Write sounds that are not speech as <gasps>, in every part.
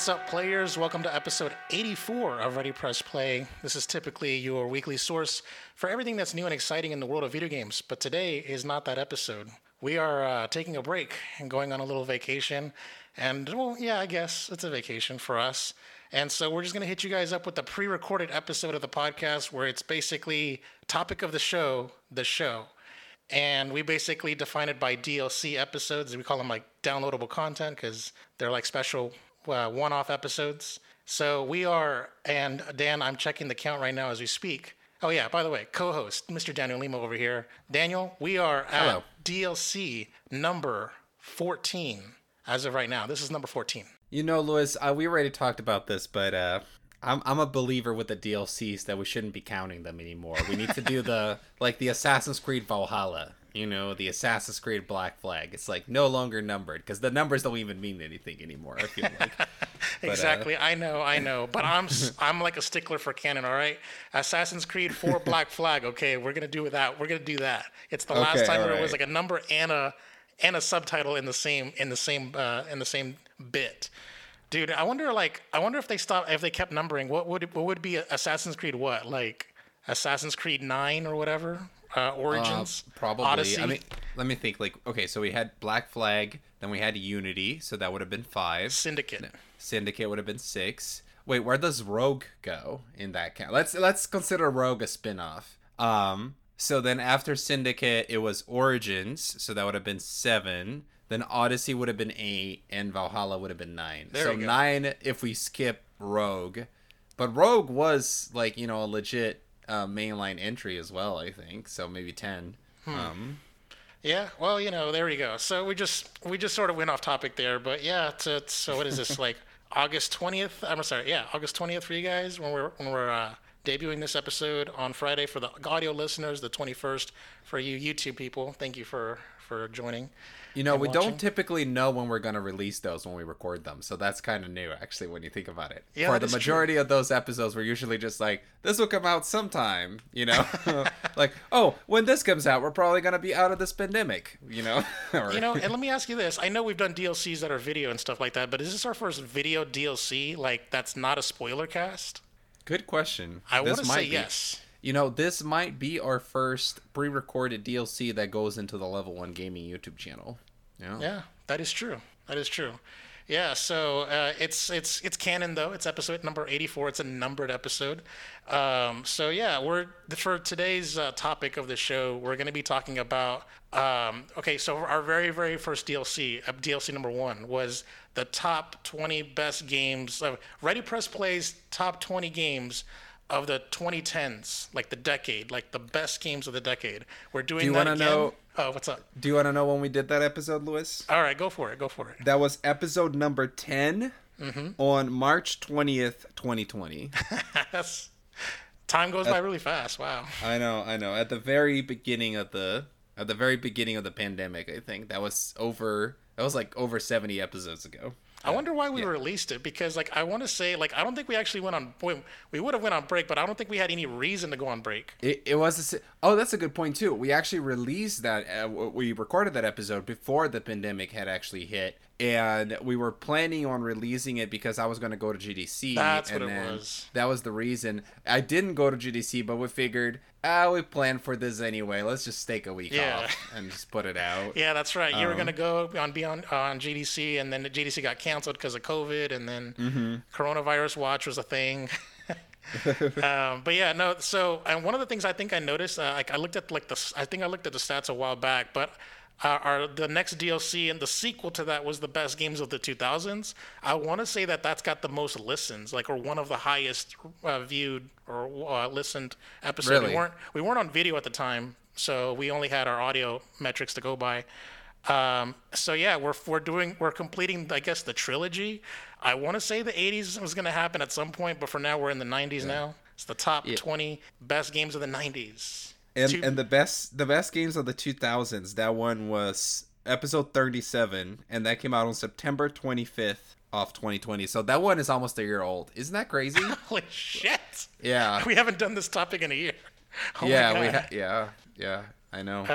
what's up, players? Welcome to episode 84 of Ready Press Play. This is typically your weekly source for everything that's new and exciting in the world of video games, but today is not that episode. We are uh, taking a break and going on a little vacation, and well, yeah, I guess it's a vacation for us. And so we're just going to hit you guys up with the pre recorded episode of the podcast where it's basically topic of the show, the show. And we basically define it by DLC episodes. We call them like downloadable content because they're like special uh, one off episodes. So we are, and Dan, I'm checking the count right now as we speak. Oh, yeah, by the way, co host, Mr. Daniel Lima over here. Daniel, we are at DLC number 14 as of right now. This is number 14. You know, Louis, uh, we already talked about this, but uh, I'm I'm a believer with the DLCs that we shouldn't be counting them anymore. We need to do the <laughs> like the Assassin's Creed Valhalla, you know, the Assassin's Creed Black Flag. It's like no longer numbered because the numbers don't even mean anything anymore. I feel like. <laughs> uh, exactly. I know, I know. But I'm I'm like a stickler for canon, all right? Assassin's Creed 4 <laughs> Black Flag. Okay, we're going to do that. We're going to do that. It's the last Okay, time all where it was like a number and a and a subtitle in the same in the same uh, in the same bit. Dude, I wonder like I wonder if they stop if they kept numbering, what would what would be Assassin's Creed what? Like Assassin's Creed 9 or whatever? Uh, uh, Origins? probably. Odyssey? I mean, let me think. Like, okay, so we had Black Flag, then we had Unity, so that would have been five. Syndicate. Syndicate would have been six. Wait, where does Rogue go in that count? Let's let's consider Rogue a spin-off. Um, so then after Syndicate, it was Origins, so that would have been seven. Then Odyssey would have been eight, and Valhalla would have been nine. There so nine if we skip Rogue, but Rogue was like you know a legit uh, mainline entry as well. I think so, maybe ten. Hmm. Um, Yeah, well, you know, there we go. So we just we just sort of went off topic there, but yeah, it's, it's so what is this <laughs> like August twentieth? I'm sorry, yeah, August twentieth for you guys when we're when we're uh, debuting this episode on Friday for the audio listeners, the twenty first for you YouTube people. Thank you for for joining. You know, we watching. don't typically know when we're going to release those when we record them. So that's kind of new, actually, when you think about it. Yeah, For the is true. majority of those episodes, we're usually just like, this will come out sometime, you know? <laughs> like, oh, when this comes out, we're probably going to be out of this pandemic, you know? <laughs> Or- You know, and let me ask you this: I know we've done DLCs that are video and stuff like that, but is this our first video DLC? Like that's not a spoiler cast? Good question. I want to say be. yes. You know, this might be our first pre recorded DLC that goes into the Level 1 Gaming YouTube channel. Yeah. Yeah, that is true. That is true. Yeah, so uh, it's it's it's canon though. It's episode number eighty four. It's a numbered episode. Um, so yeah, we're for today's uh, topic of the show. We're going to be talking about. Um, okay, so our very very first DLC, uh, DLC number one, was the top twenty best games of Ready Press Plays top twenty games of the 2010s, like the decade, like the best games of the decade. We're doing Do you that wanna again. know- Oh, what's up? Do you want to know when we did that episode, Lewis? All right, go for it. Go for it. That was episode number 10 Mm-hmm. on March 20th, 2020. That's time goes by really fast. Wow. I know, I know. At the very beginning of the at the very beginning of the pandemic, I think that was over that was like over 70 episodes ago. I wonder why we released it because like I want to say like I don't think we actually went on we, we would have went on break but I don't think we had any reason to go on break. It, it was a, oh that's a good point too. We actually released that uh, we recorded that episode before the pandemic had actually hit, and we were planning on releasing it because I was going to go to GDC. That's and what it was. That was the reason I didn't go to GDC, but we figured ah we planned for this anyway. Let's just take a week Yeah. off and just put it out. <laughs> Yeah, that's right. You were Um, gonna go on be on on GDC and then the GDC got canceled because of COVID and then Mm-hmm. coronavirus watch was a thing. <laughs> <laughs> um, but yeah, no. So, and one of the things I think I noticed, uh, like I looked at like the, I think I looked at the stats a while back, but uh, our the next DLC and the sequel to that was the best games of the 2000s. I want to say that that's got the most listens, like or one of the highest uh, viewed or uh, listened episodes. We weren't we weren't on video at the time, so we only had our audio metrics to go by. Um, so yeah, we're we're doing we're completing I guess the trilogy. I want to say the 80s was going to happen at some point, but for now we're in the 90s now. It's the top 20 best games of the 90s. And Two- and the best the best games of the 2000s. That one was episode 37, and that came out on September 25th of 2020. So that one is almost a year old. Isn't that crazy? <laughs> Holy shit! yeah. We haven't done this topic in a year. <laughs> Oh yeah, we ha- yeah, yeah, I know.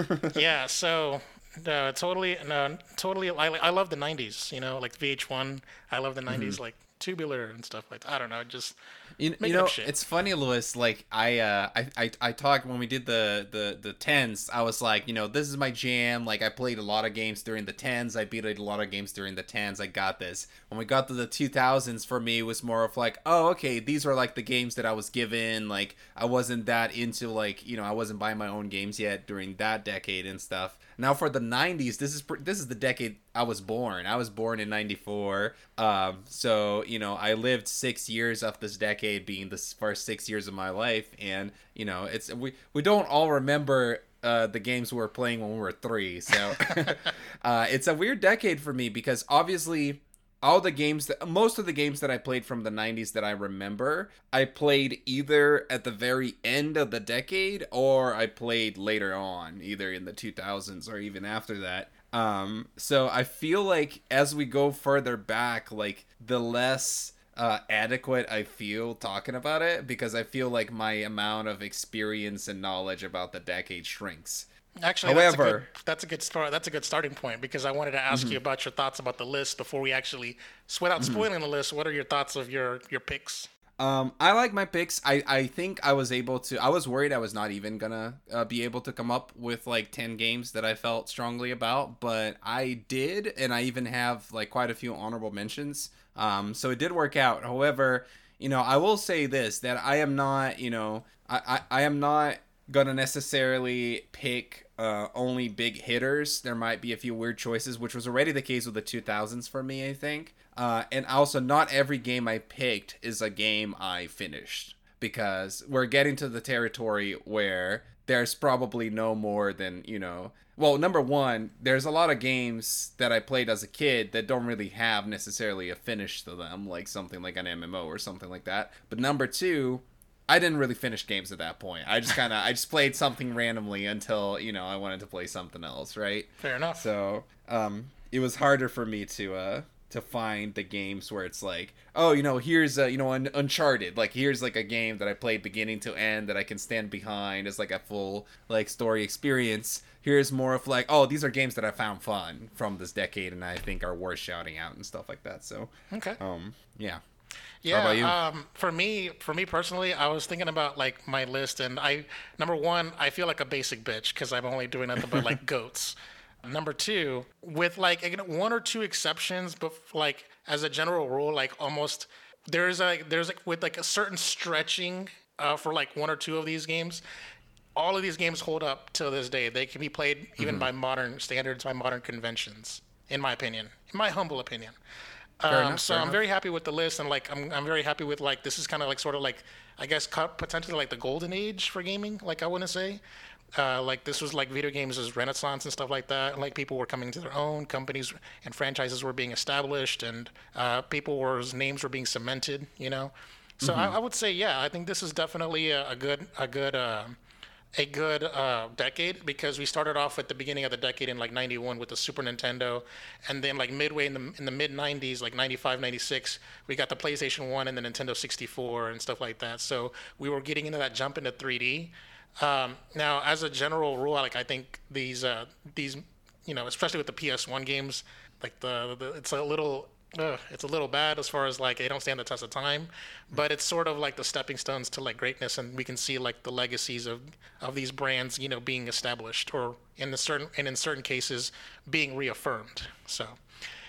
<laughs> yeah, so No, totally. No, totally. I, I love the '90s. You know, like VH1. I love the '90s, Mm-hmm. like Tubular and stuff like. that. I don't know. Just You, you know, it's funny, Lewis. Like I, uh, I, I, I talked when we did the the the tens. I was like, you know, this is my jam. Like I played a lot of games during the tens. I beat a lot of games during the tens. I got this. When we got to the two thousands, for me, it was more of like, oh, okay, these are like the games that I was given. Like I wasn't that into like, you know, I wasn't buying my own games yet during that decade and stuff. Now for the '90s, this is this is the decade I was born. I was born in '94. Um, so you know, I lived six years of this decade being the first six years of my life, and you know, it's we we don't all remember uh, the games we were playing when we were three. So <laughs> uh, it's a weird decade for me because obviously all the games that most of the games that I played from the 90s that I remember, I played either at the very end of the decade or I played later on, either in the 2000s or even after that. Um, so I feel like as we go further back, like the less uh, adequate I feel talking about it because I feel like my amount of experience and knowledge about the decade shrinks. Actually, that's a good, that's a good start. That's a good starting point because I wanted to ask you about your thoughts about the list before we actually, without spoiling the list. What are your thoughts of your your picks? Um, I like my picks. I, I think I was able to. I was worried I was not even gonna uh, be able to come up with like ten games that I felt strongly about, but I did, and I even have like quite a few honorable mentions. Um, so it did work out. However, you know, I will say this that I am not, you know, I I, I am not gonna necessarily pick uh, only big hitters. There might be a few weird choices, which was already the case with the 2000s for me, I think. Uh, and also, not every game I picked is a game I finished because we're getting to the territory where there's probably no more than you know. Well, number one, there's a lot of games that I played as a kid that don't really have necessarily a finish to them, like something like an MMO or something like that. But number two, I didn't really finish games at that point. I just kind of I just played something randomly until you know I wanted to play something else, right? Fair enough. So um, it was harder for me to uh to find the games where it's like, oh, you know, here's uh, you know, un- Uncharted. Like here's like a game that I played beginning to end that I can stand behind as like a full like story experience. Here's more of like, oh, these are games that I found fun from this decade and I think are worth shouting out and stuff like that. So okay. um, yeah. Yeah, um, for me, for me personally, I was thinking about like my list, and I number one, I feel like a basic bitch because I'm only doing nothing but like <laughs> goats. Number two, with like one or two exceptions, but like as a general rule, like almost there's a there's like with like a certain stretching uh, for like one or two of these games. All of these games hold up to this day. They can be played even by modern standards, by modern conventions, in my opinion, in my humble opinion. Um, enough, so I'm enough. very happy with the list, and like I'm, I'm very happy with like this is kind of like sort of like I guess potentially like the golden age for gaming. Like I want to say, uh, like this was like video games as renaissance and stuff like that. Like people were coming to their own, companies and franchises were being established, and uh, people whose names were being cemented. You know, so I, I would say yeah, I think this is definitely a, a good a good. Uh, a good uh, decade because we started off at the beginning of the decade in like 91 with the Super Nintendo and then like midway in the in the mid 90s like 95 96 we got the PlayStation 1 and the Nintendo 64 and stuff like that. So we were getting into that jump into 3D um, now as a general rule like I think these uh, these you know especially with the PS1 games like the, the it's a little Ugh, it's a little bad as far as like they don't stand the test of time, but it's sort of like the stepping stones to like greatness, and we can see like the legacies of of these brands, you know, being established or in the certain and in certain cases being reaffirmed. So,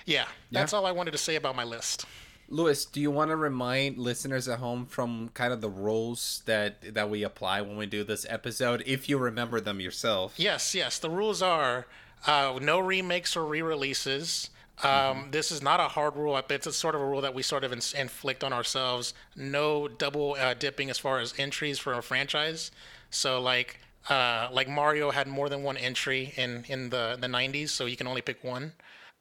yeah, that's all I wanted to say about my list. Louis, do you want to remind listeners at home from kind of the rules that that we apply when we do this episode, if you remember them yourself? Yes, yes. The rules are uh, no remakes or re-releases. Um, This is not a hard rule. It's a sort of a rule that we sort of inflict on ourselves. No double uh, dipping as far as entries for a franchise. So like uh, like Mario had more than one entry in in the the 90s, so you can only pick one.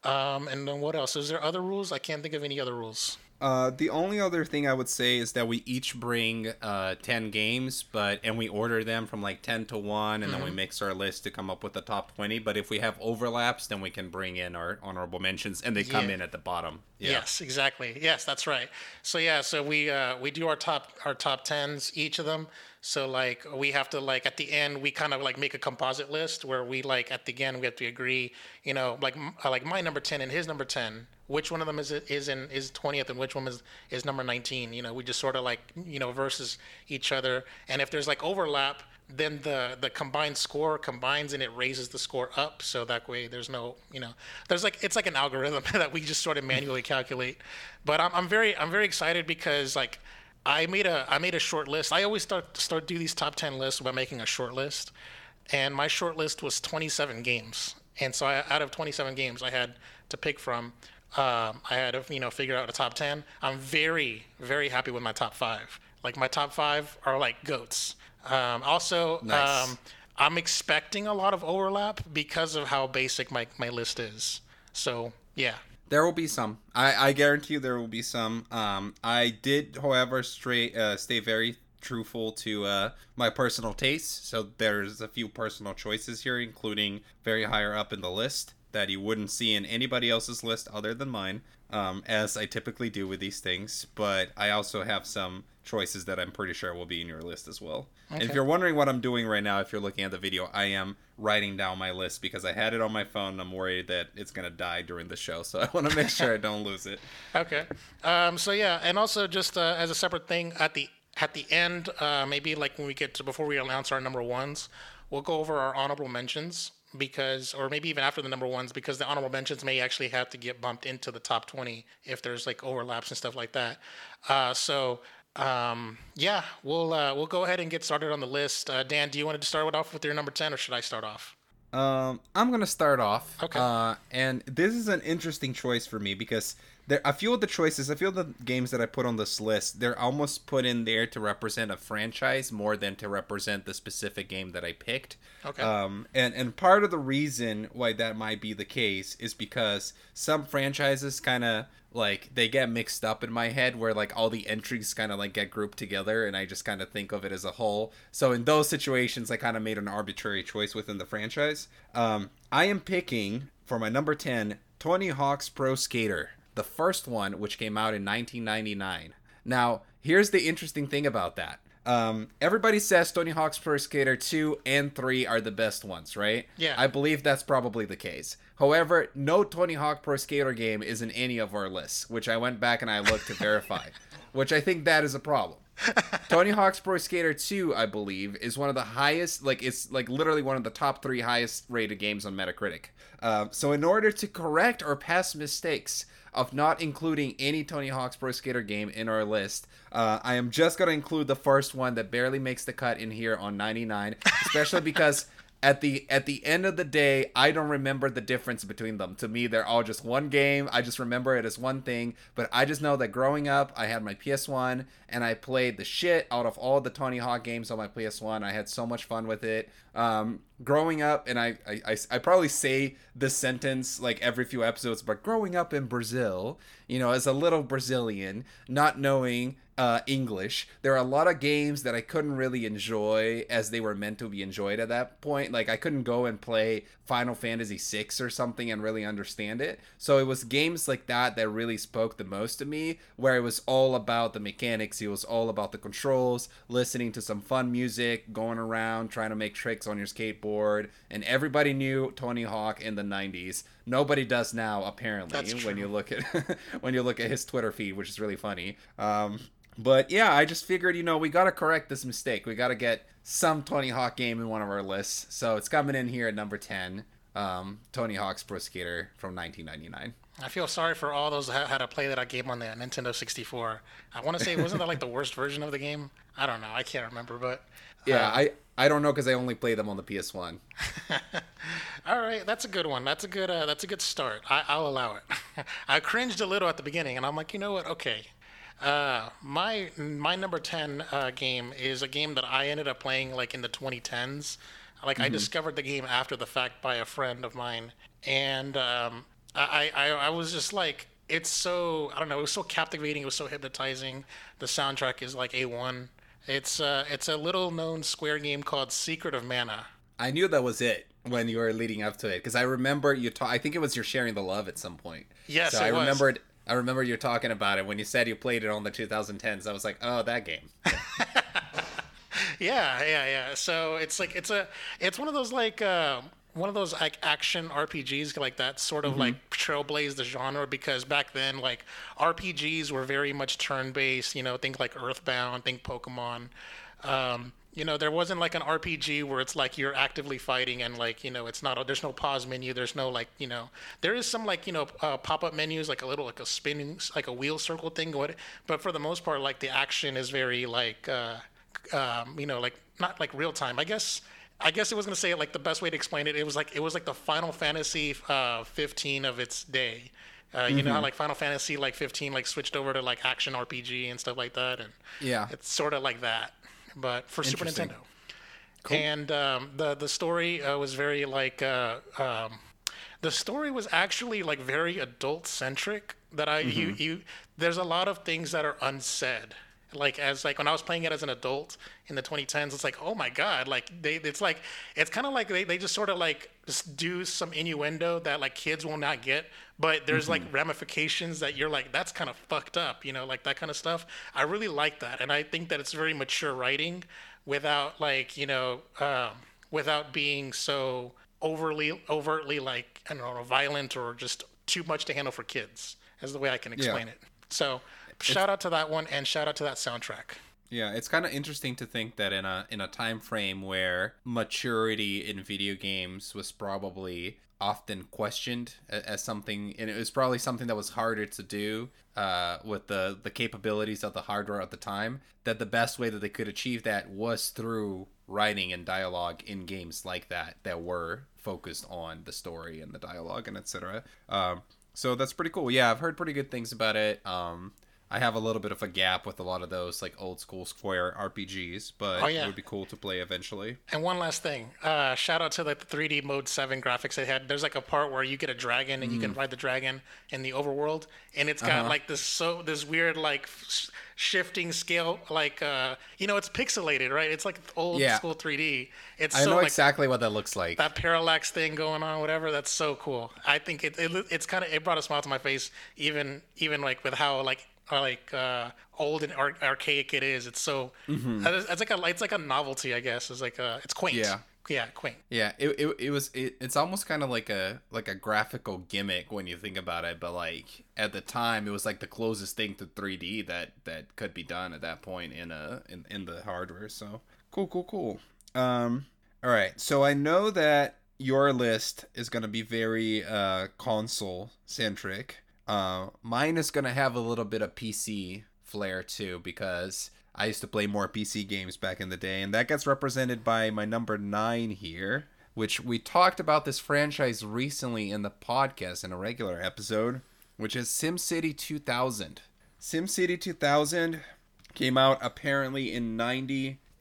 Um, and then what else? Is there other rules? I can't think of any other rules. Uh, the only other thing I would say is that we each bring uh, ten games, but and we order them from like ten to one, and mm-hmm. then we mix our list to come up with the top twenty. But if we have overlaps, then we can bring in our honorable mentions, and they come yeah. in at the bottom. Yeah. Yes, exactly. Yes, that's right. So yeah, so we uh, we do our top our top tens each of them. So like we have to like at the end we kind of like make a composite list where we like at the end we have to agree, you know, like uh, like my number ten and his number ten which one of them is is in is 20th and which one is is number 19 you know? We just sort of like you know versus each other. And if there's like overlap then the the combined score combines and it raises the score up. So that way there's no you know there's like it's like an algorithm <laughs> that we just sort of manually calculate. But I'm, I'm very i'm very excited because like i made a i made a short list i always start start do these top 10 lists by making a short list and my short list was 27 games and so I, out of 27 games i had to pick from um, I had to, you know, figure out a top 10. I'm very, very happy with my top five. Like my top five are like goats. Um, also, nice. um, I'm expecting a lot of overlap because of how basic my, my list is. So, yeah. There will be some. I, I guarantee you there will be some. Um, I did, however, straight uh, stay very truthful to uh, my personal taste. So there's a few personal choices here, including very higher up in the list that you wouldn't see in anybody else's list other than mine, um, as I typically do with these things. But I also have some choices that I'm pretty sure will be in your list as well. Okay. And if you're wondering what I'm doing right now, if you're looking at the video, I am writing down my list because I had it on my phone. I'm worried that it's gonna die during the show, so <laughs> I want to make sure I <laughs> don't lose it. Okay. Um, so yeah, and also just uh, as a separate thing at the at the end, uh, maybe like when we get to before we announce our number ones, we'll go over our honorable mentions because, or maybe even after the number ones, because the honorable mentions may actually have to get bumped into the top 20 if there's like overlaps and stuff like that. Uh, so, um, yeah, we'll uh, we'll go ahead and get started on the list. Uh, Dan, do you want to start off with your number 10 or should I start off? Um, I'm gonna start off. Okay. Uh, and this is an interesting choice for me because there a few of the choices, a few of the games that I put on this list, they're almost put in there to represent a franchise more than to represent the specific game that I picked. Okay. Um, and and part of the reason why that might be the case is because some franchises kind of like they get mixed up in my head where like all the entries kind of like get grouped together and I just kind of think of it as a whole. So in those situations I kind of made an arbitrary choice within the franchise. Um, I am picking for my number 10 Tony Hawk's Pro Skater the first one, which came out in 1999. Now, here's the interesting thing about that. Um, everybody says Tony Hawk's Pro Skater 2 and 3 are the best ones, right? Yeah. I believe that's probably the case. However, no Tony Hawk Pro Skater game is in any of our lists, which I went back and I looked to verify, <laughs> which I think that is a problem. Tony Hawk's Pro Skater 2, I believe, is one of the highest, like, it's like literally one of the top three highest rated games on Metacritic. Uh, so, in order to correct our past mistakes, of not including any Tony Hawk's Pro Skater game in our list. Uh, I am just going to include the first one that barely makes the cut in here on 99, especially because at the at the end of the day, I don't remember the difference between them. To me, they're all just one game. I just remember it as one thing. But I just know that growing up, I had my PS1 and I played the shit out of all the Tony Hawk games on my PS1. I had so much fun with it. Um, growing up, and I, I, I, I probably say this sentence like every few episodes, but growing up in Brazil, you know, as a little Brazilian, not knowing uh, English. There are a lot of games that I couldn't really enjoy as they were meant to be enjoyed at that point. Like I couldn't go and play Final Fantasy VI or something and really understand it. So it was games like that that really spoke the most to me, where it was all about the mechanics. It was all about the controls, listening to some fun music, going around trying to make tricks on your skateboard, and everybody knew Tony Hawk in the 90s. Nobody does now, apparently. When you look at <laughs> when you look at his Twitter feed, which is really funny. Um, but yeah, I just figured, you know, we got to correct this mistake. We got to get some Tony Hawk game in one of our lists. So it's coming in here at number 10. Um, Tony Hawk's Pro Skater from 1999. I feel sorry for all those that had to play that game on the Nintendo 64. I want to say, wasn't that like the worst version of the game? I don't know. I can't remember, but. Yeah, uh, I, I don't know because I only played them on the PS1. <laughs> all right, that's a good one. That's a good uh, that's a good start. I, I'll allow it. <laughs> I cringed a little at the beginning, and I'm like, you know what? Okay, uh, my my number ten uh, game is a game that I ended up playing like in the 2010s. Like mm-hmm. I discovered the game after the fact by a friend of mine, and um, I, I I was just like it's so I don't know. It was so captivating. It was so hypnotizing. The soundtrack is like a one. It's uh, it's a little known Square game called Secret of Mana. I knew that was it when you were leading up to it because I remember you. Ta- I think it was you're sharing the love at some point. Yes, so I was. remembered. I remember you talking about it when you said you played it on the 2010s. I was like, oh, that game. <laughs> Yeah, yeah, yeah. So it's like it's a it's one of those like uh, one of those like action RPGs like that sort of like trailblazed the genre because back then like RPGs were very much turn based. You know, think like Earthbound, think Pokemon. Um, you know, there wasn't like an RPG where it's like you're actively fighting and like you know it's not there's no pause menu. There's no like you know there is some like you know uh, pop up menus like a little like a spinning like a wheel circle thing. What, but for the most part, like the action is very like. Uh, um, you know, like not like real time. I guess I guess it was gonna say it like the best way to explain it. It was like it was like the Final Fantasy uh, 15 of its day. Uh, you know how like Final Fantasy like 15 like switched over to like action RPG and stuff like that, and Yeah. it's sort of like that, but for Super. Nintendo. And um, the the story uh, was very like uh, um, the story was actually like very adult centric. That I you you there's a lot of things that are unsaid. Like as like when I was playing it as an adult in the 2010s, it's like oh my god, like they it's like it's kind of like they, they just sort of like just do some innuendo that like kids will not get, but there's like ramifications that you're like that's kind of fucked up, you know, like that kind of stuff. I really like that, and I think that it's very mature writing without like you know um, without being so overly overtly like I don't know violent or just too much to handle for kids is the way I can explain it. So shout out to that one and shout out to that soundtrack. Yeah, it's kind of interesting to think that in a in a time frame where maturity in video games was probably often questioned as something, and it was probably something that was harder to do uh, with the the capabilities of the hardware at the time. That the best way that they could achieve that was through writing and dialogue in games like that that were focused on the story and the dialogue and etc. Um, so that's pretty cool. Yeah, I've heard pretty good things about it. Um, I have a little bit of a gap with a lot of those like old school Square RPGs, but Oh, yeah. it would be cool to play eventually. And one last thing, uh, shout out to like the 3D Mode 7 graphics they had. There's like a part where you get a dragon and you Mm. can ride the dragon in the overworld, and it's got Uh-huh. like this so this weird like sh- shifting scale, like uh, you know, it's pixelated, right? It's like old Yeah. school 3D. It's I so know like exactly what that looks like. that parallax thing going on, whatever. That's so cool. I think it, it it's kind of it brought a smile to my face, even even like with how like like uh, old and ar- archaic it is. It's so it's, it's like a it's like a novelty, I guess. It's like a it's quaint. Yeah. yeah, quaint. Yeah, it, it, it was it, it's almost kind of like a like a graphical gimmick when you think about it, but like at the time it was like the closest thing to 3D that that could be done at that point in a in, in the hardware. So cool, cool, cool. Um, all right. So I know that your list is gonna be very uh console centric. Uh, mine is gonna have a little bit of PC flair too because I used to play more PC games back in the day, and that gets represented by my number nine here, which we talked about this franchise recently in the podcast in a regular episode, which is SimCity 2000. SimCity 2000 came out apparently in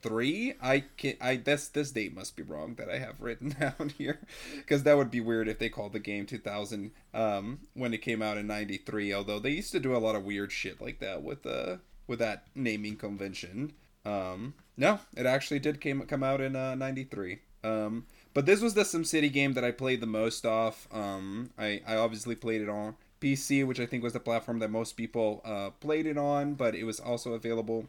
93 i can i this this date must be wrong that i have <laughs> written down here because that would be weird if they called the game 2000 um when it came out in 93 although they used to do a lot of weird shit like that with uh with that naming convention um no it actually did came come out in uh 93 um but this was the SimCity game that I played the most off. Um, I, I obviously played it on PC, which I think was the platform that most people uh, played it on, but it was also available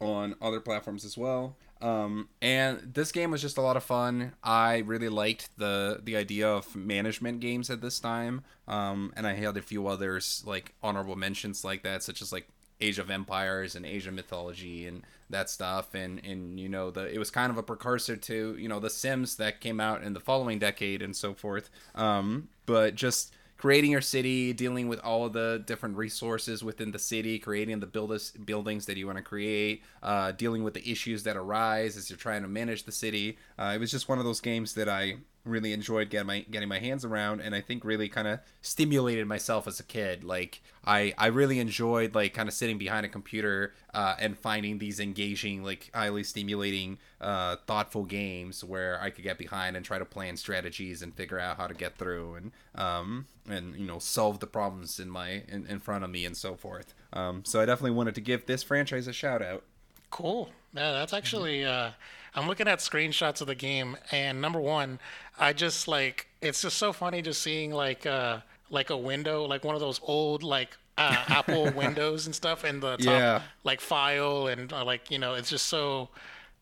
on other platforms as well. Um, and this game was just a lot of fun. I really liked the the idea of management games at this time. Um, and I had a few others like honorable mentions like that, such as like Age of Empires and Age of Mythology and that stuff. And and you know the it was kind of a precursor to you know the Sims that came out in the following decade and so forth. Um, but just creating your city, dealing with all of the different resources within the city, creating the builders, buildings that you want to create, uh, dealing with the issues that arise as you're trying to manage the city. Uh, it was just one of those games that I really enjoyed getting my getting my hands around and I think really kind of stimulated myself as a kid. Like I I really enjoyed like kind of sitting behind a computer uh, and finding these engaging, like highly stimulating, uh, thoughtful games where I could get behind and try to plan strategies and figure out how to get through and um and you know solve the problems in my in, in front of me and so forth. Um, so I definitely wanted to give this franchise a shout out. Cool. Yeah, that's actually. Uh, I'm looking at screenshots of the game, and number one, I just like it's just so funny just seeing like uh like a window, like one of those old like uh, <laughs> Apple windows and stuff, and the top Yeah. like file and uh, like you know, it's just so.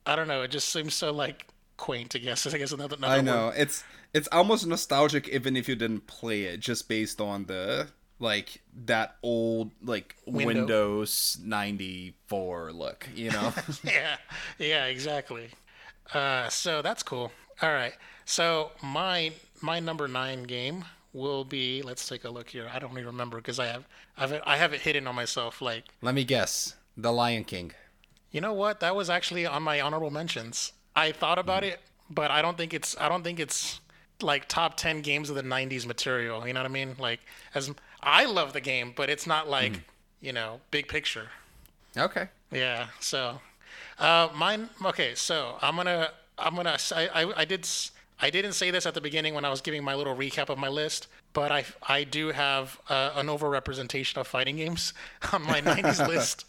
I don't know. It just seems so like quaint. I guess. <laughs> I guess another. another I word. know it's it's almost nostalgic even if you didn't play it, just based on the like that old like Window. Windows ninety four look. You know. <laughs> yeah, yeah, exactly. Uh, so that's cool. All right. So my my number nine game will be. Let's take a look here. I don't even remember because I have I've I have it hidden on myself. Like Let me guess, The Lion King. you know what? That was actually on my honorable mentions. I thought about it, but I don't think it's I don't think it's like top ten games of the '90s material. You know what I mean? Like as I love the game, but it's not like you know big picture. Okay. Yeah. So, uh, mine. Okay. So I'm gonna. I'm gonna. I, I. I did. I didn't say this at the beginning when I was giving my little recap of my list, but I. I do have uh, an overrepresentation of fighting games <laughs> on my 90s <laughs> list,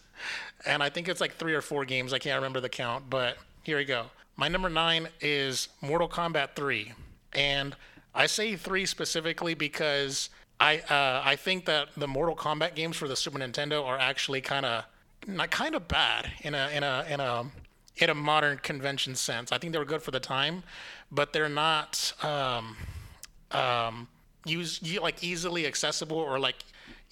and I think it's like three or four games. I can't remember the count, but here we go. My number nine is Mortal Kombat 3, and I say three specifically because I. Uh, I think that the Mortal Kombat games for the Super Nintendo are actually kind of not kind of bad in a in a in a in a modern convention sense. I think they were good for the time, but they're not um, um, use like easily accessible or like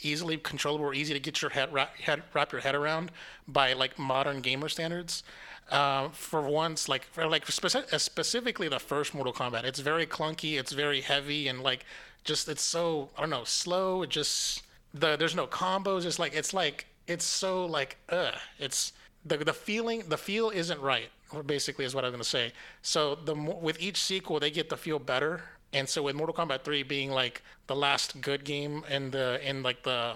easily controllable or easy to get your head wrap, head wrap your head around by like modern gamer standards. Uh, for once, like for like speci- uh, specifically the first Mortal Kombat, it's very clunky, it's very heavy, and like just it's so I don't know slow. It just the there's no combos. It's like it's like it's so like uh it's the the feeling the feel isn't right. Basically, is what I'm gonna say. So the with each sequel, they get to feel better. And so with Mortal Kombat 3 being like the last good game in the in like the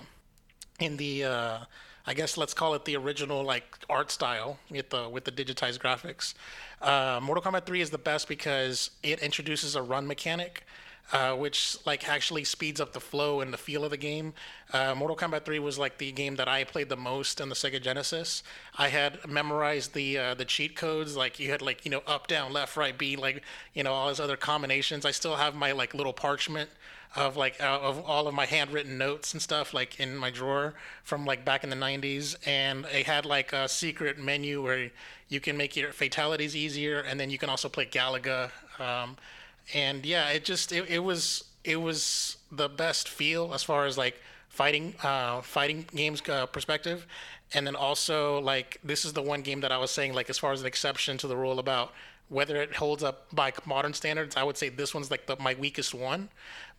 in the uh, I guess let's call it the original like art style with the with the digitized graphics. Uh, Mortal Kombat 3 is the best because it introduces a run mechanic, uh, which like actually speeds up the flow and the feel of the game. Uh, Mortal Kombat 3 was like the game that I played the most on the Sega Genesis. I had memorized the uh, the cheat codes, like you had like you know up, down, left, right, B, like you know all those other combinations. I still have my like little parchment of like uh, of all of my handwritten notes and stuff like in my drawer from like back in the 90s and it had like a secret menu where you can make your fatalities easier and then you can also play Galaga um, and yeah it just it, it was it was the best feel as far as like fighting uh, fighting games uh, perspective. And then also like this is the one game that I was saying like as far as an exception to the rule about whether it holds up by modern standards, I would say this one's like the, my weakest one,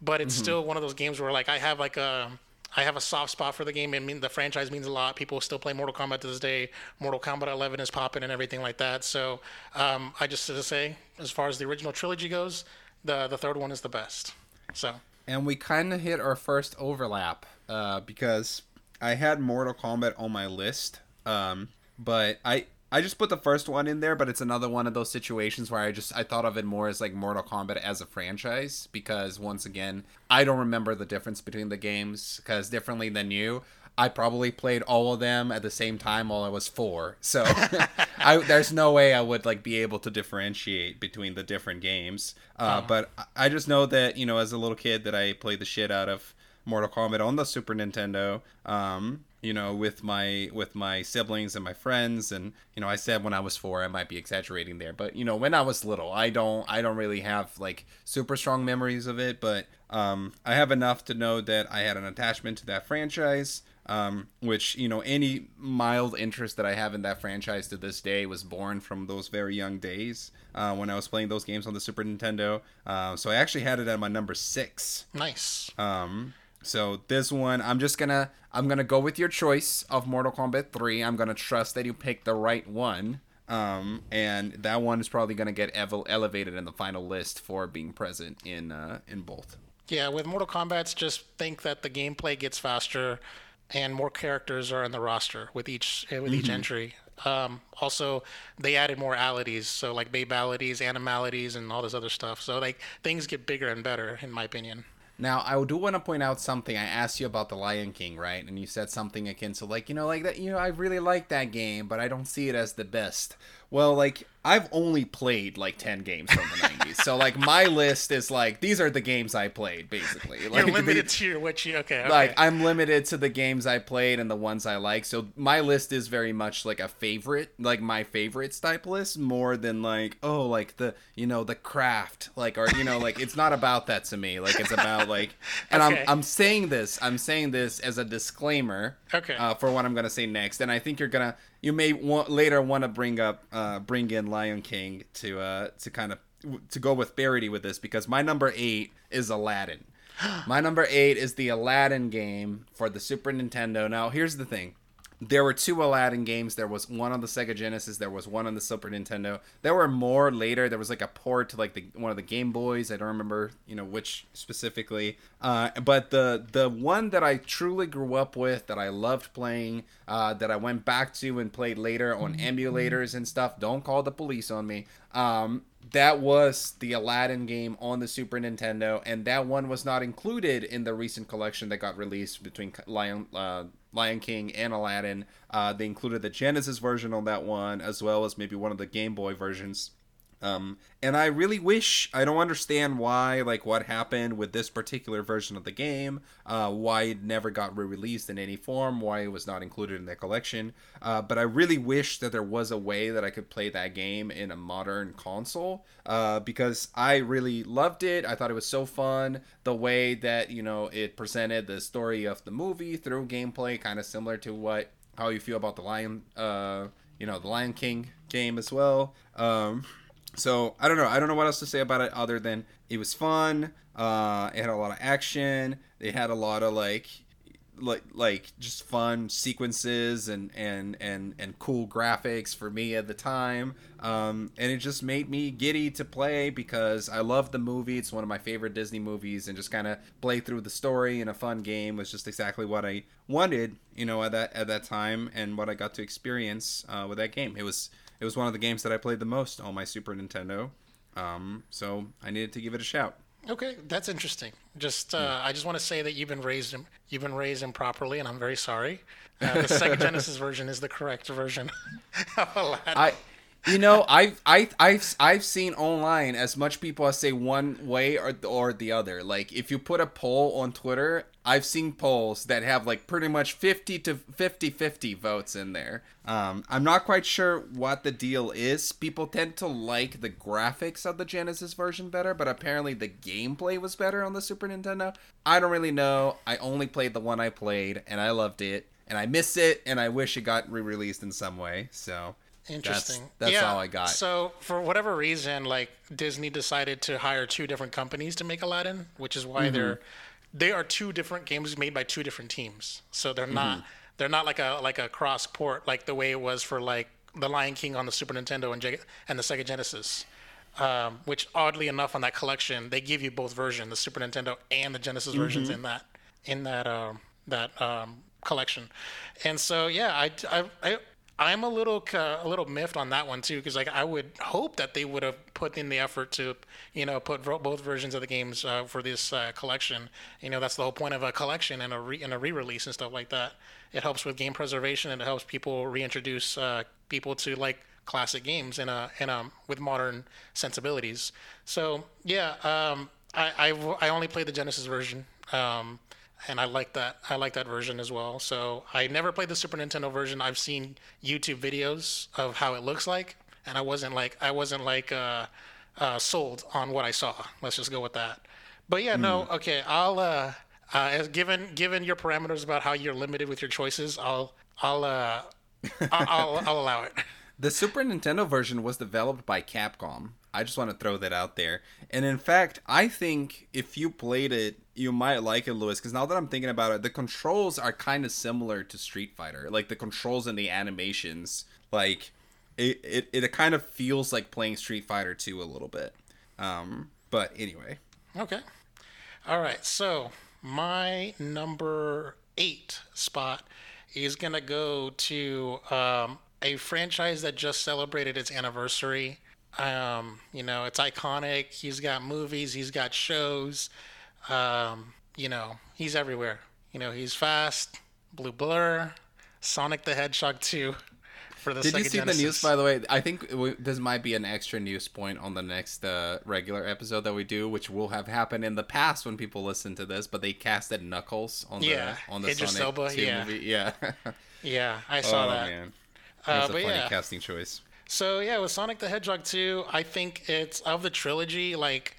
but it's still one of those games where like I have like a I have a soft spot for the game. I mean, the franchise means a lot. People still play Mortal Kombat to this day. Mortal Kombat 11 is popping and everything like that. So um, I just to say, as far as the original trilogy goes, the the third one is the best. So And we kind of hit our first overlap. uh, because I had Mortal Kombat on my list, um, but I I just put the first one in there, but it's another one of those situations where I just I thought of it more as like Mortal Kombat as a franchise because once again I don't remember the difference between the games because differently than you. I probably played all of them at the same time while I was four, so <laughs> I, there's no way I would like be able to differentiate between the different games. Uh, But I- I just know that you know, as a little kid, that I played the shit out of Mortal Kombat on the Super Nintendo. Um, you know, with my with my siblings and my friends, and you know, I said when I was four, I might be exaggerating there, but you know, when I was little, I don't I don't really have like super strong memories of it, but um, I have enough to know that I had an attachment to that franchise. Um, which you know, any mild interest that I have in that franchise to this day was born from those very young days uh, when I was playing those games on the Super Nintendo. Uh, so I actually had it at my number six. nice. Um, so this one, I'm just gonna I'm gonna go with your choice of Mortal Kombat 3. I'm gonna trust that you picked the right one. Um, and that one is probably going to get ev- elevated in the final list for being present in uh, in both. Yeah, with Mortal Kombat, just think that the gameplay gets faster, and more characters are in the roster with each uh, with each entry. Um, also, they added more alities, so like babalities, animalities, and all this other stuff. So like things get bigger and better, in my opinion. Now, I do want to point out something. I asked you about the Lion King, right? And you said something akin to like, you know, like that. You know, I really like that game, but I don't see it as the best. Well, like I've only played like ten games from the '90s, so like my list is like these are the games I played, basically. Like, You're limited the- to your what you okay. okay. like I'm limited to the games I played and the ones I like. So my list is very much like a favorite, like my favorites type list, more than like oh like the you know the craft, like or you know like it's not about that to me. Like it's about like, and Okay. I'm I'm saying this, I'm saying this as a disclaimer. Okay. Uh, for what I'm gonna say next, and I think you're gonna you may want later want to bring up uh bring in Lion King to uh to kind of to go with parity with this because my number eight is Aladdin. <gasps> My number eight is the Aladdin game for the Super Nintendo. Now, here's the thing. There were two Aladdin games. There was one on the Sega Genesis. There was one on the Super Nintendo. There were more later. There was like a port to like the one of the Game Boys. I don't remember, you know, which specifically. Uh, but the the one that I truly grew up with, that I loved playing, uh, that I went back to and played later on emulators and stuff. Don't call the police on me. Um, that was the Aladdin game on the Super Nintendo, and that one was not included in the recent collection that got released between Lion uh, Lion King and Aladdin. Uh, they included the Genesis version on that one, as well as maybe one of the Game Boy versions. Um, and I really wish I don't understand why, like what happened with this particular version of the game, uh, why it never got re-released in any form, why it was not included in the collection. Uh, but I really wish that there was a way that I could play that game in a modern console, uh, because I really loved it. I thought it was so fun. The way that you know it presented the story of the movie through gameplay, kind of similar to what how you feel about the Lion, uh, you know, the Lion King game as well. Um, so I don't know. I don't know what else to say about it other than it was fun. Uh, it had a lot of action. It had a lot of like, like like just fun sequences and and and and cool graphics for me at the time. Um, and it just made me giddy to play because I love the movie. It's one of my favorite Disney movies, and just kind of play through the story in a fun game was just exactly what I wanted. You know, at that at that time, and what I got to experience uh, with that game. It was it was one of the games that I played the most on my Super Nintendo. Um, so I needed to give it a shout. Okay, that's interesting. Just uh, I just want to say that you've been raised im- you've been raised improperly, and I'm very sorry. Uh, the Sega <laughs> Genesis version is the correct version <laughs> of Aladdin. I, you know, I've I I've I've seen online as much people as say one way or or the other. Like if you put a poll on Twitter, I've seen polls that have like pretty much 50 to 50-50 votes in there. Um, I'm not quite sure what the deal is. People tend to like the graphics of the Genesis version better, but apparently the gameplay was better on the Super Nintendo. I don't really know. I only played the one I played and I loved it. And I miss it, and I wish it got re-released in some way. So Interesting. that's yeah, all I got. So for whatever reason, like Disney decided to hire two different companies to make Aladdin, which is why they're Mm-hmm. they are two different games made by two different teams. So they're Mm-hmm. not they're not like a like a cross port like the way it was for like the Lion King on the Super Nintendo and and the Sega Genesis. Um, which oddly enough on that collection they give you both versions, the Super Nintendo and the Genesis versions Mm-hmm. in that in that um, that um, collection. And so yeah, I I, I I'm a little ca- a little miffed on that one too because like I would hope that they would have put in the effort to you know put both versions of the games uh, for this uh, collection. You know that's the whole point of a collection and a re- and a re-release and stuff like that. It helps with game preservation and it helps people reintroduce uh, people to like classic games in a in a with modern sensibilities. So yeah, um, I, I I only played the Genesis version. Um, and I like that. I like that version as well. So I never played the Super Nintendo version. I've seen YouTube videos of how it looks like, and I wasn't like I wasn't like uh, uh, sold on what I saw. Let's just go with that. But yeah, no, okay. I'll uh, uh, as given given your parameters about how you're limited with your choices, I'll I'll uh, I'll, <laughs> I'll, I'll allow it. The Super Nintendo version was developed by Capcom. I just want to throw that out there. And in fact, I think if you played it, you might like it, Lewis, because now that I'm thinking about it, the controls are kind of similar to Street Fighter. Like the controls and the animations. Like it, it, it kind of feels like playing Street Fighter 2 a little bit. Um, but anyway. Okay. All right. So my number eight spot is gonna go to um, a franchise that just celebrated its anniversary. Um, you know, it's iconic. He's got movies. He's got shows. Um, you know, he's everywhere. You know, he's fast. Blue Blur, Sonic the Hedgehog 2 <laughs> for the Did Sega you see Genesis. the news, by the way? I think w- this might be an extra news point on the next uh, regular episode that we do, which will have happened in the past when people listen to this. But they casted Knuckles on Yeah, the on the Idris Sonic Elba, 2 yeah. movie. Yeah. <laughs> Yeah, I saw oh that. man, Uh, that's a but funny yeah. casting choice. So yeah, with Sonic the Hedgehog 2, I think it's of the trilogy. Like,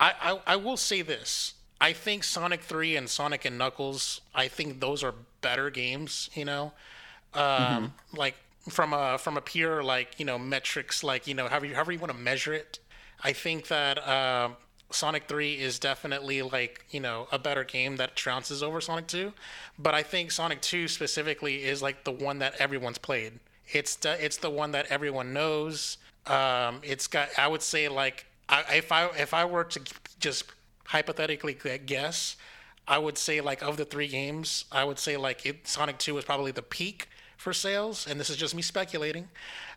I, I I will say this: I think Sonic 3 and Sonic and Knuckles, I think those are better games. You know, um, like from a from a pure like you know metrics, like you know however you, however you want to measure it. I think that um Sonic 3 is definitely like you know a better game that trounces over Sonic 2, but I think Sonic 2 specifically is like the one that everyone's played. It's the, it's the one that everyone knows. Um, it's got I would say like I, if I if I were to just hypothetically guess, I would say like of the three games, I would say like it, Sonic 2 is probably the peak for sales, and this is just me speculating.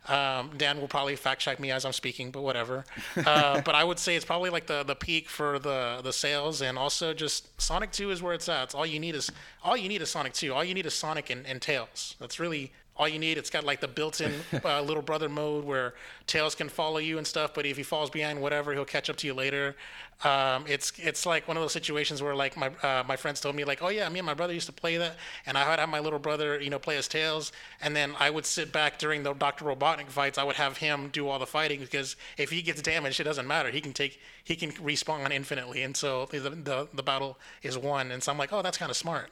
Um, Dan will probably fact check me as I'm speaking, but whatever. Uh, <laughs> but I would say it's probably like the, the peak for the the sales, and also just Sonic 2 is where it's at. It's all you need is all you need is Sonic 2. All you need is Sonic and, and Tails. That's really all you need. It's got like the built-in <laughs> uh, little brother mode where Tails can follow you and stuff, but if he falls behind whatever, he'll catch up to you later. Um, it's it's like one of those situations where like my uh, my friends told me like, oh yeah, me and my brother used to play that, and I would have my little brother you know play as Tails, and then I would sit back during the Doctor Robotnik fights. I would have him do all the fighting because if he gets damaged, it doesn't matter. He can take he can respawn infinitely, and so the the, the battle is won. And so I'm like, oh, that's kind of smart.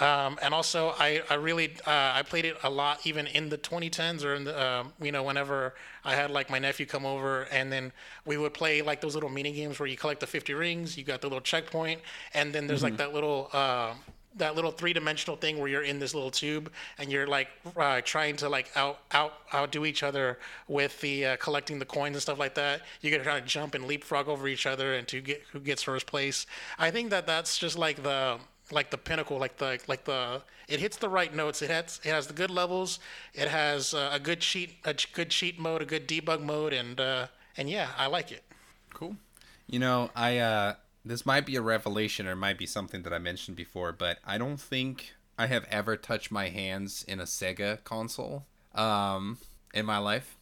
Um, and also, I, I really uh, I played it a lot even in the 2010s or in the um you know whenever I had like my nephew come over and then we would play like those little mini games where you collect the 50 rings, you got the little checkpoint, and then there's like that little. Uh, that little three-dimensional thing where you're in this little tube and you're like uh, trying to like out out outdo each other with the uh, collecting the coins and stuff like that. You're gonna try to jump and leapfrog over each other and to get who gets first place. I think that that's just like the like the pinnacle, like the like the it hits the right notes. It has it has the good levels. It has uh, a good cheat a good cheat mode, a good debug mode, and uh, and yeah, I like it. Cool. You know, I uh this might be a revelation or might be something that I mentioned before, but I don't think I have ever touched my hands in a Sega console um in my life.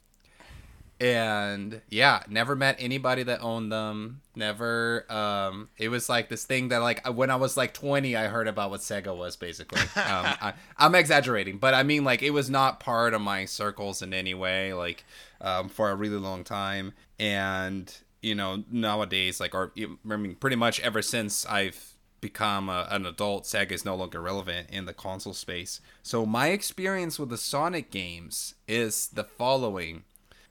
And yeah, never met anybody that owned them. Never um it was like this thing that like when I was like 20 I heard about what Sega was basically. <laughs> Um I, I'm exaggerating, but I mean like it was not part of my circles in any way like um for a really long time and you know nowadays like or i mean pretty much ever since i've become a, an adult sega is no longer relevant in the console space so my experience with the sonic games is the following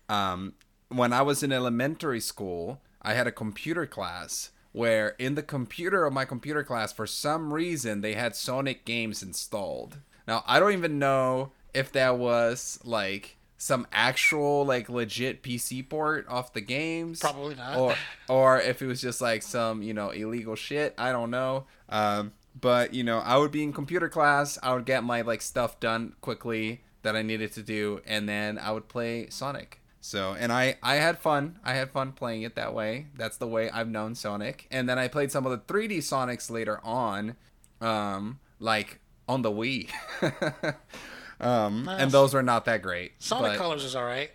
um, when i was in elementary school i had a computer class where in the computer of my computer class for some reason they had sonic games installed now i don't even know if that was like some actual like legit PC port off the games. Probably not. Or <laughs> or if it was just like some, you know, illegal shit. I don't know. Um but you know, I would be in computer class, I would get my like stuff done quickly that I needed to do, and then I would play Sonic. So and I I had fun. I had fun playing it that way. That's the way I've known Sonic. And then I played some of the 3D Sonics later on, um, like on the Wii. <laughs> um, Nice. and those were not that great. Sonic but- Colors is all right.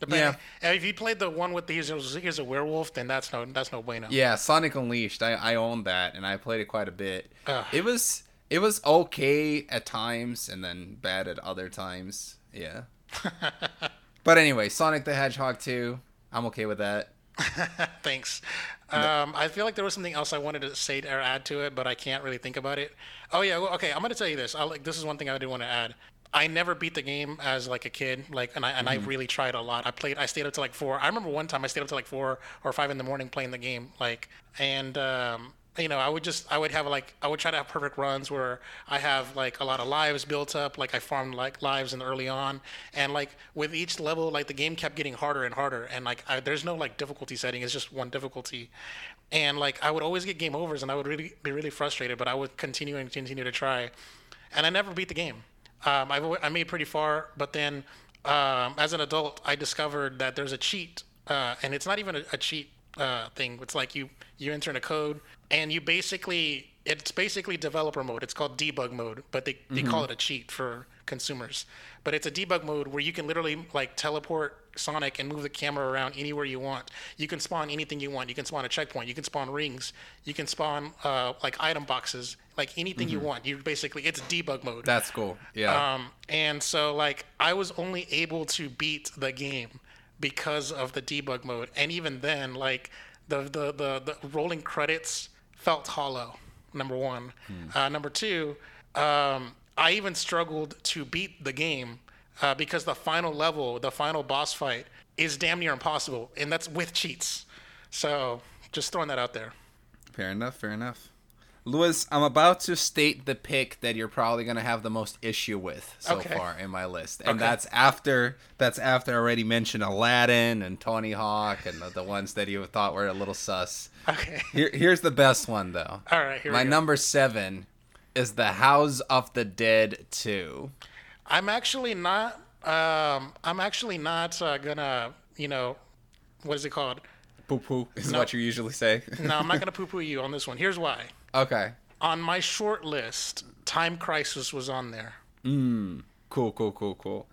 Depending, yeah. If you played the one with the here's a, a werewolf, then that's no that's no bueno. Yeah, Sonic Unleashed. I I owned that and I played it quite a bit. Ugh. It was it was okay at times and then bad at other times. Yeah. <laughs> but anyway, Sonic the Hedgehog 2. I'm okay with that. <laughs> Thanks. Um, I feel like there was something else I wanted to say or add to it, but I can't really think about it. Oh yeah, well, okay. I'm gonna tell you this. I like this is one thing I did want to add. I never beat the game as like a kid, like, and I and I really tried a lot. I played. I stayed up to like four. I remember one time I stayed up to like four or five in the morning playing the game, like, and um, you know, I would just I would have like I would try to have perfect runs where I have like a lot of lives built up, like I farmed like lives in early on, and like with each level, like the game kept getting harder and harder, and like I, there's no like difficulty setting, it's just one difficulty, and like I would always get game overs, and I would really be really frustrated, but I would continue and continue to try, and I never beat the game. Um, I've, I made pretty far, but then um, as an adult, I discovered that there's a cheat, uh, and it's not even a, a cheat uh, thing. It's like you you enter in a code, and you basically it's basically developer mode. It's called debug mode, but they, they call it a cheat for consumers. But it's a debug mode where you can literally like teleport Sonic and move the camera around anywhere you want. You can spawn anything you want. You can spawn a checkpoint. You can spawn rings. You can spawn uh, like item boxes. Like anything you want. You basically it's debug mode. That's cool. Yeah. Um, and so like I was only able to beat the game because of the debug mode, and even then, like the the the, the rolling credits felt hollow. Number one. Uh, number two, um, I even struggled to beat the game uh, because the final level, the final boss fight, is damn near impossible, and that's with cheats. So just throwing that out there. Fair enough. Fair enough. Lewis, I'm about to state the pick that you're probably gonna have the most issue with so Okay. far in my list, and Okay. that's after that's after I already mentioned Aladdin and Tony Hawk and the, the ones that you thought were a little sus. Okay. <laughs> Here, here's the best one though. All right. Here My we go. number seven is The House of the Dead 2. I'm actually not. Um, I'm actually not uh, gonna. You know, what is it called? Poo poo is No. what you usually say. No, I'm not <laughs> gonna poo-poo you on this one. Here's why. Okay. On my short list, Time Crisis was on there. Cool, cool, cool, cool.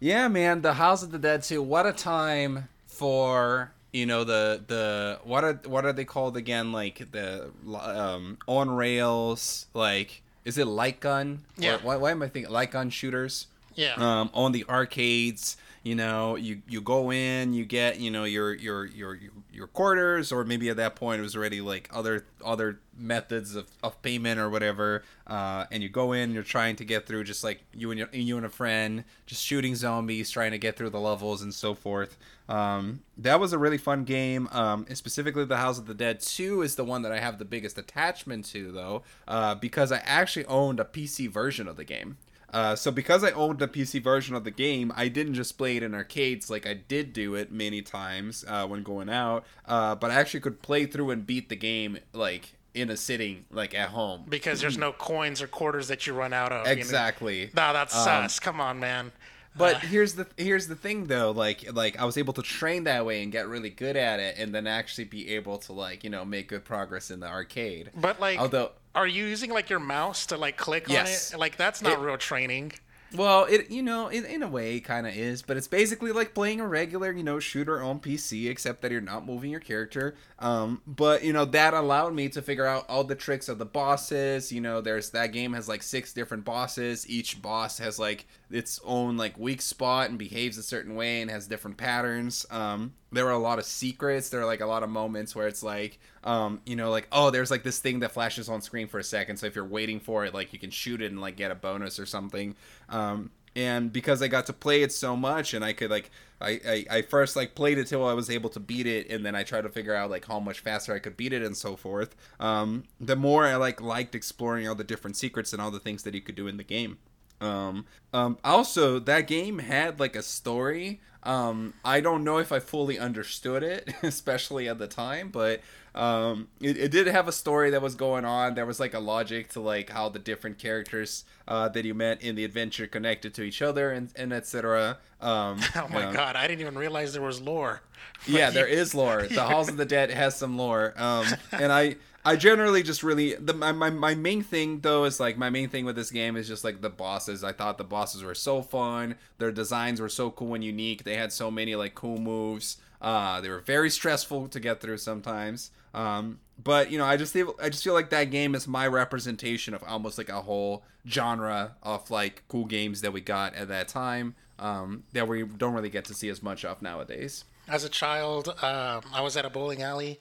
Yeah, man, The House of the Dead 2. What a time for you know the the what are what are they called again? Like the um on rails like is it light gun? Yeah. Or why, why am I thinking light gun shooters? Yeah. um, on the arcades. You know, you you go in, you get you know your your your your quarters, or maybe at that point it was already like other other methods of, of payment or whatever. Uh, and you go in, you're trying to get through, just like you and your, you and a friend, just shooting zombies, trying to get through the levels and so forth. Um, that was a really fun game. Um, and specifically, the House of the Dead Two is the one that I have the biggest attachment to, though, uh, because I actually owned a PC version of the game. Uh, so because I owned the PC version of the game, I didn't just play it in arcades like I did do it many times uh, when going out, uh, but I actually could play through and beat the game like in a sitting, like at home. because there's no coins or quarters that you run out of. you know? Exactly. No, that's sus. Come on, man. But here's the here's the thing though, like like I was able to train that way and get really good at it, and then actually be able to like you know make good progress in the arcade. But like, although are you using like your mouse to like click Yes. on it? Like that's not It- real training. Well, it you know, in, in a way, kind of is, but it's basically like playing a regular you know shooter on PC, except that you're not moving your character. Um, but you know that allowed me to figure out all the tricks of the bosses. You know, there's that game has like six different bosses. Each boss has like its own like weak spot and behaves a certain way and has different patterns. Um, there were a lot of secrets. There are like a lot of moments where it's like, um, you know, like oh, there's like this thing that flashes on screen for a second. So if you're waiting for it, like you can shoot it and like get a bonus or something. Um, and because I got to play it so much, and I could like, I, I I first like played it till I was able to beat it, and then I tried to figure out like how much faster I could beat it and so forth. Um, the more I like liked exploring all the different secrets and all the things that you could do in the game. Um, um, also, that game had like a story. Um, I don't know if I fully understood it, <laughs> especially at the time, but um, it, it did have a story that was going on. There was like a logic to like how the different characters uh, that you met in the adventure connected to each other and, and etc. Um, <laughs> Oh my you know. god, I didn't even realize there was lore. <laughs> Yeah, there you- lore. The House of the Dead has some lore. Um, and I I generally just really the my, my my main thing though is like my main thing with this game is just like the bosses. I thought the bosses were so fun. Their designs were so cool and unique. They had so many like cool moves. Uh, they were very stressful to get through sometimes. Um, but you know, I just feel I just feel like that game is my representation of almost like a whole genre of like cool games that we got at that time. Um, that we don't really get to see as much of nowadays. As a child, um, I was at a bowling alley,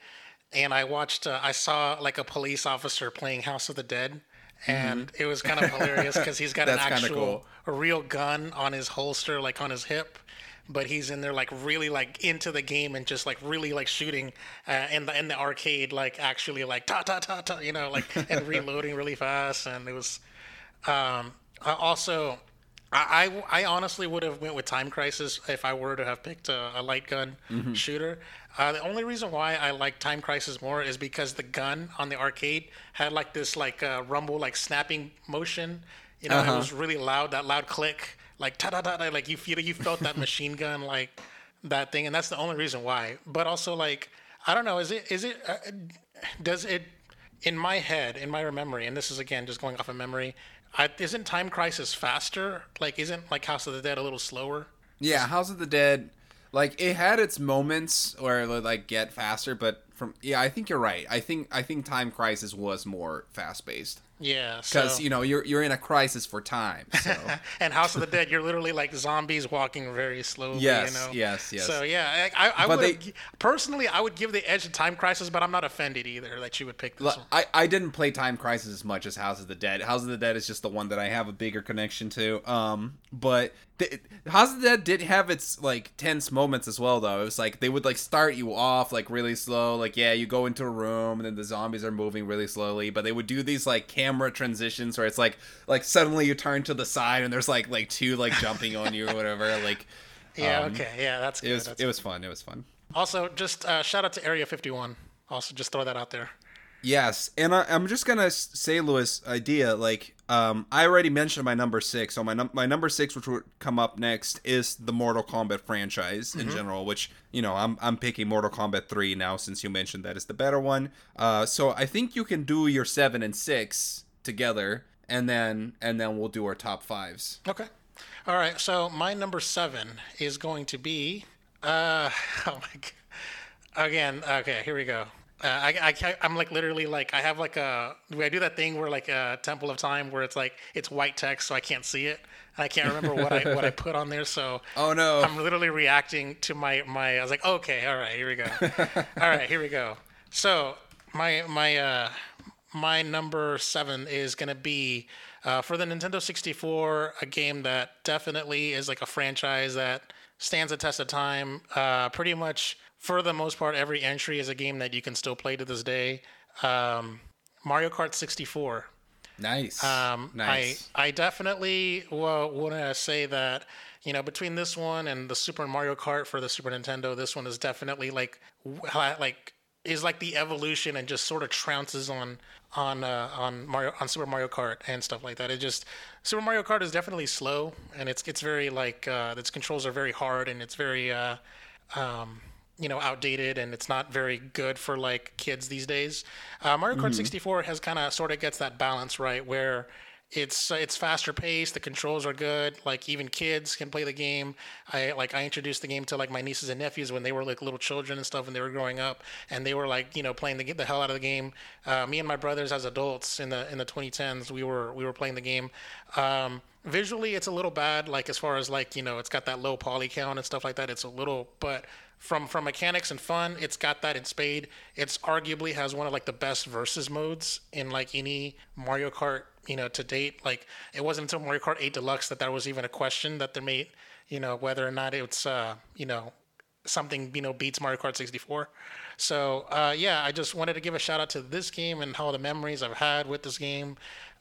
and I watched. Uh, I saw like a police officer playing House of the Dead, and it was kind of hilarious because he's got <laughs> an Mm-hmm. Actual, cool. a real gun on his holster, like on his hip. but he's in there like really like into the game and just like really like shooting uh, in the in the arcade, like actually like ta ta ta ta, you know, like and <laughs> reloading really fast, and it was. Um, also, I, I, I honestly would have went with Time Crisis if I were to have picked a, a light gun shooter. Uh, the only reason why I like Time Crisis more is because the gun on the arcade had like this like uh, rumble like snapping motion. You know, it was really loud. That loud click, like ta da da, like you feel you felt that <laughs> machine gun like that thing, and that's the only reason why. But also like I don't know, is it is it uh, does it in my head, in my memory, and this is again just going off of memory. I, isn't Time Crisis faster? Like, isn't like House of the Dead a little slower? Yeah, House of the Dead, like it had its moments where it would like get faster, but from yeah, I think you're right. I think I think Time Crisis was more fast paced Yeah, because so, you know you're you're in a crisis for time. So <laughs> and House of the Dead, you're literally like zombies walking very slowly. Yes, you know? yes, yes. So yeah, I, I, I would they- personally, I would give the edge to Time Crisis, but I'm not offended either that you would pick this Look, one. I, I didn't play Time Crisis as much as House of the Dead. House of the Dead is just the one that I have a bigger connection to. Um, but the, House of the Dead did have its like tense moments as well, though. It was like they would like start you off like really slow, like yeah, you go into a room and then the zombies are moving really slowly. But they would do these like camera transitions where it's like like suddenly you turn to the side and there's like like two like jumping on you or whatever. Like <laughs> Yeah, um, okay, yeah, that's good. it was that's it was fun. It was fun. Also, just uh, shout out to Area 51. Also, just throw that out there. Yes, and I, I'm just gonna say, Lewis, idea like um, I already mentioned my number six. So my num- my number six, which would come up next, is the Mortal Kombat franchise in general. Which you know, I'm I'm picking Mortal Kombat three now since you mentioned that is the better one. Uh, so I think you can do your seven and six together, and then and then we'll do our top fives. Okay. All right. So my number seven is going to be. Uh, <laughs> oh my. God. Again. Okay. Here we go. Uh, I, I can't- I'm like literally like I have like a I do that thing where like a Temple of Time where it's like it's white text so I can't see it and I can't remember what I what I <laughs> put on there so Oh no! I'm literally reacting to my my. I was like, okay, all right, here we go. <laughs> all right, here we go. So my my uh my number seven is gonna be uh, for the Nintendo 64, a game that definitely is like a franchise that stands the test of time. Uh, pretty much for the most part, every entry is a game that you can still play to this day. Um, Mario Kart 64. nice, Um, nice. I I definitely well, want to say that you know between this one and the Super Mario Kart for the Super Nintendo, this one is definitely like like is like the evolution and just sort of trounces on on uh, on Mario on Super Mario Kart and stuff like that. It just Super Mario Kart is definitely slow and it's it's very like uh, its controls are very hard and it's very uh, um, you know outdated and it's not very good for like kids these days. Uh, Mario Kart 64 has kind of sort of gets that balance right where it's it's faster paced. The controls are good. Like even kids can play the game. I like I introduced the game to like my nieces and nephews when they were like little children and stuff when they were growing up, and they were like you know playing the get the hell out of the game. Uh, me and my brothers as adults in the in the 2010s we were we were playing the game. Um, visually it's a little bad like as far as like you know it's got that low poly count and stuff like that. It's a little but from from mechanics and fun, it's got that in spade. It's arguably has one of like the best versus modes in like any Mario Kart, you know, to date. Like it wasn't until Mario Kart 8 Deluxe that there was even a question that they made, you know, whether or not it's uh, you know, something you know beats Mario Kart 64. So uh, yeah, I just wanted to give a shout out to this game and all the memories I've had with this game.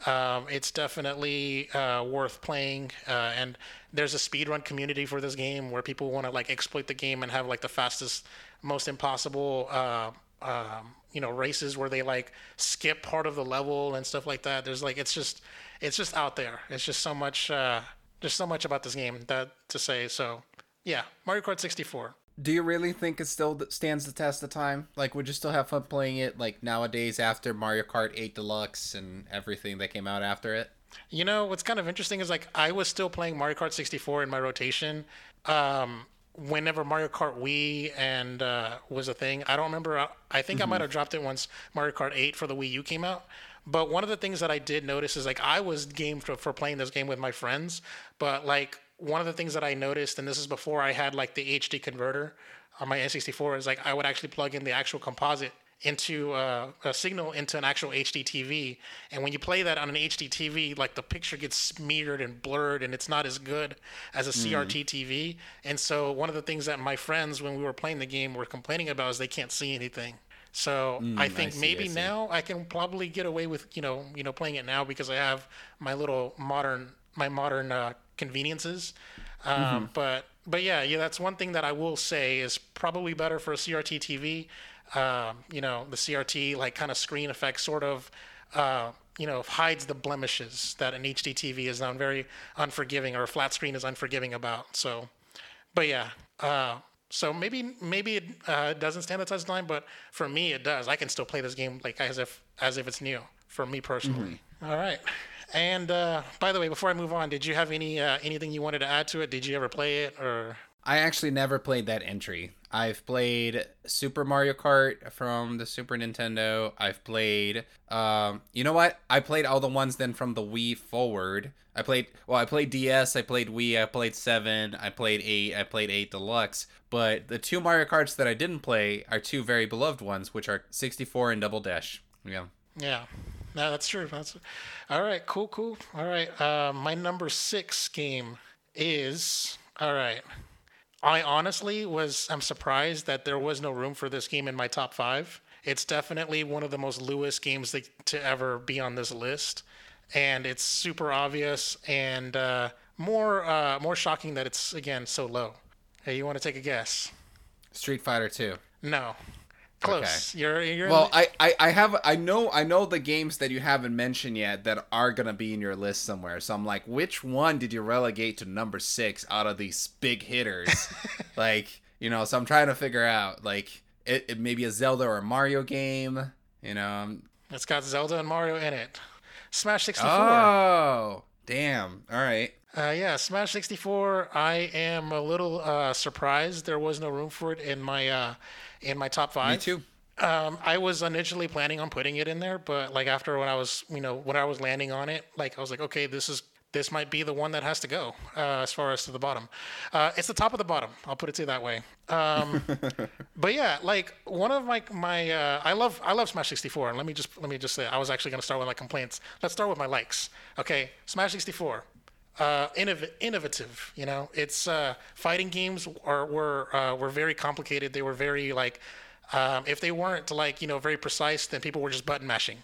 Um, it's definitely uh, worth playing, uh, and there's a speedrun community for this game where people want to like exploit the game and have like the fastest, most impossible, uh, um, you know, races where they like skip part of the level and stuff like that. There's like it's just it's just out there. It's just so much. Uh, there's so much about this game that to say. So yeah, Mario Kart 64. Do you really think it still stands the test of time? Like, would you still have fun playing it like nowadays after Mario Kart 8 Deluxe and everything that came out after it? You know what's kind of interesting is like I was still playing Mario Kart 64 in my rotation. Um, whenever Mario Kart Wii and uh, was a thing, I don't remember. uh, I think I might have dropped it once Mario Kart 8 for the Wii U came out. But one of the things that I did notice is like I was game for, for playing this game with my friends, but like one of the things that I noticed, and this is before I had like the HD converter on my N64, is like I would actually plug in the actual composite into uh, a signal into an actual HD TV. And when you play that on an HD TV, like the picture gets smeared and blurred, and it's not as good as a CRT TV. And so one of the things that my friends, when we were playing the game, were complaining about is they can't see anything. So I think see, maybe I now I can probably get away with you know you know playing it now because I have my little modern my modern uh, conveniences. Um, But but yeah, yeah, that's one thing that I will say is probably better for a CRT TV. Um, you know, the CRT like kind of screen effect sort of. Uh, you know, hides the blemishes that an HD TV is now very unforgiving or a flat screen is unforgiving about. So, but yeah, uh, so maybe maybe it uh, doesn't stand the test of time, but for me it does. I can still play this game like as if as if it's new for me personally. All right. And uh, by the way, before I move on, did you have any uh, anything you wanted to add to it? Did you ever play it or? I actually never played that entry. I've played Super Mario Kart from the Super Nintendo. I've played, um, you know what? I played all the ones then from the Wii forward. I played, well, I played DS, I played Wii, I played 7, I played 8, I played 8 Deluxe. But the two Mario Karts that I didn't play are two very beloved ones, which are 64 and Double Dash. Yeah. Yeah, no, that's true. That's all right. Cool, cool. All right. Uh, my number six game is all right. I honestly was. I'm surprised that there was no room for this game in my top five. It's definitely one of the most Lewis games that, to ever be on this list, and it's super obvious and uh, more uh, more shocking that it's again so low. Hey, you want to take a guess? Street Fighter 2. No, close. You're you're Well, the- I, I, I have I know I know the games that you haven't mentioned yet that are gonna be in your list somewhere. So I'm like, which one did you relegate to number six out of these big hitters? <laughs> like, you know, so I'm trying to figure out like it, it maybe a Zelda or a Mario game. You know. it's got Zelda and Mario in it. Smash 64. Oh, damn. All right. Uh, yeah, Smash 64. I am a little uh, surprised there was no room for it in my uh, in my top five. Me too. Um, I was initially planning on putting it in there, but like after when I was, you know, when I was landing on it, like I was like, okay, this is this might be the one that has to go uh, as far as to the bottom. Uh, it's the top of the bottom. I'll put it to you that way. Um, <laughs> but yeah, like one of my my uh, I love I love Smash 64. And let me just let me just say I was actually gonna start with my complaints. Let's start with my likes. Okay, Smash 64 uh, innov- innovative. You know, it's uh, fighting games are were uh, were very complicated. They were very like, um, if they weren't like you know very precise, then people were just button mashing.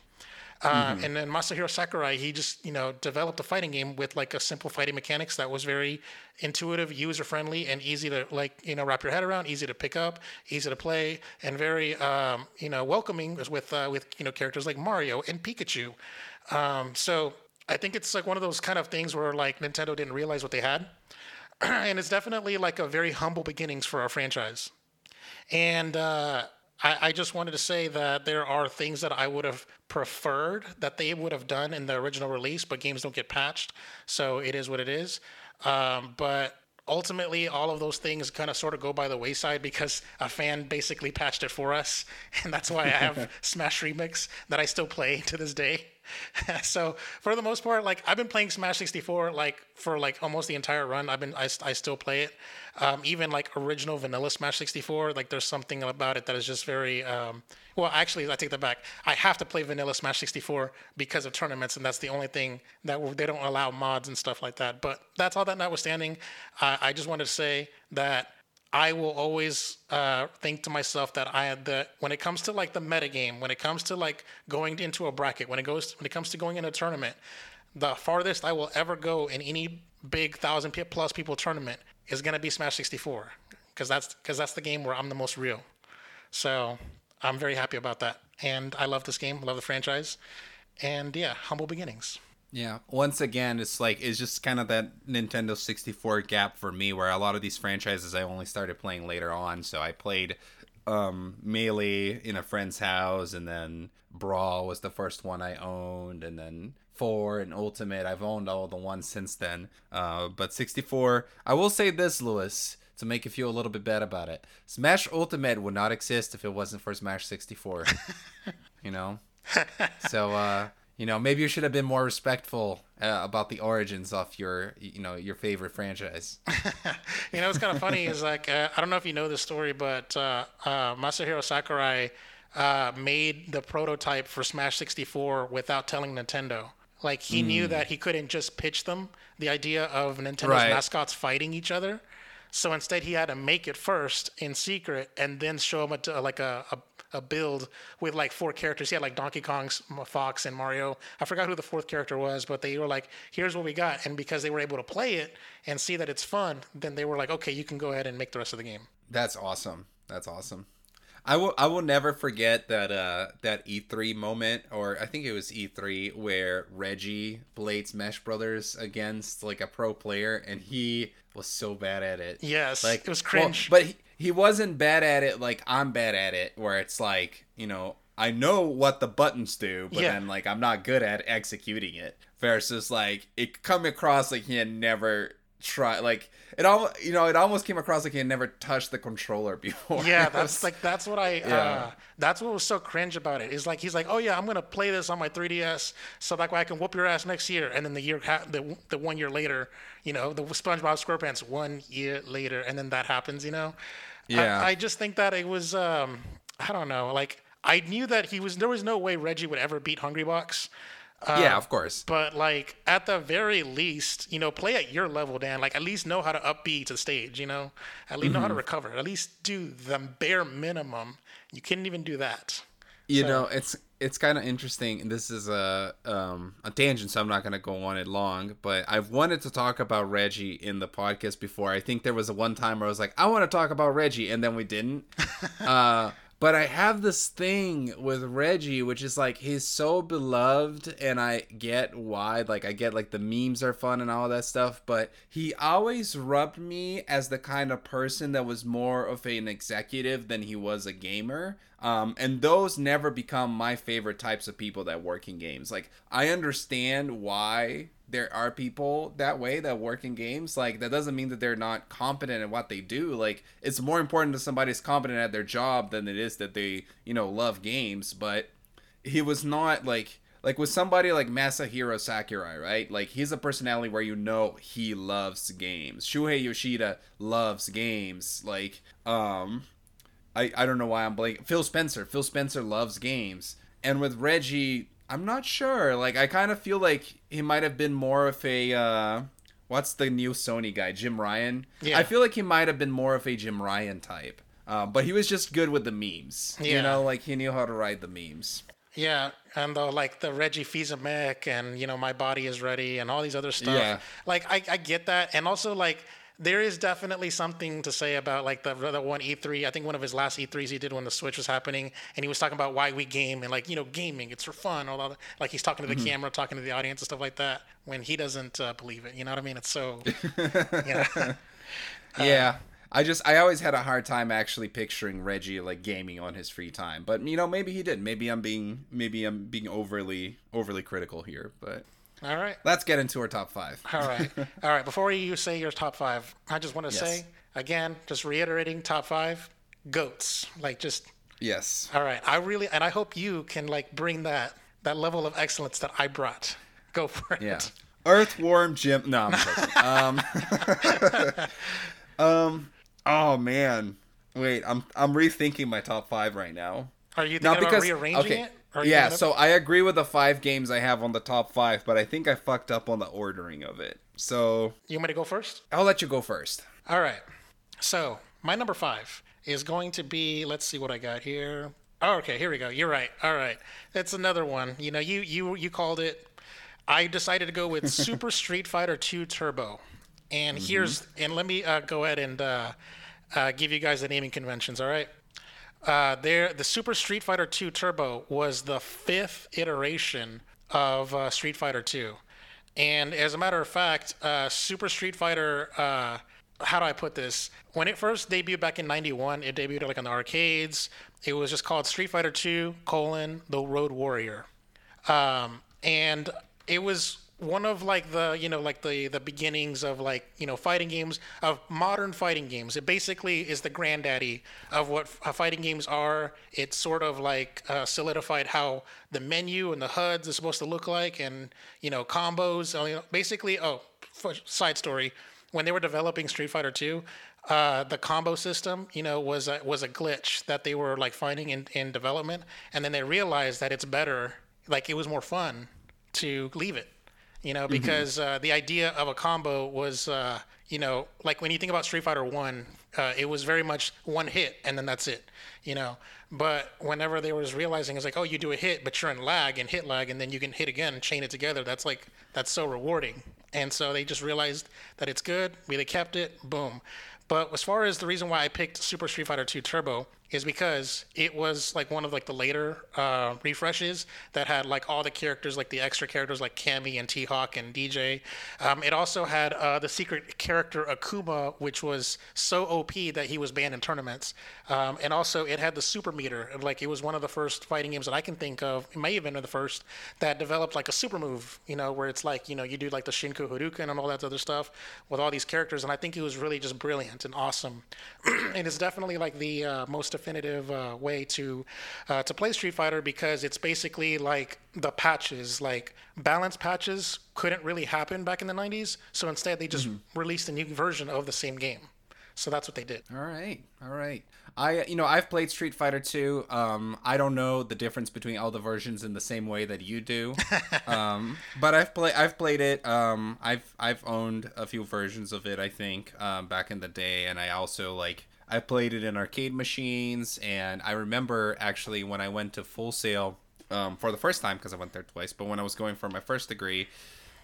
Uh, And then Masahiro Sakurai, he just you know developed a fighting game with like a simple fighting mechanics that was very intuitive, user friendly, and easy to like you know wrap your head around, easy to pick up, easy to play, and very um, you know welcoming with uh, with you know characters like Mario and Pikachu. Um, so I think it's like one of those kind of things where like Nintendo didn't realize what they had, <clears throat> and it's definitely like a very humble beginnings for our franchise. And uh, I, I just wanted to say that there are things that I would have preferred that they would have done in the original release, but games don't get patched, so it is what it is. Um, but ultimately, all of those things kind of sort of go by the wayside because a fan basically patched it for us, <laughs> and that's why I have <laughs> Smash Remix that I still play to this day. <laughs> so for the most part, like I've been playing Smash 64 like for like almost the entire run. I've been I, I still play it. Um, even like original vanilla Smash 64, like there's something about it that is just very um, well. Actually, I take that back. I have to play vanilla Smash 64 because of tournaments, and that's the only thing that they don't allow mods and stuff like that. But that's all that notwithstanding, uh, I just wanted to say that I will always uh, think to myself that I had the when it comes to like the metagame, when it comes to like going into a bracket, when it goes when it comes to going in a tournament, the farthest I will ever go in any big thousand plus people tournament is gonna be Smash 64, because that's because that's the game where I'm the most real. So I'm very happy about that, and I love this game, love the franchise, and yeah, humble beginnings. Yeah. Once again, it's like it's just kind of that Nintendo 64 gap for me where a lot of these franchises I only started playing later on. So I played um Melee in a friend's house and then Brawl was the first one I owned and then 4 and Ultimate. I've owned all the ones since then. Uh but 64, I will say this, Lewis, to make you feel a little bit bad about it. Smash Ultimate would not exist if it wasn't for Smash 64. <laughs> you know? so uh you know maybe you should have been more respectful uh, about the origins of your you know your favorite franchise <laughs> You know, what's kind of funny. Is like uh, I don't know if you know this story, but uh, uh, Masahiro Sakurai uh, made the prototype for Smash 64 without telling Nintendo. Like he knew Hmm. that he couldn't just pitch them the idea of Nintendo's Right. mascots fighting each other. So instead, he had to make it first in secret and then show him a, like a, a a build with like four characters. He had like Donkey Kong, Fox, and Mario. I forgot who the fourth character was, but they were like, "Here's what we got." And because they were able to play it and see that it's fun, then they were like, "Okay, you can go ahead and make the rest of the game." That's awesome. That's awesome. I will I will never forget that uh that E3 moment or I think it was E3 where Reggie played Smash Brothers against like a pro player and he was so bad at it. Yes, Like it was well, cringe. but he, he wasn't bad at it like I'm bad at it where it's like, you know, I know what the buttons do, but Yeah. then like I'm not good at executing it. Versus like it come across like he had never tried like it almost you know it almost came across like he had never touched the controller before. yeah, <laughs> that's like that's what I. Uh, Yeah. that's what was so cringe about it. Is like he's like, "Oh yeah, I'm gonna play this on my 3DS, so that way I can whoop your ass next year." And then the year, ha- the the one year later, you know, the SpongeBob SquarePants one year later, and then that happens. You know. Yeah. I, I just think that it was. Um, I don't know. Like I knew that he was. There was no way Reggie would ever beat Hungrybox. yeah, of course. But like at the very least, you know, play at your level, Dan. Like at least know how to up B to the stage. You know, at least know Mm-hmm. how to recover. At least do the bare minimum. You couldn't even do that. You know, it's it's kind of interesting. and This is a um, a tangent, so I'm not going to go on it long. But I've wanted to talk about Reggie in the podcast before. I think there was a one time where I was like, I want to talk about Reggie, and then we didn't. <laughs> uh, but I have this thing with Reggie, which is like he's so beloved, and I get why. Like I get like the memes are fun and all that stuff, but he always rubbed me as the kind of person that was more of an executive than he was a gamer. Um, and those never become my favorite types of people that work in games. Like I understand why there are people that way that work in games. Like that doesn't mean that they're not competent at what they do. Like it's more important that somebody's competent at their job than it is that they, you know, love games. But he was not like like with somebody like Masahiro Sakurai, right? Like he's a personality where you know he loves games. Shuhei Yoshida loves games. Like um I, I don't know why I'm blanking. Phil Spencer. Phil Spencer loves games. And with Reggie, I'm not sure. Like I kind of feel like he might have been more of a uh what's the new Sony guy? Jim Ryan? Yeah. I feel like he might have been more of a Jim Ryan type. Uh, but he was just good with the memes. Yeah. You know, like he knew how to ride the memes. Yeah, and the like the Reggie Fils-Aimé and you know my body is ready and all these other stuff. Yeah. Like I, I get that, and also like there is definitely something to say about like the the one E3. I think one of his last E3s he did when the Switch was happening, and he was talking about why we game and like you know gaming, it's for fun. All that, like he's talking to the camera, talking to the audience and stuff like that. When he doesn't uh, believe it, you know what I mean? It's so <laughs> yeah. <laughs> yeah. I just I always had a hard time actually picturing Reggie like gaming on his free time. But you know, maybe he did. Maybe I'm being maybe I'm being overly overly critical here, but All right. let's get into our top 5. All right. <laughs> All right. Before you say your top five, I just want to Yes. say again, just reiterating top five, goats. Like just Yes. all right. I really and I hope you can like bring that that level of excellence that I brought. Go for it. Yeah. Earthworm Jim. No, I'm joking. <laughs> um, <laughs> um. Oh man. Wait, I'm I'm rethinking my top five right now. Are you thinking because about rearranging okay, it? Yeah. So I agree with the five games I have on the top five, but I think I fucked up on the ordering of it. So you want me to go first? I'll let you go first. All right. So my number five is going to be. Let's see what I got here. Oh, okay, here we go. You're right. All right, that's another one. You know, you you you called it. I decided to go with <laughs> Super Street Fighter 2 Turbo, and here's and let me uh, go ahead and uh, uh, give you guys the naming conventions. All right. Uh, there, the Super Street Fighter 2 Turbo was the fifth iteration of uh, Street Fighter 2, and as a matter of fact, uh, Super Street Fighter. Uh, how do I put this? When it first debuted back in '91, it debuted like on the arcades. It was just called Street Fighter 2: colon The World Warrior, um, and it was one of like the you know like the the beginnings of like you know fighting games of modern fighting games. It basically is the granddaddy of what f- uh, fighting games are. It sort of like uh, solidified how the menu and the huds is supposed to look like and you know combos. You know, basically oh f- side story. When they were developing Street Fighter 2, uh, the combo system, you know, was a, was a glitch that they were like finding in, in development, and then they realized that it's better, like it was more fun to leave it, you know, because uh, the idea of a combo was, uh, you know, like when you think about Street Fighter One, uh, it was very much one hit and then that's it, you know. But whenever they was realizing it's like, oh, you do a hit, but you're in lag and hit lag, and then you can hit again and chain it together. That's like that's so rewarding. And so they just realized that it's good. We they kept it. Boom. But as far as the reason why I picked Super Street Fighter 2 Turbo is because it was like one of like the later uh, refreshes that had like all the characters, like the extra characters like Cammy and T Hawk and Dee Jay. Um, it also had uh, the secret character Akuma, which was so OP that he was banned in tournaments. Um, and also it had the super meter. Like it was one of the first fighting games that I can think of. It may have been the first that developed like a super move. You know, where it's like you know you do like the Shinku Hadouken and all that other stuff with all these characters. And I think it was really just brilliant and awesome. <clears throat> and it's definitely like the uh, most definitive uh, way to uh, to play Street Fighter because it's basically like the patches, like balance patches couldn't really happen back in the 90s. So instead, they just released a new version of the same game. So that's what they did. All right, all right. I you know I've played Street Fighter 2. Um, I don't know the difference between all the versions in the same way that you do. <laughs> um, but I've played I've played it. Um, I've I've owned a few versions of it. I think um, back in the day, and I also like I played it in arcade machines. And I remember actually when I went to Full Sail um, for the first time because I went there twice. But when I was going for my first degree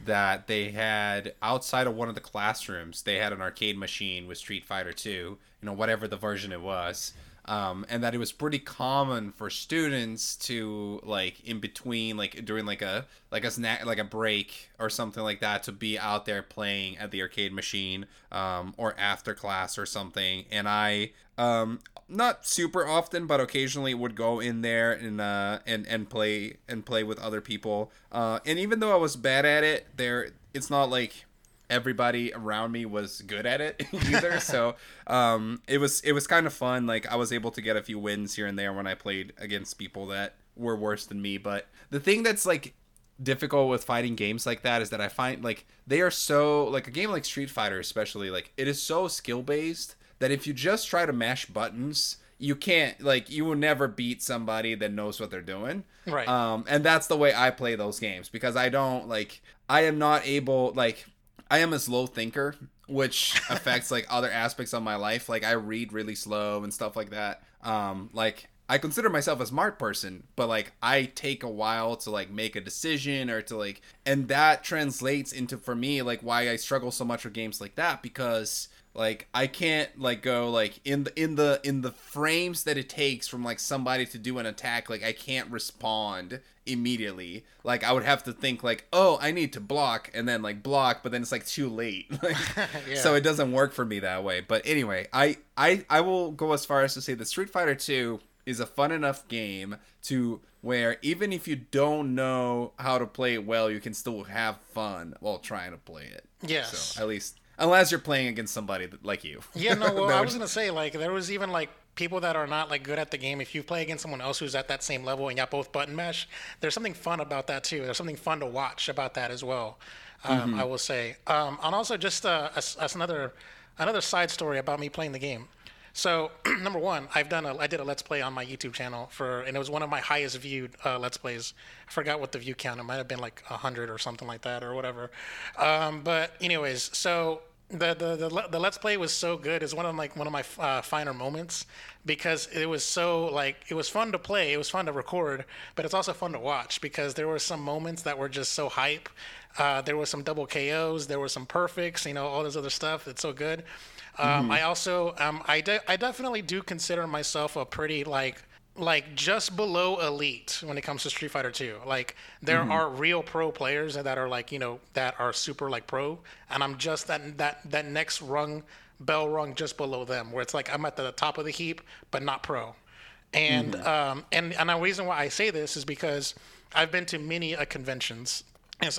that they had outside of one of the classrooms they had an arcade machine with street fighter 2 you know whatever the version it was um, and that it was pretty common for students to like in between like during like a like a snack like a break or something like that to be out there playing at the arcade machine um, or after class or something and i um, not super often, but occasionally would go in there and uh, and and play and play with other people. Uh, and even though I was bad at it, there it's not like everybody around me was good at it <laughs> either. so um, it was it was kind of fun. Like I was able to get a few wins here and there when I played against people that were worse than me. But the thing that's like difficult with fighting games like that is that I find like they are so like a game like Street Fighter especially like it is so skill based that if you just try to mash buttons, you can't like you will never beat somebody that knows what they're doing. Right. Um, and that's the way I play those games because I don't like I am not able like I am a slow thinker, which affects like other aspects of my life. Like I read really slow and stuff like that. Um, like I consider myself a smart person, but like I take a while to like make a decision or to like and that translates into for me like why I struggle so much with games like that because like I can't like go like in the in the in the frames that it takes from like somebody to do an attack like I can't respond immediately. Like I would have to think like, "Oh, I need to block," and then like block, but then it's like too late. <laughs> Like, <laughs> Yeah. So it doesn't work for me that way. But anyway, I I I will go as far as to say that Street Fighter 2 is a fun enough game to where even if you don't know how to play it well, you can still have fun while trying to play it. Yes. So at least unless you're playing against somebody that, like you. Yeah, no, <laughs> well, I was gonna say like there was even like people that are not like good at the game. If you play against someone else who's at that same level and y'all both button mash, there's something fun about that too. There's something fun to watch about that as well. Um, I will say, um, and also just uh, another another side story about me playing the game. So <clears throat> number one, I've done a I did a let's play on my YouTube channel for and it was one of my highest viewed uh, let's plays. I forgot what the view count. It might have been like hundred or something like that or whatever. Um, but anyways, so the, the the the let's play was so good. It's one of like one of my uh, finer moments because it was so like it was fun to play. It was fun to record, but it's also fun to watch because there were some moments that were just so hype. Uh, there was some double KOs. There were some perfects. You know all this other stuff. It's so good. Um, I also um, I de- I definitely do consider myself a pretty like like just below elite when it comes to Street Fighter 2. Like there are real pro players that are like, you know, that are super like pro and I'm just that that that next rung bell rung just below them where it's like I'm at the top of the heap but not pro. And um and and the reason why I say this is because I've been to many uh, conventions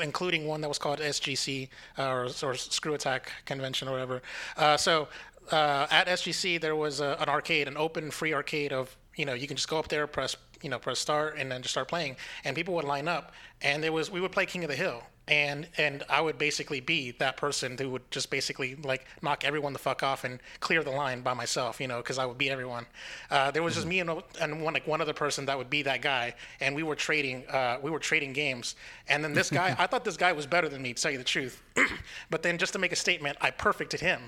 including one that was called SGC uh, or, or ScrewAttack Convention or whatever. Uh, so uh, at SGC there was a, an arcade, an open free arcade of you know you can just go up there, press you know press start, and then just start playing, and people would line up, and there was we would play King of the Hill, and and I would basically be that person who would just basically like knock everyone the fuck off and clear the line by myself, you know, because I would beat everyone. Uh, there was just me and, and one like one other person that would be that guy, and we were trading uh, we were trading games. And then this guy, <laughs> I thought this guy was better than me, to tell you the truth. <clears throat> but then just to make a statement, I perfected him.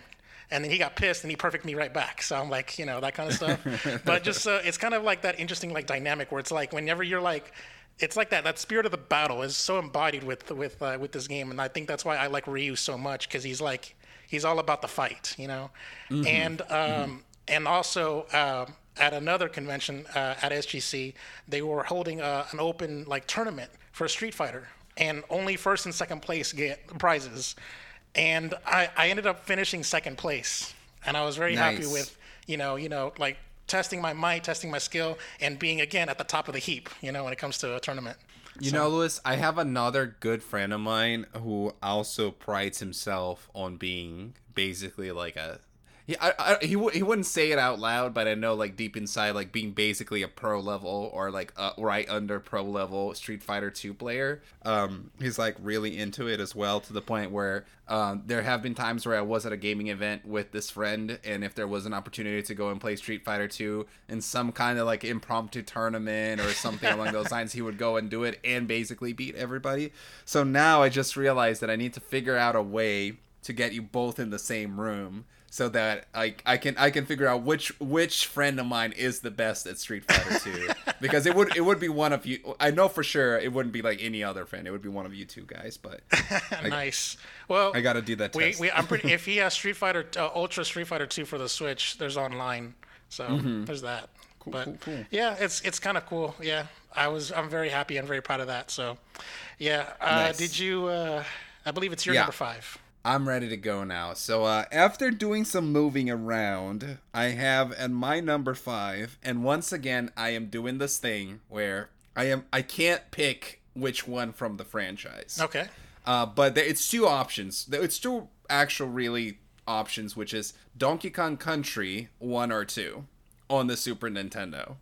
And then he got pissed and he perfected me right back. So I'm like, you know, that kind of stuff. <laughs> but just uh, it's kind of like that interesting like dynamic where it's like whenever you're like it's like that. That spirit of the battle is so embodied with with uh, with this game, and I think that's why I like Ryu so much because he's like he's all about the fight, you know. Mm-hmm. And um, mm-hmm. and also uh, at another convention uh, at SGC, they were holding uh, an open like tournament for Street Fighter, and only first and second place get prizes. And I, I ended up finishing second place, and I was very nice. happy with you know you know like testing my might, testing my skill, and being again at the top of the heap. You know, when it comes to a tournament. You so. know, Lewis, I have another good friend of mine who also prides himself on being basically like a he, I, I, he, he wouldn't say it out loud, but I know like deep inside, like being basically a pro level or like uh, right under pro level Street Fighter Two player. Um, he's like really into it as well to the point where um, there have been times where I was at a gaming event with this friend, and if there was an opportunity to go and play Street Fighter Two in some kind of like impromptu tournament or something along those <laughs> lines, he would go and do it and basically beat everybody. So now I just realized that I need to figure out a way to get you both in the same room so that I I can I can figure out which which friend of mine is the best at Street Fighter 2 <laughs> because it would it would be one of you I know for sure it wouldn't be like any other friend. It would be one of you two guys but <laughs> nice. Well I got to do that we, we, I'm pretty if <laughs> he has Street Fighter uh, Ultra Street Fighter 2 for the Switch there's online. So mm-hmm. there's that. Cool, but cool, cool. yeah it's it's kind of cool. Yeah I was I'm very happy and very proud of that. So yeah uh, nice. did you uh, I believe it's your yeah. number 5 I'm ready to go now. So uh, after doing some moving around, I have at my number five, and once again I am doing this thing where I am I can't pick which one from the franchise. Okay. Uh, but it's two options. It's two actual really options, which is Donkey Kong Country one or two on the Super Nintendo.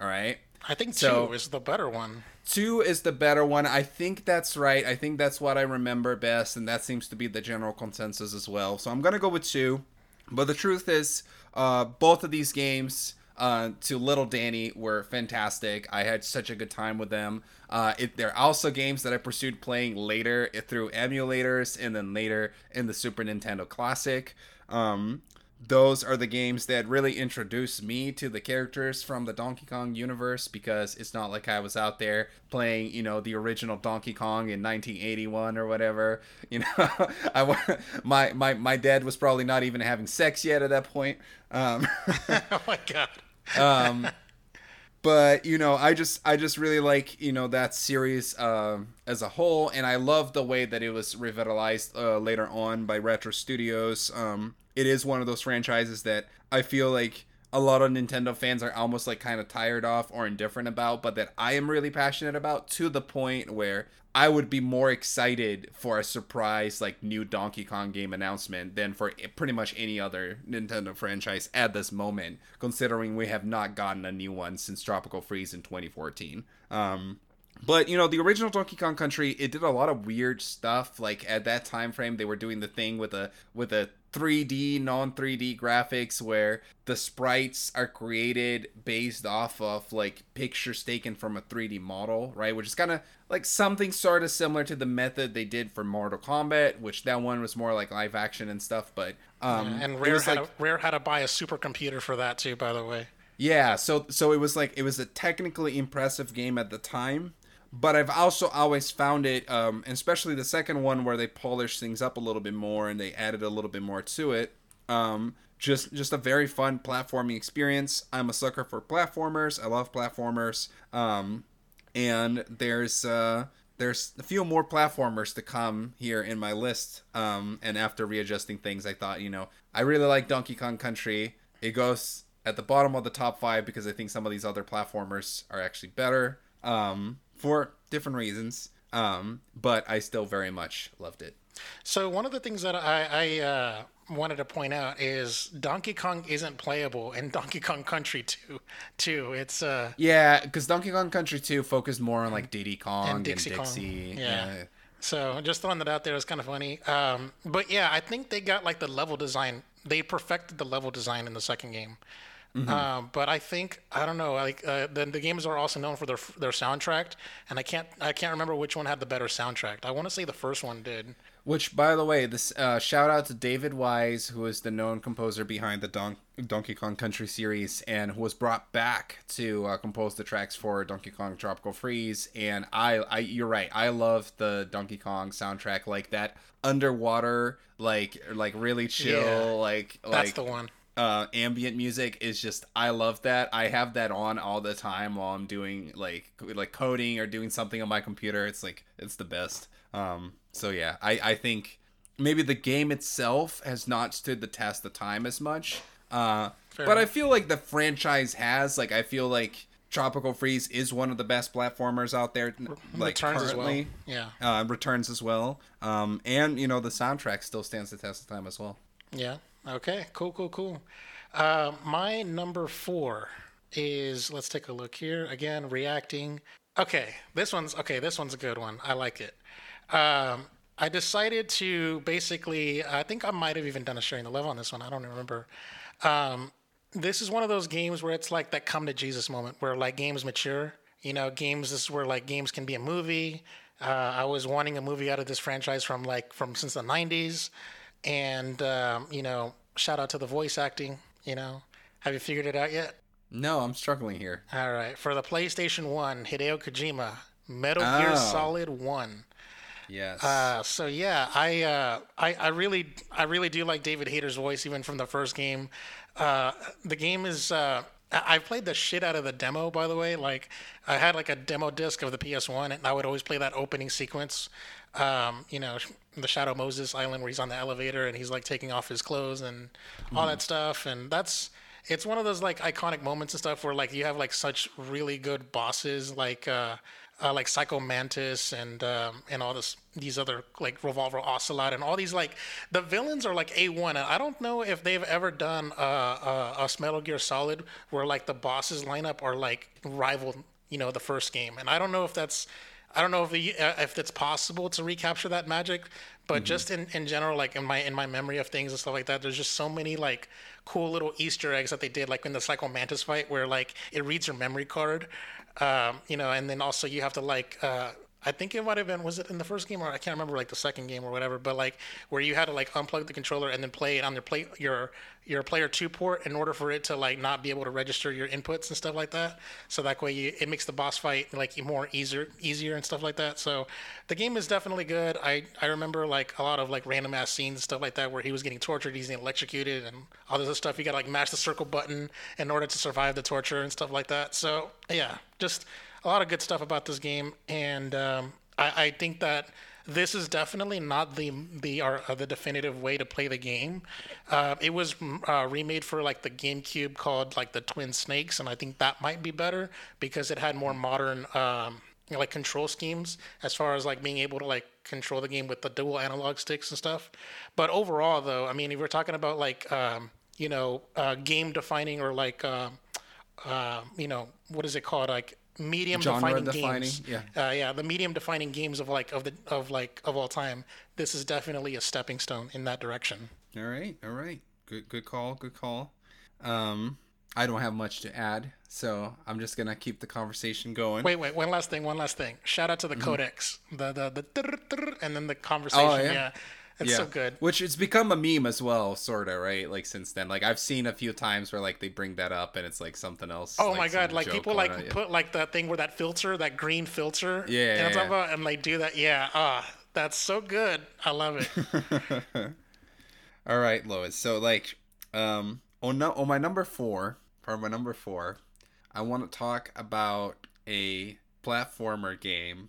All right. I think so, two is the better one. Two is the better one. I think that's right. I think that's what I remember best, and that seems to be the general consensus as well. So I'm gonna go with two. But the truth is, uh, both of these games uh, to Little Danny were fantastic. I had such a good time with them. Uh, it, they're also games that I pursued playing later through emulators and then later in the Super Nintendo Classic. Um, those are the games that really introduced me to the characters from the Donkey Kong universe because it's not like I was out there playing, you know, the original Donkey Kong in 1981 or whatever. <laughs> You know, I my my my dad was probably not even having sex yet at that point. Um, <laughs> oh my god. <laughs> um, but you know, I just I just really like you know that series uh, as a whole, and I love the way that it was revitalized uh, later on by Retro Studios. Um, it is one of those franchises that I feel like a lot of Nintendo fans are almost like kind of tired off or indifferent about, but that I am really passionate about to the point where I would be more excited for a surprise like new Donkey Kong game announcement than for pretty much any other Nintendo franchise at this moment, considering we have not gotten a new one since Tropical Freeze in 2014. Um, but you know the original donkey kong country it did a lot of weird stuff. Like at that time frame they were doing the thing with a with a 3d non 3d graphics where the sprites are created based off of like pictures taken from a 3d model right? Which is kind of like something sort of similar to the method they did for mortal kombat which that one was more like live action and stuff but um yeah, and rare had, like, a, rare had to buy a supercomputer for that too by the way. Yeah so so it was like it was a technically impressive game at the time but I've also always found it, um, especially the second one where they polished things up a little bit more and they added a little bit more to it. Um, just just a very fun platforming experience. I'm a sucker for platformers. I love platformers. Um, and there's uh, there's a few more platformers to come here in my list. Um, and after readjusting things, I thought, you know, I really like Donkey Kong Country. It goes at the bottom of the top five because I think some of these other platformers are actually better. Um, for different reasons. Um, but I still very much loved it. So one of the things that I, I uh, wanted to point out is Donkey Kong isn't playable in <laughs> Donkey Kong Country 2. Too, it's uh yeah, because Donkey Kong Country 2 focused more on like Diddy Kong and Dixie. And Dixie. Yeah. yeah. So just throwing that out there is kind of funny. Um, but yeah, I think they got like the level design. They perfected the level design in the second game. Um, but I think I don't know. Like uh, the the games are also known for their their soundtrack, and I can't I can't remember which one had the better soundtrack. I want to say the first one did. Which, by the way, this uh, shout out to David Wise, who is the known composer behind the Don- Donkey Kong Country series, and who was brought back to uh, compose the tracks for Donkey Kong Tropical Freeze. And I, I, you're right, I love the Donkey Kong soundtrack, like that underwater, like, like really chill, Yeah, like, That's like the one. Uh, ambient music is just I love that. I have that on all the time while I'm doing like like coding or doing something on my computer. It's like it's the best. Um, so yeah, I I think maybe the game itself has not stood the test of time as much. Uh, Fair but I feel like the franchise has like I feel like Tropical Freeze is one of the best platformers out there. Like Returns as well. currently. Yeah. Uh, returns as well. Um, and you know the soundtrack still stands the test of time as well. Yeah. Okay. Cool. Cool. Cool. Uh, my number four is. Let's take a look here again. Reacting. Okay. This one's okay. This one's a good one. I like it. Um, I decided to basically. I think I might have even done a sharing the love on this one. I don't remember. Um, this is one of those games where it's like that come to Jesus moment where like games mature. You know, games this is where like games can be a movie. Uh, I was wanting a movie out of this franchise from like from since the '90s, and um, you know, shout out to the voice acting. You know, have you figured it out yet? No, I'm struggling here. All right, for the PlayStation One, Hideo Kojima, Metal Gear Oh. Solid One. Yes. Uh, so yeah, I, uh, I I really I really do like David Hayter's voice even from the first game. Uh, the game is uh, I played the shit out of the demo by the way. Like I had like a demo disc of the PS1 and I would always play that opening sequence. Um, you know, <laughs> the Shadow Moses Island where he's on the elevator and he's like taking off his clothes and all that stuff. And that's it's one of those like iconic moments and stuff where like you have like such really good bosses like uh, uh like Psycho Mantis and um and all this these other like Revolver Ocelot and all these like the villains are like A1 and I don't know if they've ever done uh, uh, a Metal Gear Solid where like the bosses lineup are like rival you know the first game. And I don't know if that's I don't know if the, uh, if it's possible to recapture that magic, but just in, in general, like in my in my memory of things and stuff like that, there's just so many like cool little Easter eggs that they did, like in the Psycho Mantis fight, where like it reads your memory card, um, you know, and then also you have to like. Uh, I think it might have been was it in the first game or I can't remember like the second game or whatever, but like where you had to like unplug the controller and then play it on your play your your player two port in order for it to like not be able to register your inputs and stuff like that. So that way you, it makes the boss fight like more easier easier and stuff like that. So the game is definitely good. I I remember like a lot of like random ass scenes and stuff like that where he was getting tortured, he's getting electrocuted and all this other stuff. You got to like mash the circle button in order to survive the torture and stuff like that. So yeah, just a lot of good stuff about this game, and um, I, I think that this is definitely not the the uh, the definitive way to play the game. Uh, it was mm, uh, remade for like the GameCube called like the Twin Snakes, and I think that might be better because it had more modern um, like control schemes as far as like being able to like control the game with the dual analog sticks and stuff. But overall, though, I mean, if we're talking about like um, you know uh, game defining or like um uh, you know what is it called like medium defining defining, games yeah. uh, yeah the medium defining games of like of the of like of all time this is definitely a stepping stone in that direction All right, all right. Good, good call, good call. Um, I don't have much to add, so I'm just gonna keep the conversation going. wait wait one last thing one last thing shout out to the Codec the the the and then the conversation Mm-hmm. Oh, yeah? yeah, it's so good Which it's become a meme as well, sorta, right? Like since then, like I've seen a few times where like they bring that up and it's like something else. Oh my god! Like people like yeah. put like that thing where that filter, that green filter. Yeah, You know what I'm yeah, about? And like do that. Yeah. Ah, that's so good. I love it. <laughs> All right, Lois. So like, um, on no, on my number four, for my number four, I want to talk about a platformer game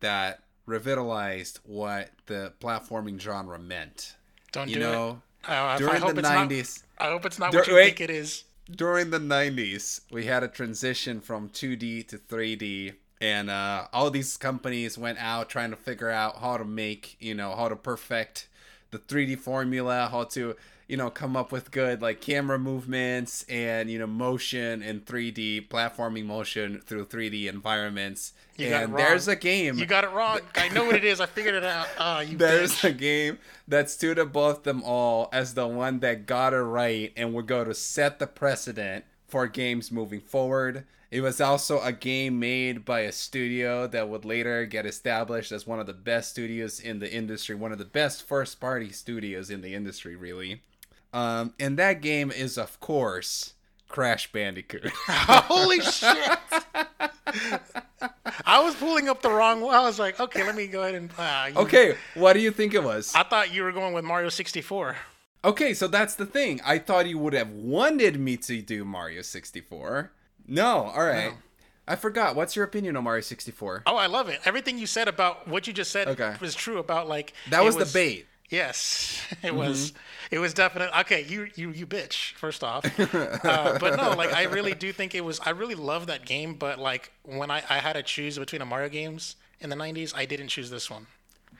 that revitalized what the platforming genre meant. Don't You do know, it. I during hope the it's not- '90s, I hope it's not Dur- what you wait. think it is. during the 90s we had a transition from 2d to 3d and uh, all these companies went out trying to figure out how to make you know how to perfect the 3d formula how to you know come up with good like camera movements and you know motion and 3D platforming motion through 3D environments. You got it and wrong. there's a game. You got it wrong. <laughs> I know what it is. I figured it out. Ah, you There's bitch. a game that stood above them all as the one that got it right and would go to set the precedent for games moving forward. It was also a game made by a studio that would later get established as one of the best studios in the industry, one of the best first party studios in the industry, really. Um, and that game is, of course, Crash Bandicoot. <laughs> Holy shit! I was pulling up the wrong one. I was like, okay, let me go ahead and. ah, you- okay, what do you think it was? I thought you were going with Mario 64. Okay, so that's the thing. I thought you would have wanted me to do Mario 64. No, all right. No. I forgot. What's your opinion on Mario 64? Oh, I love it. Everything you said about what you just said Okay. was true about like that it was, the bait. Yes, it Mm-hmm. was. It was definitely okay. You you you bitch. First off, <laughs> uh, but no, like I really do think it was. I really love that game, but like when I I had to choose between the Mario games in the '90s, I didn't choose this one.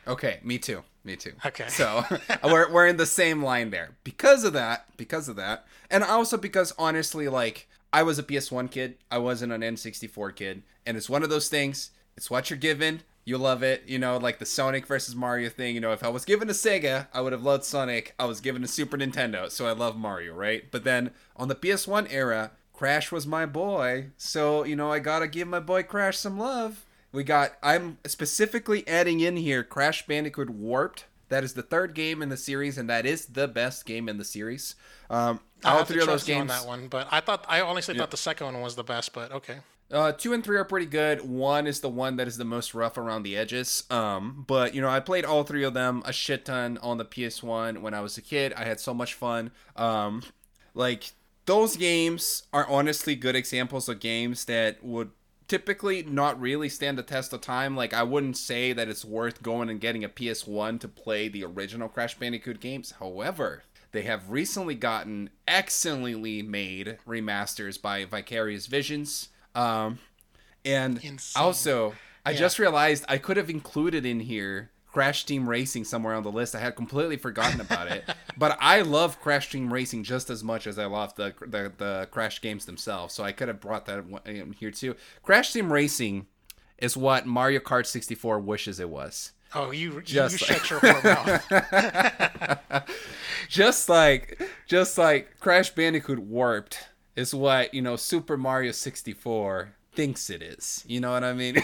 Okay, me too. Me too. Okay. So <laughs> <laughs> we're, we're in the same line there. Because of that, because of that, and also because honestly, like, I was a PS1 kid, I wasn't an N64 kid, and it's one of those things, it's what you're given, you love it, you know, like the Sonic versus Mario thing, you know, if I was given a Sega, I would have loved Sonic, I was given a Super Nintendo, so I love Mario, right? But then on the PS1 era, Crash was my boy, so, you know, I gotta give my boy Crash some love. We got. I'm specifically adding in here Crash Bandicoot Warped. That is the third game in the series, and that is the best game in the series. Um, all have to three of those you on that one, but I thought I honestly thought the second one was the best. But okay, Uh, two and three are pretty good. One is the one that is the most rough around the edges. Um, but you know, I played all three of them a shit ton on the PS1 when I was a kid. I had so much fun. Um, like those games are honestly good examples of games that would typically not really stand the test of time. Like I wouldn't say that it's worth going and getting a PS1 to play the original Crash Bandicoot games. However, they have recently gotten excellently made remasters by Vicarious Visions. Um, and N. Sane. also, I Yeah. just realized I could have included in here Crash Team Racing somewhere on the list. I had completely forgotten about it. <laughs> But I love Crash Team Racing just as much as I love the, the the Crash games themselves. So I could have brought that in here too. Crash Team Racing is what Mario Kart 64 wishes it was. oh you you, Just you like- shut your whore mouth. <laughs> just like just like Crash Bandicoot Warped is what, you know, Super Mario 64 thinks it is. You know what I mean?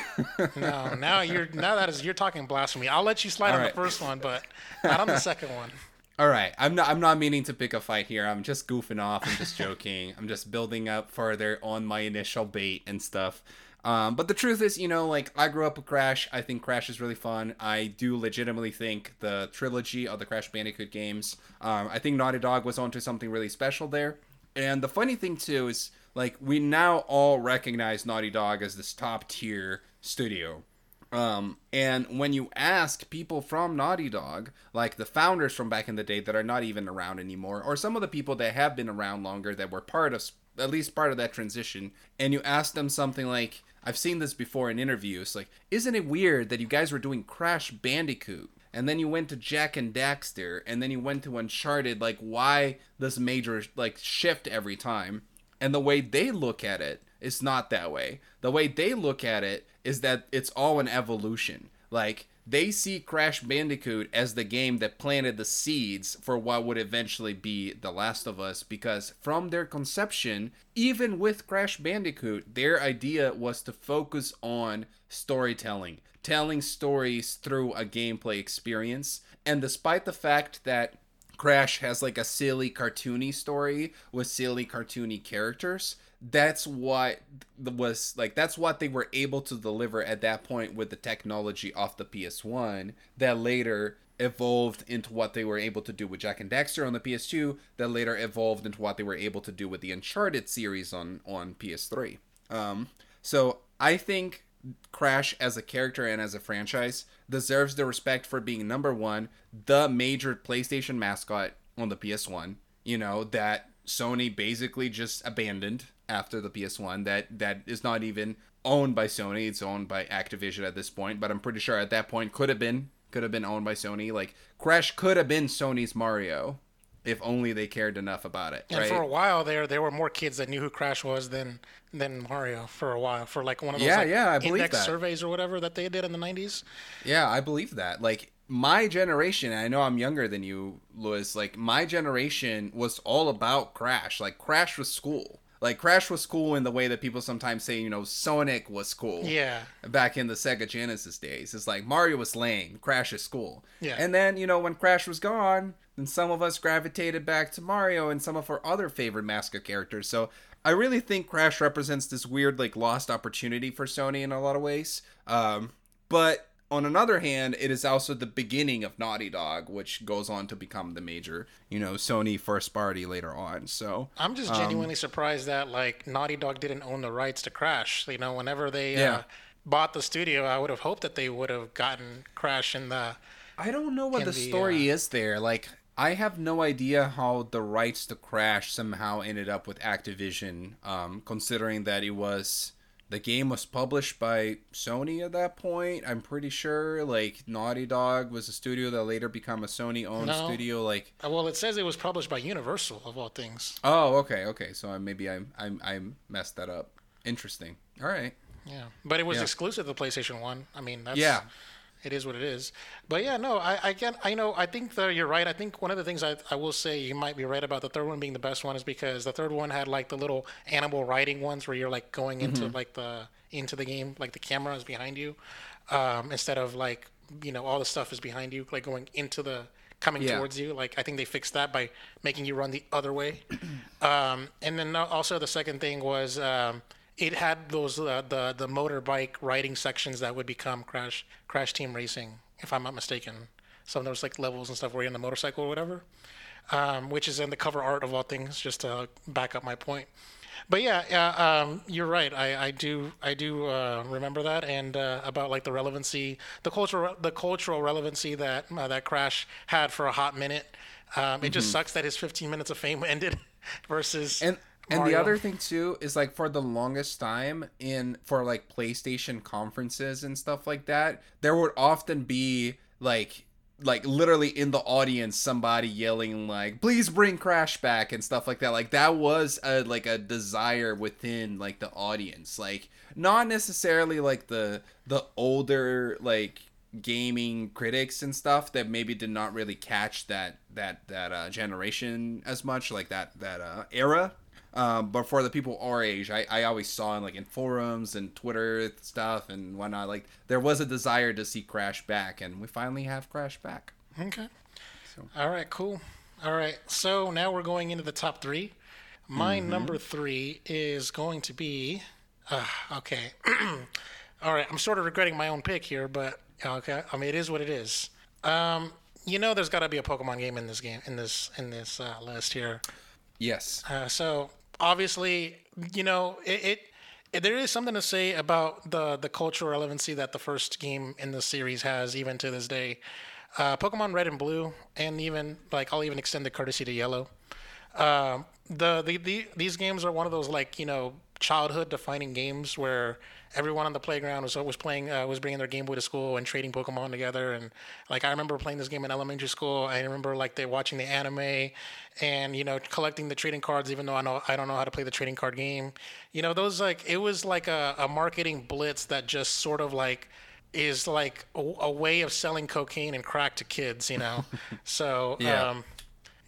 No, now you're now that is you're talking blasphemy. I'll let you slide on right. the first one, but not on the second one. <laughs> All right, I'm not. I'm not meaning to pick a fight here. I'm just goofing off. I'm just joking. I'm just building up further on my initial bait and stuff. Um, but the truth is, you know, like I grew up with Crash. I think Crash is really fun. I do legitimately think the trilogy of the Crash Bandicoot games. Um, I think Naughty Dog was onto something really special there. And the funny thing too is, like, we now all recognize Naughty Dog as this top tier studio. Um, and when you ask people from Naughty Dog, like the founders from back in the day that are not even around anymore, or some of the people that have been around longer that were part of, at least part of that transition, and you ask them something like, I've seen this before in interviews, like, isn't it weird that you guys were doing Crash Bandicoot? And then you went to Jak and Daxter, and then you went to Uncharted, like, why this major, like, shift every time? And the way they look at it is not that way. The way they look at it is that it's all an evolution. Like they see Crash Bandicoot as the game that planted the seeds for what would eventually be The Last of Us because from their conception, even with Crash Bandicoot, their idea was to focus on storytelling, telling stories through a gameplay experience. And despite the fact that Crash has like a silly cartoony story with silly cartoony characters. That's what was like that's what they were able to deliver at that point with the technology off the PS1 that later evolved into what they were able to do with Jak and Daxter on the PS2 that later evolved into what they were able to do with the Uncharted series on on PS3. Um so I think Crash as a character and as a franchise deserves the respect for being number one, the major PlayStation mascot on the PS1. You know that Sony basically just abandoned after the PS1. That that is not even owned by Sony; it's owned by Activision at this point. But I'm pretty sure at that point could have been could have been owned by Sony. Like Crash could have been Sony's Mario if only they cared enough about it. And right? for a while there, there were more kids that knew who Crash was than than Mario. For a while, for like one of those Yeah, like, yeah, I believe that. surveys or whatever that they did in the '90s. Yeah, I believe that. Like my generation, I know I'm younger than you, Louis. Like my generation was all about Crash. Like Crash was cool. Like Crash was cool in the way that people sometimes say, you know, Sonic was cool. Yeah. Back in the Sega Genesis days, it's like Mario was lame, Crash is cool. Yeah. And then you know when Crash was gone, then some of us gravitated back to Mario and some of our other favorite mascot characters. So I really think Crash represents this weird like lost opportunity for Sony in a lot of ways. Um, but on another hand, it is also the beginning of Naughty Dog, which goes on to become the major, you know, Sony first party later on. So I'm just genuinely surprised that like Naughty Dog didn't own the rights to Crash. You know, whenever they uh, bought the studio, I would have hoped that they would have gotten Crash in the. I don't know what the the, story is there. Like, I have no idea how the rights to Crash somehow ended up with Activision, um, considering that it was the game was published by Sony at that point. I'm pretty sure. Like, Naughty Dog was a studio that later became a Sony-owned No. studio. Like, uh, Well, it says it was published by Universal of all things. oh, okay, okay. So I- maybe I I I messed that up. Interesting. All right. Yeah, but it was Yeah. exclusive to PlayStation One. I mean, that's Yeah. It is what it is. But yeah, no, I I get I know I think that you're right. I think one of the things I I will say you might be right about the third one being the best one is because the third one had like the little animal riding ones where you're like going into like the into the game like the camera is behind you um, instead of like you know all the stuff is behind you like going into the coming Yeah. towards you like i think they fixed that by making you run the other way <clears throat> um, and then also the second thing was um, it had those uh, the the motorbike riding sections that would become crash crash team racing if i'm not mistaken some of those like levels and stuff where you're on the motorcycle or whatever um, which is in the cover art of all things just to back up my point but yeah, yeah, um, you're right. I, I do, I do uh, remember that, and uh, about like the relevancy, the cultural, the cultural relevancy that uh, that Crash had for a hot minute. Um, it just sucks that his 15 minutes of fame <laughs> ended, versus Mm-hmm. And and the other thing too is like for the longest time in for like PlayStation conferences and stuff like that, there would often be like like literally in the audience somebody yelling like please bring crash back and stuff like that. Like that was a like a desire within like the audience. Like not necessarily like the the older like gaming critics and stuff that maybe did not really catch that that that uh, generation as much like that that uh, era um, but for the people our age I, I always saw in like in forums and twitter stuff and whatnot like there was a desire to see crash back and we finally have crash back Okay. All right, cool. All right, so now we're going into the top three. My Mm-hmm. number three is going to be. Uh, okay. <clears throat> All right, I'm sort of regretting my own pick here, but okay. I mean, it is what it is. Um, you know, there's got to be a Pokemon game in this game in this in this uh, list here. yes Uh, so obviously, you know, it, it, there is something to say about the the cultural relevancy that the first game in the series has, even to this day. Uh, Pokemon Red and Blue, and even like I'll even extend the courtesy to Yellow. Um, the, the the these games are one of those like you know childhood defining games where everyone on the playground was was playing uh, was bringing their Game Boy to school and trading Pokemon together and like I remember playing this game in elementary school. I remember like they watching the anime and you know collecting the trading cards even though I know I don't know how to play the trading card game. You know those like it was like a, a marketing blitz that just sort of like is like a, a way of selling cocaine and crack to kids. You know, <laughs> so Yeah. um,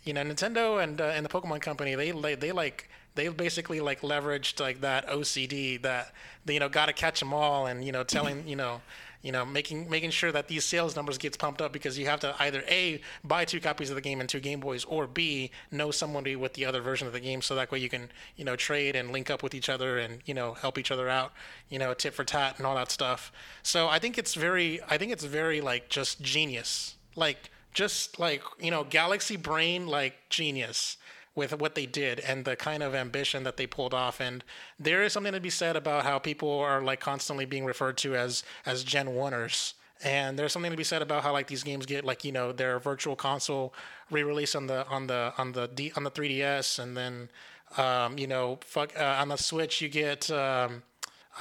you know nintendo and uh, and the pokemon company they they, they like they basically like leveraged like that ocd that they, you know got to catch them all and you know telling <laughs> you know you know making making sure that these sales numbers gets pumped up because you have to either a buy two copies of the game and two game boys or b know somebody with the other version of the game so that way you can you know trade and link up with each other and you know help each other out you know tit for tat and all that stuff. So i think it's very i think it's very like just genius. Like just like you know galaxy brain like genius with what they did and the kind of ambition that they pulled off. And there is something to be said about how people are like constantly being referred to as as gen 1ers and there's something to be said about how like these games get like you know their virtual console re-release on the on the on the D, on the 3ds and then um, you know fuck uh, on the switch you get um,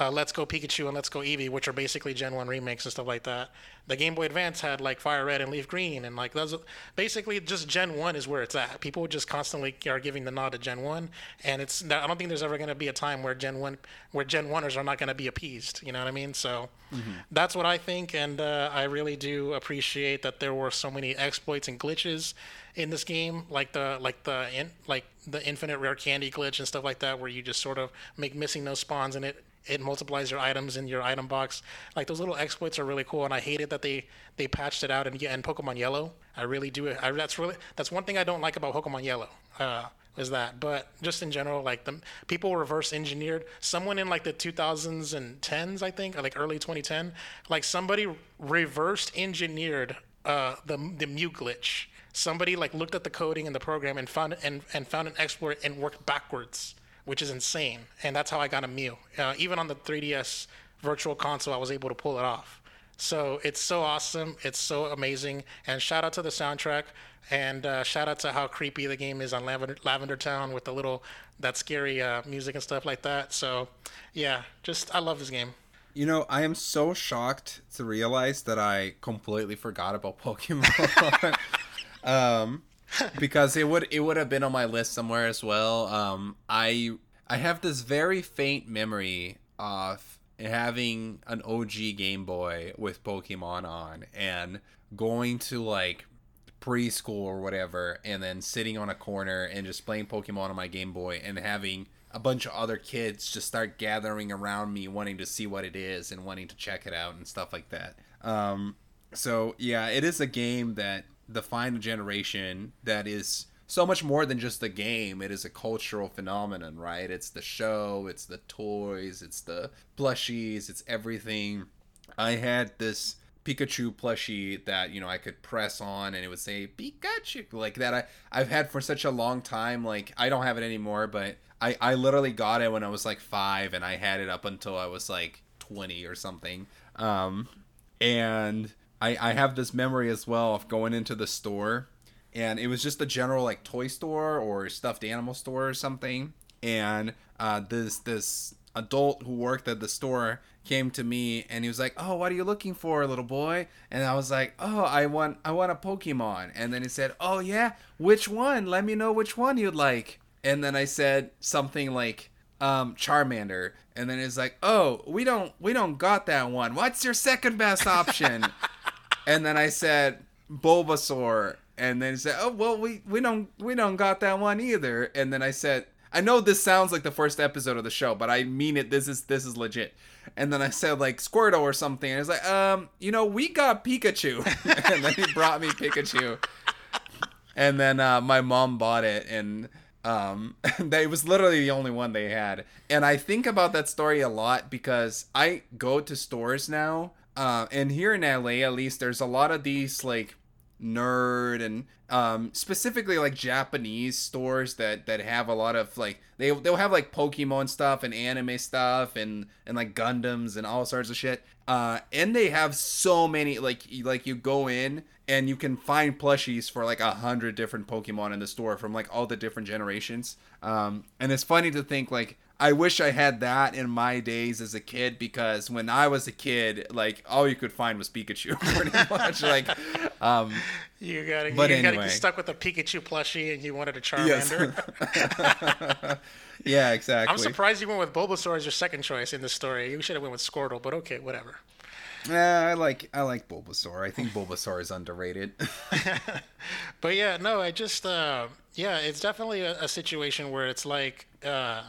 uh, Let's Go Pikachu and Let's Go Eevee, which are basically Gen 1 remakes and stuff like that. The Game Boy Advance had like Fire Red and Leaf Green, and like those basically just Gen 1 is where it's at. People just constantly are giving the nod to Gen 1, and it's I don't think there's ever going to be a time where Gen 1 where Gen 1ers are not going to be appeased. You know what I mean? So mm-hmm. that's what I think, and uh, I really do appreciate that there were so many exploits and glitches in this game, like the like the in, like the infinite rare candy glitch and stuff like that, where you just sort of make missing those spawns and it it multiplies your items in your item box. Like those little exploits are really cool, and I hated that they they patched it out in, in Pokemon Yellow. I really do. I, that's really that's one thing I don't like about Pokemon Yellow. Uh, is that but just in general like the people reverse engineered someone in like the 2000s and 10s i think like early 2010 like somebody reversed engineered uh, the the Mew glitch somebody like looked at the coding in the program and found and, and found an exploit and worked backwards which is insane. And that's how I got a Mew. Uh, even on the 3DS Virtual Console, I was able to pull it off. So it's so awesome. It's so amazing. And shout out to the soundtrack. And uh, shout out to how creepy the game is on Lavender, Lavender Town with the little, that scary uh, music and stuff like that. So yeah, just, I love this game. You know, I am so shocked to realize that I completely forgot about Pokemon. <laughs> um, <laughs> because it would it would have been on my list somewhere as well. Um, I I have this very faint memory of having an OG Game Boy with Pokemon on and going to like preschool or whatever and then sitting on a corner and just playing Pokemon on my Game Boy and having a bunch of other kids just start gathering around me wanting to see what it is and wanting to check it out and stuff like that. Um, so yeah, it is a game that define a generation that is so much more than just the game. It is a cultural phenomenon, right? It's the show, it's the toys, it's the plushies, it's everything. I had this Pikachu plushie that you know I could press on and it would say Pikachu like that. I I've had for such a long time. Like I don't have it anymore, but I I literally got it when I was like five and I had it up until I was like twenty or something. Um, and I, I have this memory as well of going into the store and it was just a general like toy store or stuffed animal store or something and uh, this this adult who worked at the store came to me and he was like oh what are you looking for little boy? And i was like oh i want i want a pokemon. And then he said oh yeah which one? Let me know which one you'd like. And then i said something like um, charmander. And then he's like oh we don't we don't got that one. What's your second best option <laughs> and then I said Bulbasaur, and then he said, "Oh well, we we don't we don't got that one either." And then I said, "I know this sounds like the first episode of the show, but I mean it. This is this is legit." And then I said like Squirtle or something, and he's like, "Um, you know, we got Pikachu," <laughs> and then he brought me Pikachu. And then uh, my mom bought it, and um, <laughs> that was literally the only one they had. And I think about that story a lot because I go to stores now uh, and here in LA, at least, there's a lot of these like nerd and um, specifically like Japanese stores that that have a lot of like they they'll have like Pokemon stuff and anime stuff and and like Gundams and all sorts of shit. Uh, and they have so many like like you go in and you can find plushies for like a hundred different Pokemon in the store from like all the different generations. Um, and it's funny to think like I wish I had that in my days as a kid because when I was a kid, like all you could find was Pikachu, <laughs> pretty <laughs> much. like, um, you gotta, but you anyway. gotta get stuck with a Pikachu plushie, and you wanted a Charmander. Yes. <laughs> yeah, exactly. I'm surprised you went with Bulbasaur as your second choice in this story. You should have went with Squirtle, but okay, whatever. Yeah, I like I like Bulbasaur. I think Bulbasaur is underrated. but yeah, no, I just uh, yeah, it's definitely a, a situation where it's like. Uh,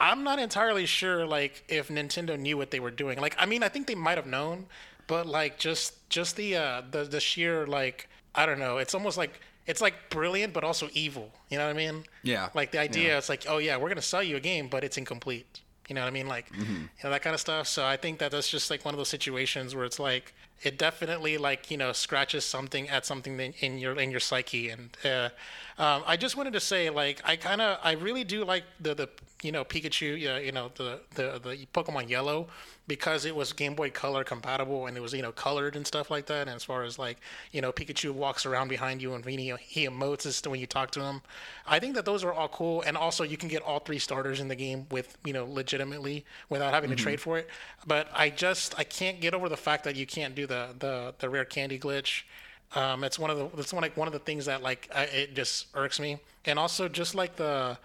I'm not entirely sure like if Nintendo knew what they were doing. Like I mean, I think they might have known, but like just just the uh the the sheer like I don't know, it's almost like it's like brilliant but also evil. You know what I mean? Yeah. Like the idea yeah. it's like, "Oh yeah, we're going to sell you a game, but it's incomplete." You know what I mean? Like, mm-hmm. you know, that kind of stuff. So I think that that's just like one of those situations where it's like, it definitely like you know scratches something at something in your in your psyche and uh, um, i just wanted to say like i kind of i really do like the the you know pikachu you know the the the pokemon yellow because it was Game Boy Color compatible and it was you know colored and stuff like that. And as far as like you know Pikachu walks around behind you and he, he emotes when you talk to him, I think that those are all cool. And also you can get all three starters in the game with you know legitimately without having mm-hmm. to trade for it. But I just I can't get over the fact that you can't do the the the rare candy glitch. Um, it's one of the it's one like one of the things that like I, it just irks me. And also just like the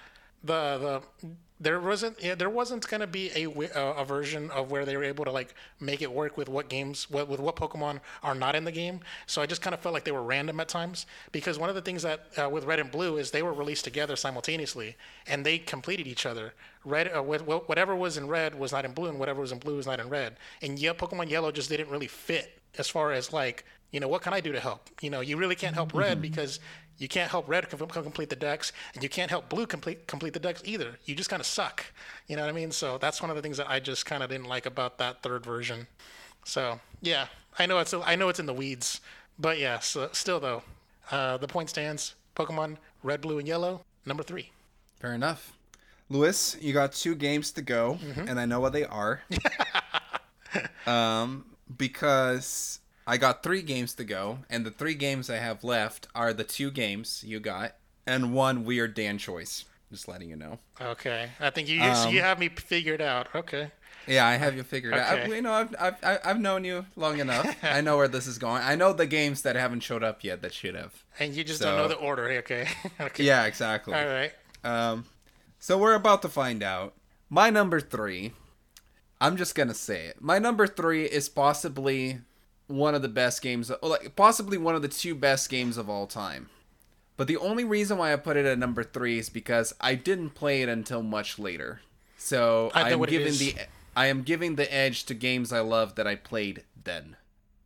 the the there wasn't yeah, there wasn't going to be a, a version of where they were able to like make it work with what games with, with what Pokemon are not in the game. So I just kind of felt like they were random at times because one of the things that uh, with Red and Blue is they were released together simultaneously and they completed each other. Red uh, whatever was in Red was not in Blue and whatever was in Blue was not in Red. And yeah, Pokemon Yellow just didn't really fit as far as like you know what can I do to help? You know, you really can't help Red mm-hmm. because you can't help red complete the decks, and you can't help blue complete complete the decks either. You just kind of suck. You know what I mean? So that's one of the things that I just kind of didn't like about that third version. So yeah, I know it's I know it's in the weeds, but yeah. So still though, uh, the point stands. Pokemon Red, Blue, and Yellow, number three. Fair enough. Lewis, you got two games to go, mm-hmm. and I know what they are. <laughs> um, because I got three games to go, and the three games I have left are the two games you got and one weird Dan choice. Just letting you know. Okay, I think you um, you have me figured out. Okay. Yeah, I have you figured okay. out. I, you know, I've, I've I've known you long enough. <laughs> I know where this is going. I know the games that haven't showed up yet that should have. And you just so, don't know the order. Okay. <laughs> okay. Yeah, exactly. All right. Um, so we're about to find out. My number three. I'm just gonna say it. My number three is possibly one of the best games, like possibly one of the two best games of all time. But the only reason why I put it at number three is because I didn't play it until much later. So I am giving the I am giving the edge to games I love that I played then.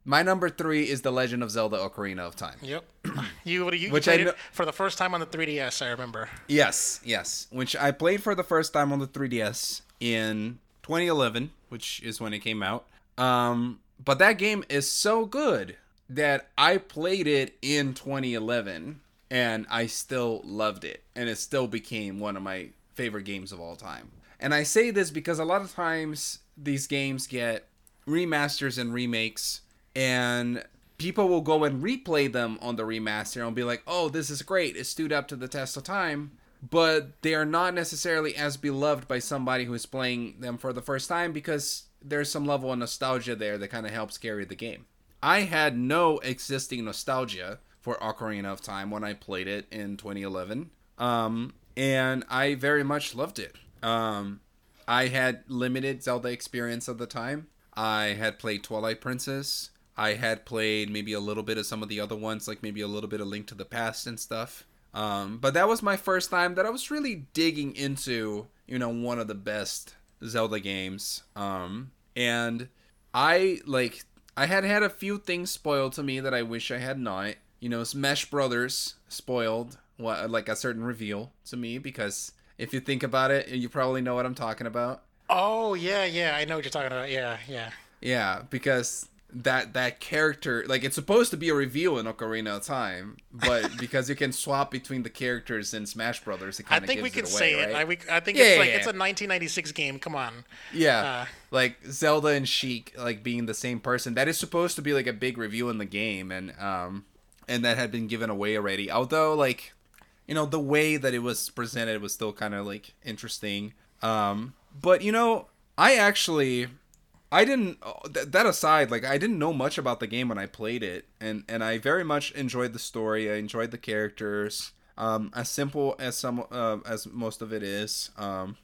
My number three is The Legend of Zelda: Ocarina of Time. Yep, <clears throat> you, you which played I it for the first time on the 3DS. I remember. Yes, yes, which I played for the first time on the 3DS in 2011, which is when it came out. Um, but that game is so good that I played it in 2011 and I still loved it. And it still became one of my favorite games of all time. And I say this because a lot of times these games get remasters and remakes, and people will go and replay them on the remaster and be like, oh, this is great. It stood up to the test of time. But they are not necessarily as beloved by somebody who is playing them for the first time because there's some level of nostalgia there that kind of helps carry the game. I had no existing nostalgia for Ocarina of Time when I played it in 2011, um, and I very much loved it. Um, I had limited Zelda experience at the time. I had played Twilight Princess. I had played maybe a little bit of some of the other ones, like maybe a little bit of Link to the Past and stuff. Um, but that was my first time that I was really digging into, you know, one of the best Zelda games. Um, and I like I had had a few things spoiled to me that I wish I had not. You know, Smash Brothers spoiled what like a certain reveal to me because if you think about it, you probably know what I'm talking about. Oh yeah, yeah, I know what you're talking about. Yeah, yeah. Yeah, because that that character like it's supposed to be a reveal in Ocarina of Time, but <laughs> because you can swap between the characters in Smash Brothers, it kind of I think we can away, say right? it. I, we, I think yeah, it's yeah, like yeah. it's a 1996 game. Come on. Yeah, uh, like Zelda and Sheik like being the same person. That is supposed to be like a big reveal in the game, and um, and that had been given away already. Although like, you know, the way that it was presented was still kind of like interesting. Um, but you know, I actually I didn't. Th- that aside, like I didn't know much about the game when I played it, and and I very much enjoyed the story. I enjoyed the characters. Um, as simple as some uh, as most of it is, um,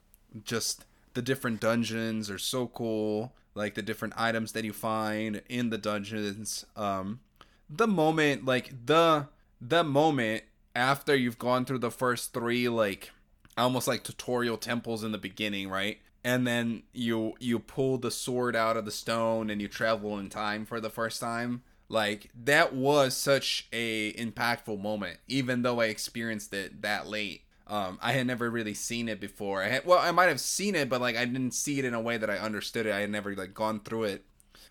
just the different dungeons are so cool. Like the different items that you find in the dungeons. Um, the moment, like the the moment after you've gone through the first three, like almost like tutorial temples in the beginning, right? And then you you pull the sword out of the stone and you travel in time for the first time. Like that was such a impactful moment even though i experienced it that late. Um, i had never really seen it before. I had well i might have seen it but like i didn't see it in a way that i understood it. I had never like gone through it.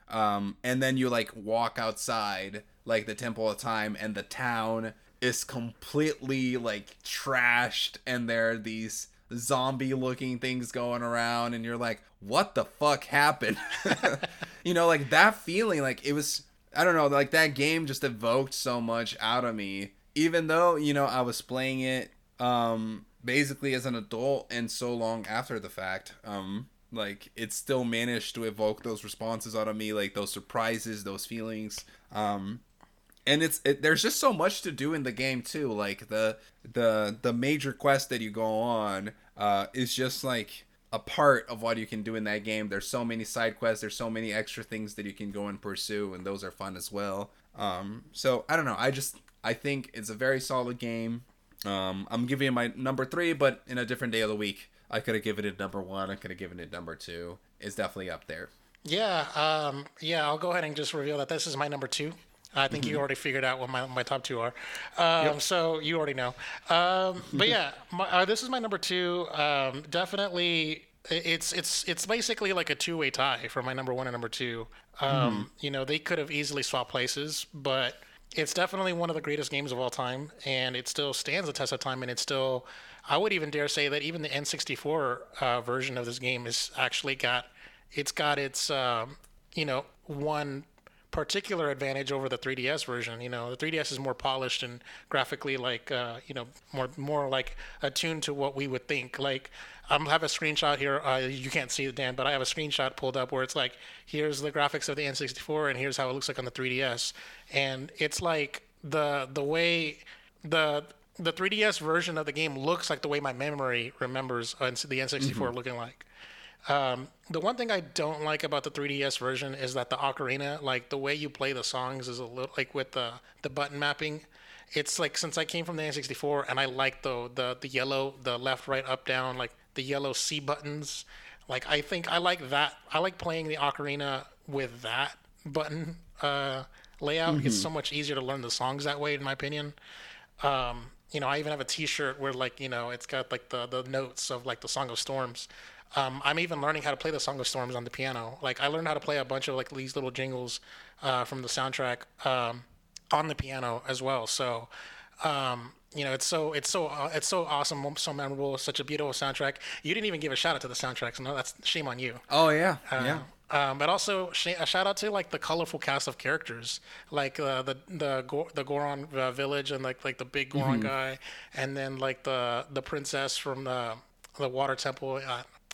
Um, and then you like walk outside like the Temple of Time, and the town is completely like trashed, and there are these zombie looking things going around, and you're like, what the fuck happened? <laughs> you know, like that feeling, like it was. I don't know, like that game just evoked so much out of me. Even though, you know, I was playing it um basically as an adult and so long after the fact. Um like it still managed to evoke those responses out of me, like those surprises, those feelings. Um and it's it, there's just so much to do in the game too. Like the the the major quest that you go on uh is just like a part of what you can do in that game. There's so many side quests, there's so many extra things that you can go and pursue, and those are fun as well. Um, so I don't know. I just I think it's a very solid game. Um, I'm giving it my number three, but in a different day of the week. I could have given it number one. I could have given it number two. It's definitely up there. Yeah, um, yeah. I'll go ahead and just reveal that this is my number two. I think you already figured out what my, my top two are. Um, So you already know. Um, but yeah, <laughs> my, uh, this is my number two. Um, definitely, it's it's it's basically like a two way tie for my number one and number two. Um, You know, they could have easily swapped places, but it's definitely one of the greatest games of all time, and it still stands the test of time. And it's still, I would even dare say that even the N64 uh, version of this game is actually got, it's got its, um, you know, one particular advantage over the 3DS version. You know, the 3DS is more polished and graphically like uh, you know more more like attuned to what we would think. Like I am have a screenshot here. Uh, you can't see it, Dan, but I have a screenshot pulled up where it's like here's the graphics of the N64 and here's how it looks like on the 3DS, and it's like the the way the the 3DS version of the game looks like the way my memory remembers uh, the N64 looking like. Um, the one thing I don't like about the 3DS version is that the ocarina, like the way you play the songs, is a little like with the the button mapping. It's like since I came from the N64 and I like the the the yellow, the left, right, up, down, like the yellow C buttons. Like I think I like that. I like playing the ocarina with that button uh, layout. It's so much easier to learn the songs that way, in my opinion. Um, you know, I even have a T-shirt where like you know it's got like the the notes of like the Song of Storms. Um, I'm even learning how to play the Song of Storms on the piano. Like I learned how to play a bunch of like these little jingles uh, from the soundtrack um, on the piano as well. So. Um, you know, it's so it's so uh, it's so awesome, so memorable, such a beautiful soundtrack. You didn't even give a shout out to the soundtrack, so no, that's shame on you. Oh yeah, yeah. Um, but also sh- a shout out to like the colorful cast of characters, like uh, the the Gor- the Goron uh, village and like like the big Goron guy, and then like the the princess from the the Water Temple.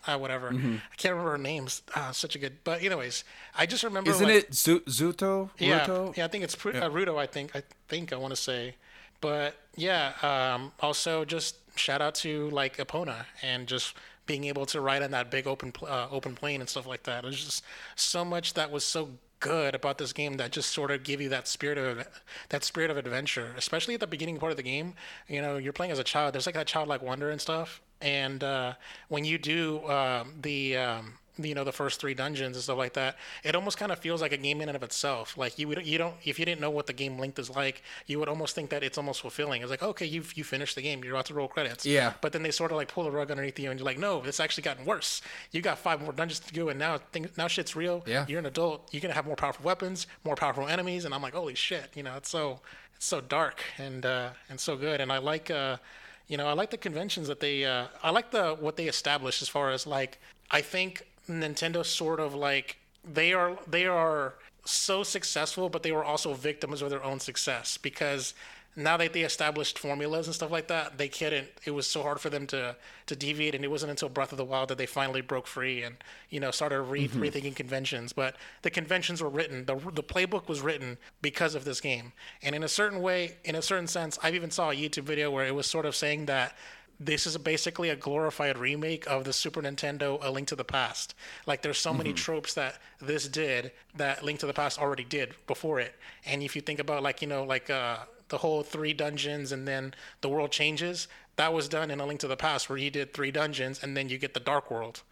Uh, whatever. I can't remember her names. Uh, such a good. But anyways, I just remember. Isn't like, it Zu- Zuto? yeah, Ruto? yeah, I think it's Pr- uh, Rudo. I think I think I want to say, but yeah. Um, also, just shout out to like Epona and just being able to ride on that big open pl- uh, open plain and stuff like that. There's just so much that was so good about this game that just sort of give you that spirit of that spirit of adventure, especially at the beginning part of the game. You know, you're playing as a child. There's like that childlike wonder and stuff. And uh, when you do um, the um, you know the first three dungeons and stuff like that it almost kind of feels like a game in and of itself. Like you would you don't if you didn't know what the game length is like you would almost think that it's almost fulfilling. It's like okay you've you finished the game. You're about to roll credits. Yeah. but then they sort of like pull the rug underneath you and you're like no it's actually gotten worse. You got five more dungeons to go and now things, now shit's real. Yeah. you're an adult. You're gonna have more powerful weapons more powerful enemies. And i'm like holy shit you know it's so it's so dark and uh and so good. And i like uh you know, I like the conventions that they. Uh, I like the what they established as far as like. I think Nintendo sort of like they are they are so successful, but they were also victims of their own success because now that they established formulas and stuff like that, they couldn't. It was so hard for them to to deviate, and it wasn't until Breath of the Wild that they finally broke free and you know started re- rethinking conventions. But the conventions were written. the The playbook was written because of this game, and in a certain way, in a certain sense, I've even saw a YouTube video where it was sort of saying that this is basically a glorified remake of the Super Nintendo A Link to the Past. Like there's so many tropes that this did that Link to the Past already did before it. And if you think about like, you know, like uh the whole three dungeons and then the world changes, that was done in A Link to the Past where you did three dungeons and then you get the Dark World.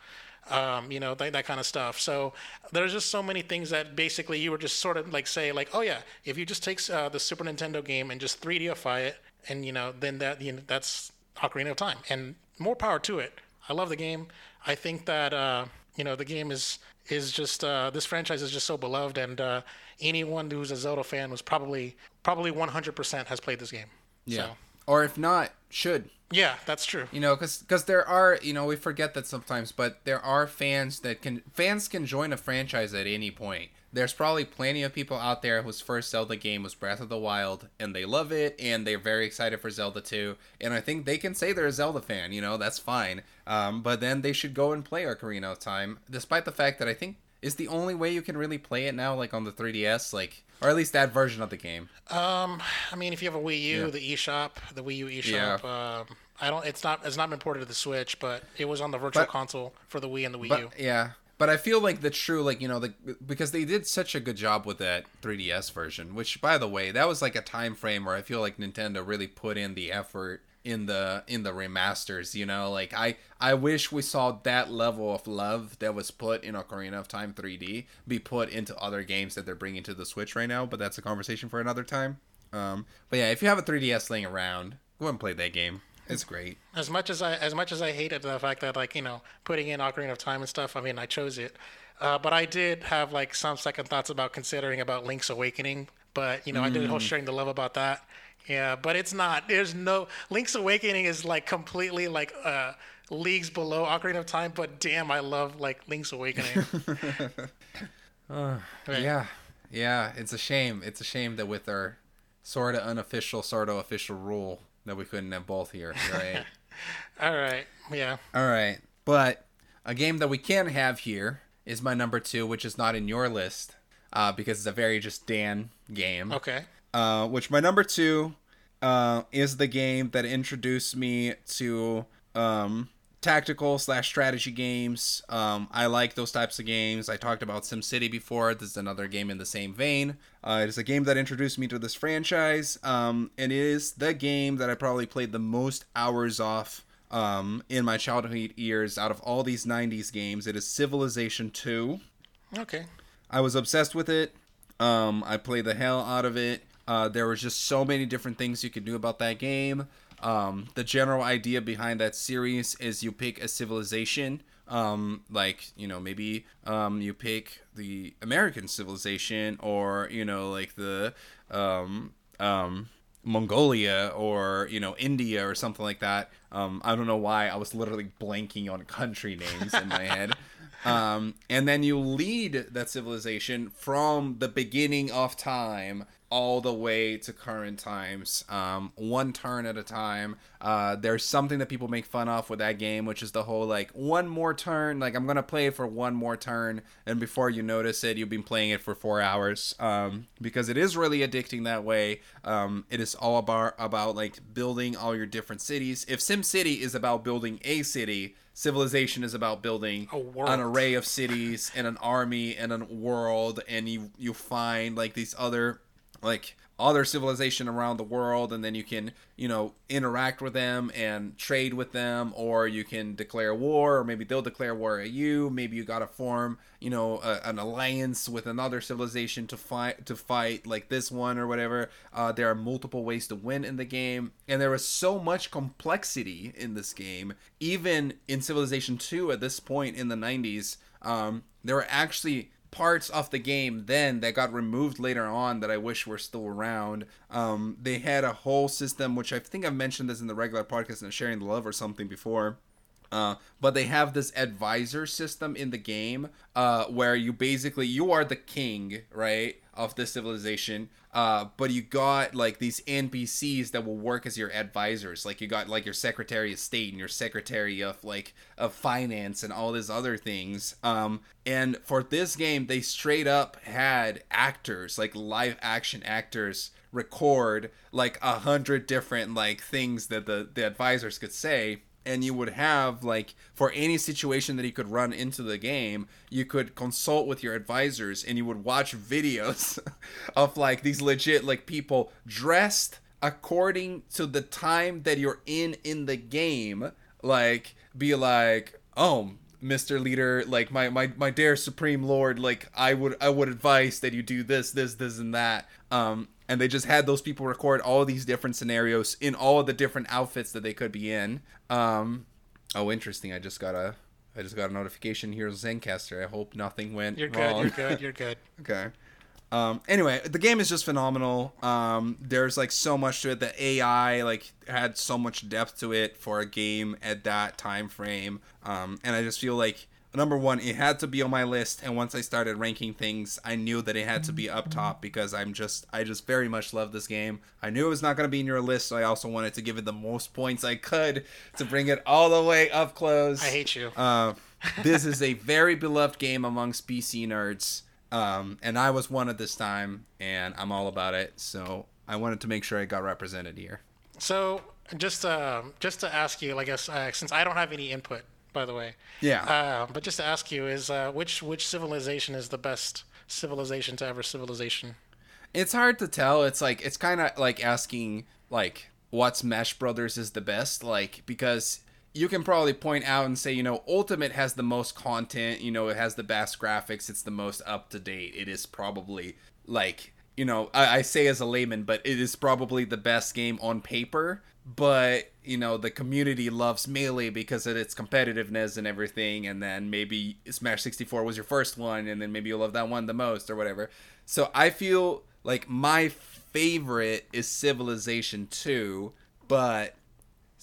Um, you know, that, that kind of stuff. So there's just so many things that basically you were just sort of like say like, oh yeah, if you just take uh, the Super Nintendo game and just 3Dify it, and you know, then that you know, that's Ocarina of Time, and more power to it. I love the game. I think that uh, You know, the game is is just uh, this franchise is just so beloved, and uh, anyone who's a Zelda fan was probably probably 100% has played this game. Yeah. So, Or if not, should. yeah, that's true. You know, because there are, you know, we forget that sometimes, but there are fans that can fans can join a franchise at any point. There's probably plenty of people out there whose first Zelda game was Breath of the Wild, and they love it, and they're very excited for Zelda 2. And I think they can say they're a Zelda fan. You know, that's fine. Um, but then they should go and play Ocarina of Time, despite the fact that I think is the only way you can really play it now, like on the 3DS, like or at least that version of the game. Um, I mean, if you have a Wii U, Yeah. the eShop, the Wii U Yeah. eShop, um, I don't. It's not. It's not been ported to the Switch, but it was on the Virtual But- Console for the Wii and the Wii But U. yeah, but I feel like the true like you know the because they did such a good job with that 3DS version, which by the way, that was like a time frame where I feel like Nintendo really put in the effort in the in the remasters, you know? Like I I wish we saw that level of love that was put in Ocarina of Time 3D be put into other games that they're bringing to the Switch right now, but that's a conversation for another time. Um but yeah, if you have a 3DS laying around, go and play that game. It's great. As much as I as much as I hated the fact that like you know putting in Ocarina of Time and stuff, I mean I chose it, uh, but I did have like some second thoughts about considering about Link's Awakening. But you know I did a whole sharing the love about that. Yeah, but it's not. There's no Link's Awakening is like completely like uh leagues below Ocarina of Time. But damn, I love like Link's Awakening. <laughs> Right. Yeah, yeah. It's a shame. It's a shame that with our sort of unofficial, sort of official rule that we couldn't have both here, right? <laughs> All right. Yeah. All right, but a game that we can't have here is my number two, which is not in your list, uh, because it's a very just Dan game. Okay. Uh, which my number two uh, is the game that introduced me to um, tactical slash strategy games. Um, I like those types of games. I talked about SimCity before. This is another game in the same vein. Uh, it is a game that introduced me to this franchise. Um, and it is the game that I probably played the most hours off um, in my childhood years out of all these 90s games. It is Civilization 2. Okay. I was obsessed with it. Um, I played the hell out of it. Uh, there was just so many different things you could do about that game. Um, the general idea behind that series is you pick a civilization. Um, like you know maybe um, you pick the American civilization or you know like the um, um, Mongolia or you know India or something like that. Um, I don't know why I was literally blanking on country names in my head. <laughs> Um, and then you lead that civilization from the beginning of time all the way to current times, um, one turn at a time. Uh, there's something that people make fun of with that game, which is the whole like one more turn. Like I'm gonna play it for one more turn, and before you notice it, you've been playing it for four hours. Um, because it is really addicting that way. Um, it is all about about like building all your different cities. If SimCity is about building a city, Civilization is about building A an array of cities and an army and a world, and you you find like these other like other civilization around the world and then you can you know interact with them and trade with them or you can declare war or maybe they'll declare war at you. Maybe you gotta form you know a, an alliance with another civilization to fight to fight like this one or whatever. Uh, there are multiple ways to win in the game and there is so much complexity in this game. Even in civilization 2 at this point in the 90s um, there were actually parts of the game then that got removed later on that I wish were still around. Um, they had a whole system, which I think I've mentioned this in the regular podcast and sharing the love or something before. Uh, but they have this advisor system in the game uh, where you basically you are the king right of this civilization. Uh, but you got like these npcs that will work as your advisors. Like you got like your secretary of state and your secretary of like of finance and all these other things. Um, and for this game they straight up had actors like live action actors record like a hundred different like things that the the advisors could say and you would have like for any situation that you could run into the game you could consult with your advisors and you would watch videos <laughs> of like these legit like people dressed according to the time that you're in in the game. Like be like oh mr leader like my my my dear supreme lord like i would i would advise that you do this this this and that. Um and they just had those people record all these different scenarios in all of the different outfits that they could be in um oh interesting i just got a I just got a notification here, Zencastr. I hope nothing went You're wrong. good. You're good. You're good. <laughs> Okay. Um, anyway, the game is just phenomenal. Um, there's like so much to it. The AI like had so much depth to it for a game at that time frame. Um, and I just feel like number one, it had to be on my list. And once I started ranking things, I knew that it had to be up top because I'm just I just very much love this game. I knew it was not going to be in your list, so I also wanted to give it the most points I could to bring it all the way up close. I hate you. Uh, <laughs> this is a very beloved game amongst PC nerds, um, and I was one at this time, and I'm all about it. So I wanted to make sure I got represented here. So just um, just to ask you, I guess uh, since I don't have any input, by the way. Yeah. Uh, but just to ask you is uh, which which civilization is the best civilization to ever civilization? It's hard to tell. It's like it's kind of like asking like what Smash Brothers is the best, like because you can probably point out and say, you know, Ultimate has the most content, you know, it has the best graphics, it's the most up to date. It is probably like, you know, I, I say as a layman, but it is probably the best game on paper. But, you know, the community loves Melee because of its competitiveness and everything. And then maybe Smash 64 was your first one, and then maybe you love that one the most or whatever. So I feel like my favorite is Civilization 2, but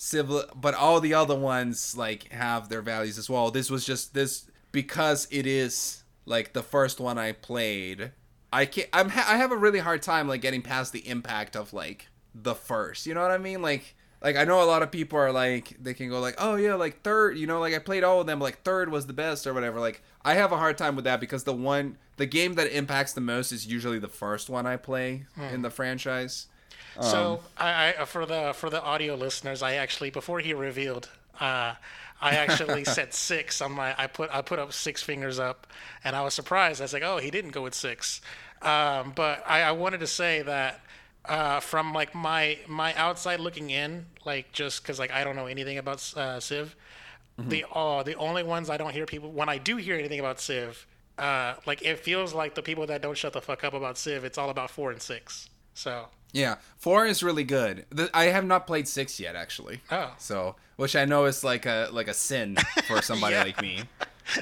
civil but all the other ones like have their values as well this was just this because it is like the first one i played i can't i'm ha- i have a really hard time like getting past the impact of like the first you know what i mean like like i know a lot of people are like they can go like oh yeah like third you know like i played all of them like third was the best or whatever like i have a hard time with that because the one the game that impacts the most is usually the first one i play in the franchise So I, I for the for the audio listeners, I actually before he revealed, uh, I actually <laughs> said six on my. I put I put up six fingers up, and I was surprised. I was like, oh, he didn't go with six. Um, but I, I wanted to say that uh, from like my my outside looking in, like just because like I don't know anything about uh, Civ, the uh, the only ones I don't hear people when I do hear anything about Civ, uh, like it feels like the people that don't shut the fuck up about Civ, it's all about four and six. So Yeah, four is really good. The, I have not played six yet, actually. Oh. so which I know is like a like a sin for <laughs> somebody Yeah. like me.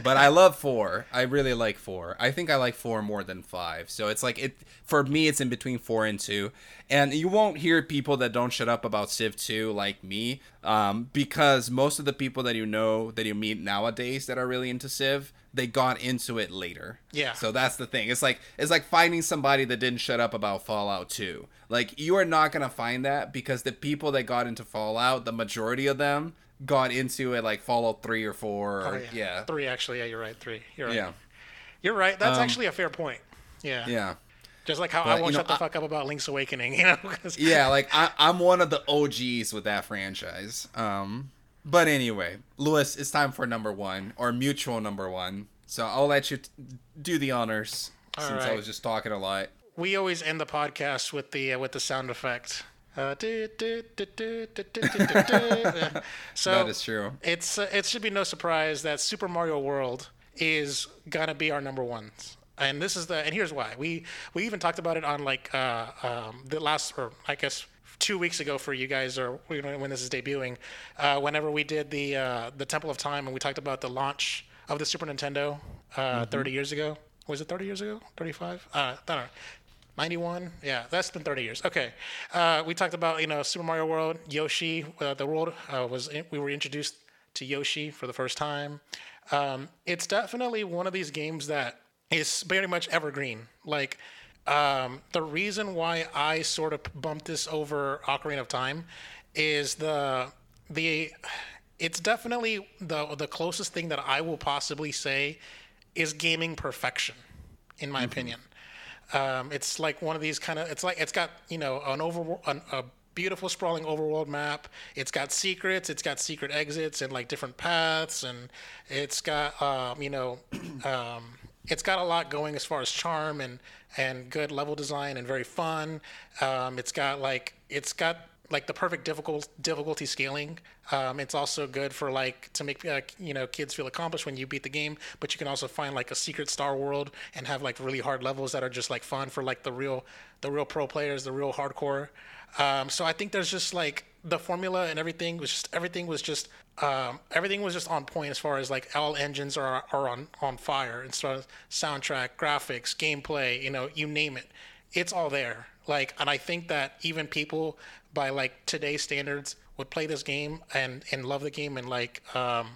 But I love four. I really like four. I think I like four more than five. So it's like it for me. It's in between four and two. And you won't hear people that don't shut up about Civ two like me, um, because most of the people that you know that you meet nowadays that are really into Civ, they got into it later. Yeah. So that's the thing. It's like it's like finding somebody that didn't shut up about Fallout 2. Like you are not gonna find that because the people that got into Fallout, the majority of them got into it like Fallout 3 or 4 or Oh, yeah. Three, actually. Yeah, you're right. Three. You're right. Yeah. You're right. That's Um, actually a fair point. Yeah. Yeah. Just like how But, I you won't know, shut the I- fuck up about Link's Awakening, <laughs> you know? Yeah, like I, I'm one of the OGs with that franchise. Um, but anyway, Lewis, it's time for number one or mutual number one. So I'll let you t- do the honors All since I was just talking a lot. We always end the podcast with the uh, with the sound effect. So that is true. It's uh, it should be no surprise that Super Mario World is gonna be our number one. And this is the and here's why we we even talked about it on like uh, um, the last or I guess two weeks ago for you guys or when this is debuting, uh, whenever we did the uh, the Temple of Time and we talked about the launch of the Super Nintendo uh, mm-hmm. 30 years ago. Was it 30 years ago? 35? Uh, I don't know. 91 yeah that's been 30 years. Okay uh, we talked about you know super mario world yoshi uh, the world uh, was in, we were introduced to yoshi for the first time. Um, it's definitely one of these games that is very much evergreen. Like um, the reason why i sort of bumped this over ocarina of time is the the it's definitely the the closest thing that i will possibly say is gaming perfection in my opinion um, it's like one of these kind of. It's like it's got you know an over an, a beautiful sprawling overworld map. It's got secrets. It's got secret exits and like different paths, and it's got um, you know <clears throat> um, it's got a lot going as far as charm and and good level design and very fun. Um, it's got like it's got like the perfect difficult difficulty scaling. Um, it's also good for like to make uh, you know kids feel accomplished when you beat the game. But you can also find like a secret star world and have like really hard levels that are just like fun for like the real the real pro players, the real hardcore. Um, so I think there's just like the formula and everything was just everything was just um, everything was just on point as far as like all engines are are on on fire and so soundtrack, graphics, gameplay, you know, you name it, it's all there. Like, and I think that even people by like today's standards would play this game and and love the game and like um,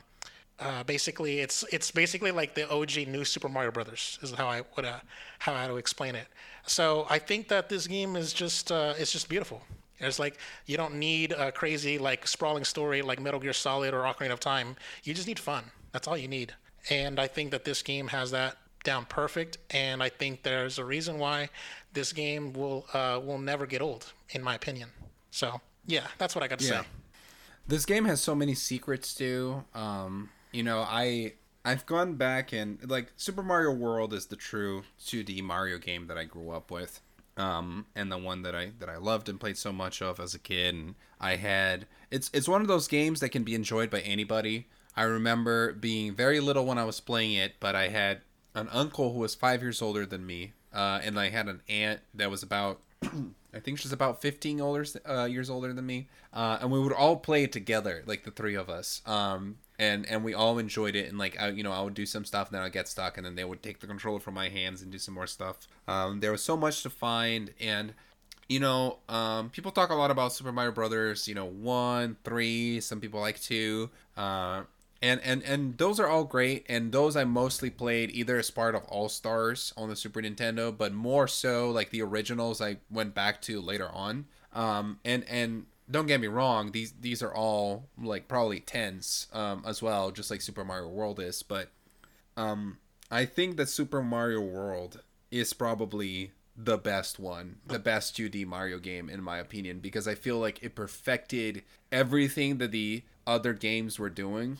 uh, basically it's it's basically like the OG new Super Mario Brothers is how I would uh, how I would explain it. So I think that this game is just uh, it's just beautiful. It's like you don't need a crazy like sprawling story like Metal Gear Solid or Ocarina of Time. You just need fun. That's all you need. And I think that this game has that down perfect. And I think there's a reason why this game will uh, will never get old, in my opinion. So yeah, that's what I got to Yeah. say. This game has so many secrets too. Um, you know, I I've gone back and like Super Mario World is the true 2D Mario game that I grew up with. Um, and the one that I that I loved and played so much of as a kid and I had it's it's one of those games that can be enjoyed by anybody. I remember being very little when I was playing it, but I had an uncle who was 5 years older than me. Uh, and I had an aunt that was about I think she's about 15 older, uh, years older than me. Uh, and we would all play it together, like the three of us. Um, and, and we all enjoyed it. And like, I, you know, I would do some stuff, and then I'd get stuck, and then they would take the controller from my hands and do some more stuff. Um, there was so much to find. And, you know, um, people talk a lot about Super Mario Brothers, you know, one, three, some people like two. Uh, and and and those are all great. And those i mostly played either as part of all stars on the super nintendo but more so like the originals i went back to later on. Um and and don't get me wrong these these are all like probably tens um as well just like super mario world is. But um i think that super mario world is probably the best one the best 2d mario game in my opinion because i feel like it perfected everything that the other games were doing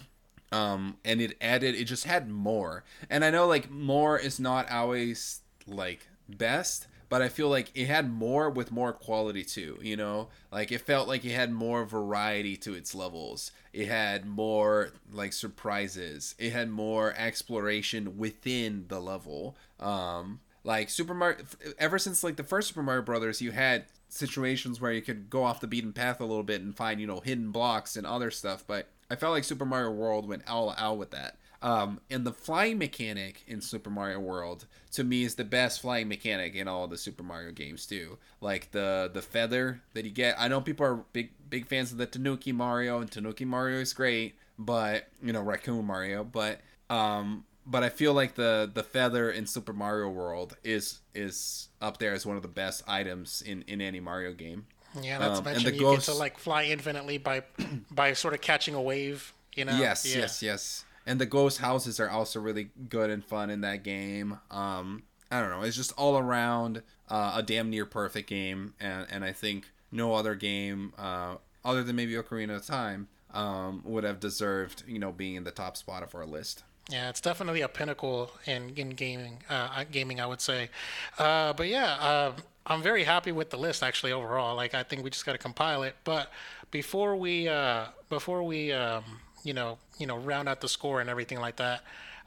um and it added it just had more. And i know like more is not always like best but i feel like it had more with more quality too you know? Like it felt like it had more variety to its levels. It had more like surprises. It had more exploration within the level. Um like super mario ever since like the first super mario brothers you had situations where you could go off the beaten path a little bit and find you know hidden blocks and other stuff but i felt like super mario world went all out with that um, and the flying mechanic in Super Mario World to me is the best flying mechanic in all the Super Mario games too. Like the the feather that you get. I know people are big big fans of the Tanuki Mario, and Tanuki Mario is great, but you know Raccoon Mario. But um, but I feel like the the feather in Super Mario World is is up there as one of the best items in in any Mario game. Yeah, that's Um, and the you get to like fly infinitely by <clears throat> by sort of catching a wave. You know. Yes, Yeah. yes, yes. And the ghost houses are also really good and fun in that game. Um, I don't know. It's just all around uh, a damn near perfect game, and and I think no other game, uh, other than maybe Ocarina of Time, um, would have deserved you know being in the top spot of our list. Yeah, it's definitely a pinnacle in, in gaming. Uh, gaming, I would say. Uh, but yeah, uh, I'm very happy with the list actually overall. Like, I think we just got to compile it. But before we uh, before we um, you know you know round out the score and everything like that,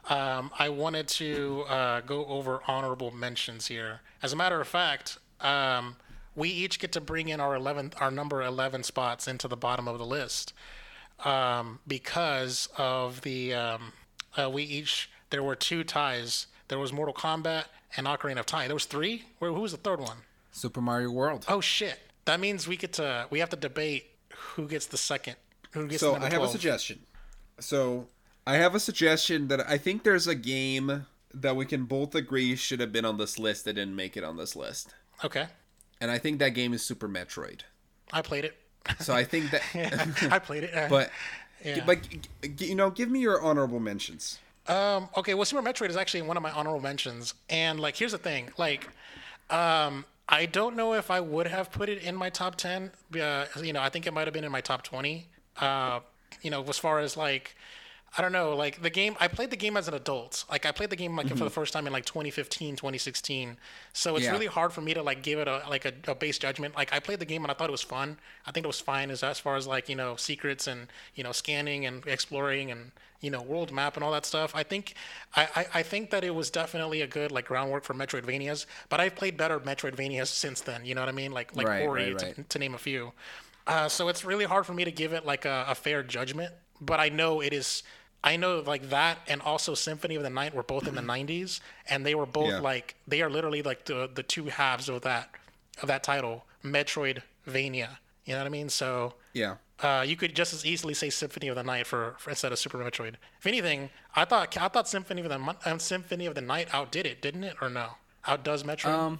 um, I wanted to uh, go over honorable mentions here. As a matter of fact. Um, we each get to bring in our 11th, our number 11 spots into the bottom of the list um, because of the um, uh, we each there were two ties. There was Mortal Kombat and Ocarina of Time. There was three. Where who was the third one? Super Mario World. Oh shit! That means we get to we have to debate who gets the second. Who gets so the I have 12. a suggestion. So I have a suggestion that I think there's a game that we can both agree should have been on this list that didn't make it on this list, Okay, and I think that game is Super Metroid. I played it. So I think that. <laughs> I played it. uh, <laughs> But, Yeah. but you know, give me your honorable mentions. Um, okay, well, Super Metroid is actually one of my honorable mentions, and like, here's the thing, like, um, I don't know if I would have put it in my top ten. Uh, you know, I think it might have been in my top twenty. Uh, you know, as far as like, I don't know, like the game. I played the game as an adult. Like, I played the game like for the first time in like 2015, 2016. So it's Yeah. really hard for me to like give it a like a, a base judgment. Like, I played the game and I thought it was fun. I think it was fine as as far as like you know secrets and you know scanning and exploring and you know world map and all that stuff. I think I, I, I think that it was definitely a good like groundwork for Metroidvanias. But I've played better Metroidvanias since then. You know what I mean? Like like Right, Ori right, to, to name a few. Uh, so it's really hard for me to give it like a, a fair judgment. but I know it is. I know like that and also Symphony of the Night were both in the <clears throat> 90s, and they were both Yeah. like they are literally like the the two halves of that of that title, Metroidvania. You know what I mean? So Yeah. uh, you could just as easily say Symphony of the Night for, for instead of Super Metroid. If anything, I thought I thought Symphony of the um, Symphony of the Night outdid it, didn't it, or no? Outdoes Metroid. Um,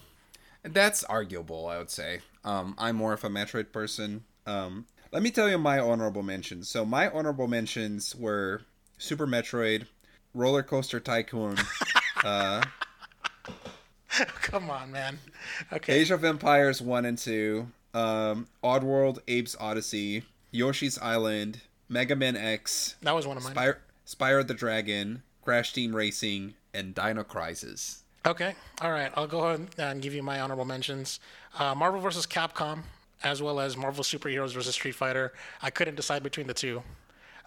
that's arguable, I would say. Um, I'm more of a Metroid person. Um, let me tell you my honorable mentions. So my honorable mentions were Super Metroid, Roller Coaster Tycoon, <laughs> uh, Come on, man. Okay. Age of Empires 1 and 2, um, Oddworld, Abe's Odyssey, Yoshi's Island, Mega Man X, That was one of mine. Spyro, Spyro the Dragon, Crash Team Racing, and Dino Crisis. Okay. All right. I'll go ahead and give you my honorable mentions. Uh, Marvel vs. Capcom, as well as Marvel Superheroes vs. Street Fighter. I couldn't decide between the two.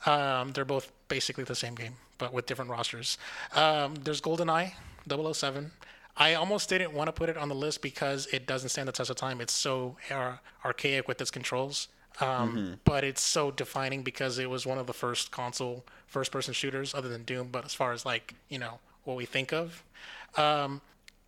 Um, they're both basically the same game, but with different rosters. Um, there's GoldenEye 007. I almost didn't want to put it on the list because it doesn't stand the test of time. It's so ar- archaic with its controls. Um, But it's so defining because it was one of the first console first person shooters other than Doom. But as far as like, you know, what we think of, um,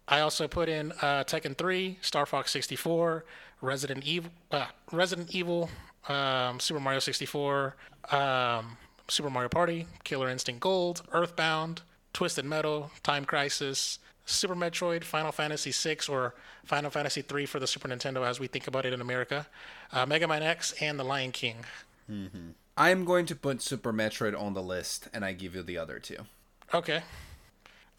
I also put in uh, Tekken 3, Star Fox 64, Resident Evil, uh, Resident Evil, um, Super Mario 64, um, Super Mario Party, Killer Instinct Gold, Earthbound, Twisted Metal, Time Crisis, Super Metroid, Final Fantasy 6, or Final Fantasy 3 for the Super Nintendo as we think about it in America, uh, Mega Man X, and The Lion King. I'm going to put Super Metroid on the list, and I give you the other two. Okay.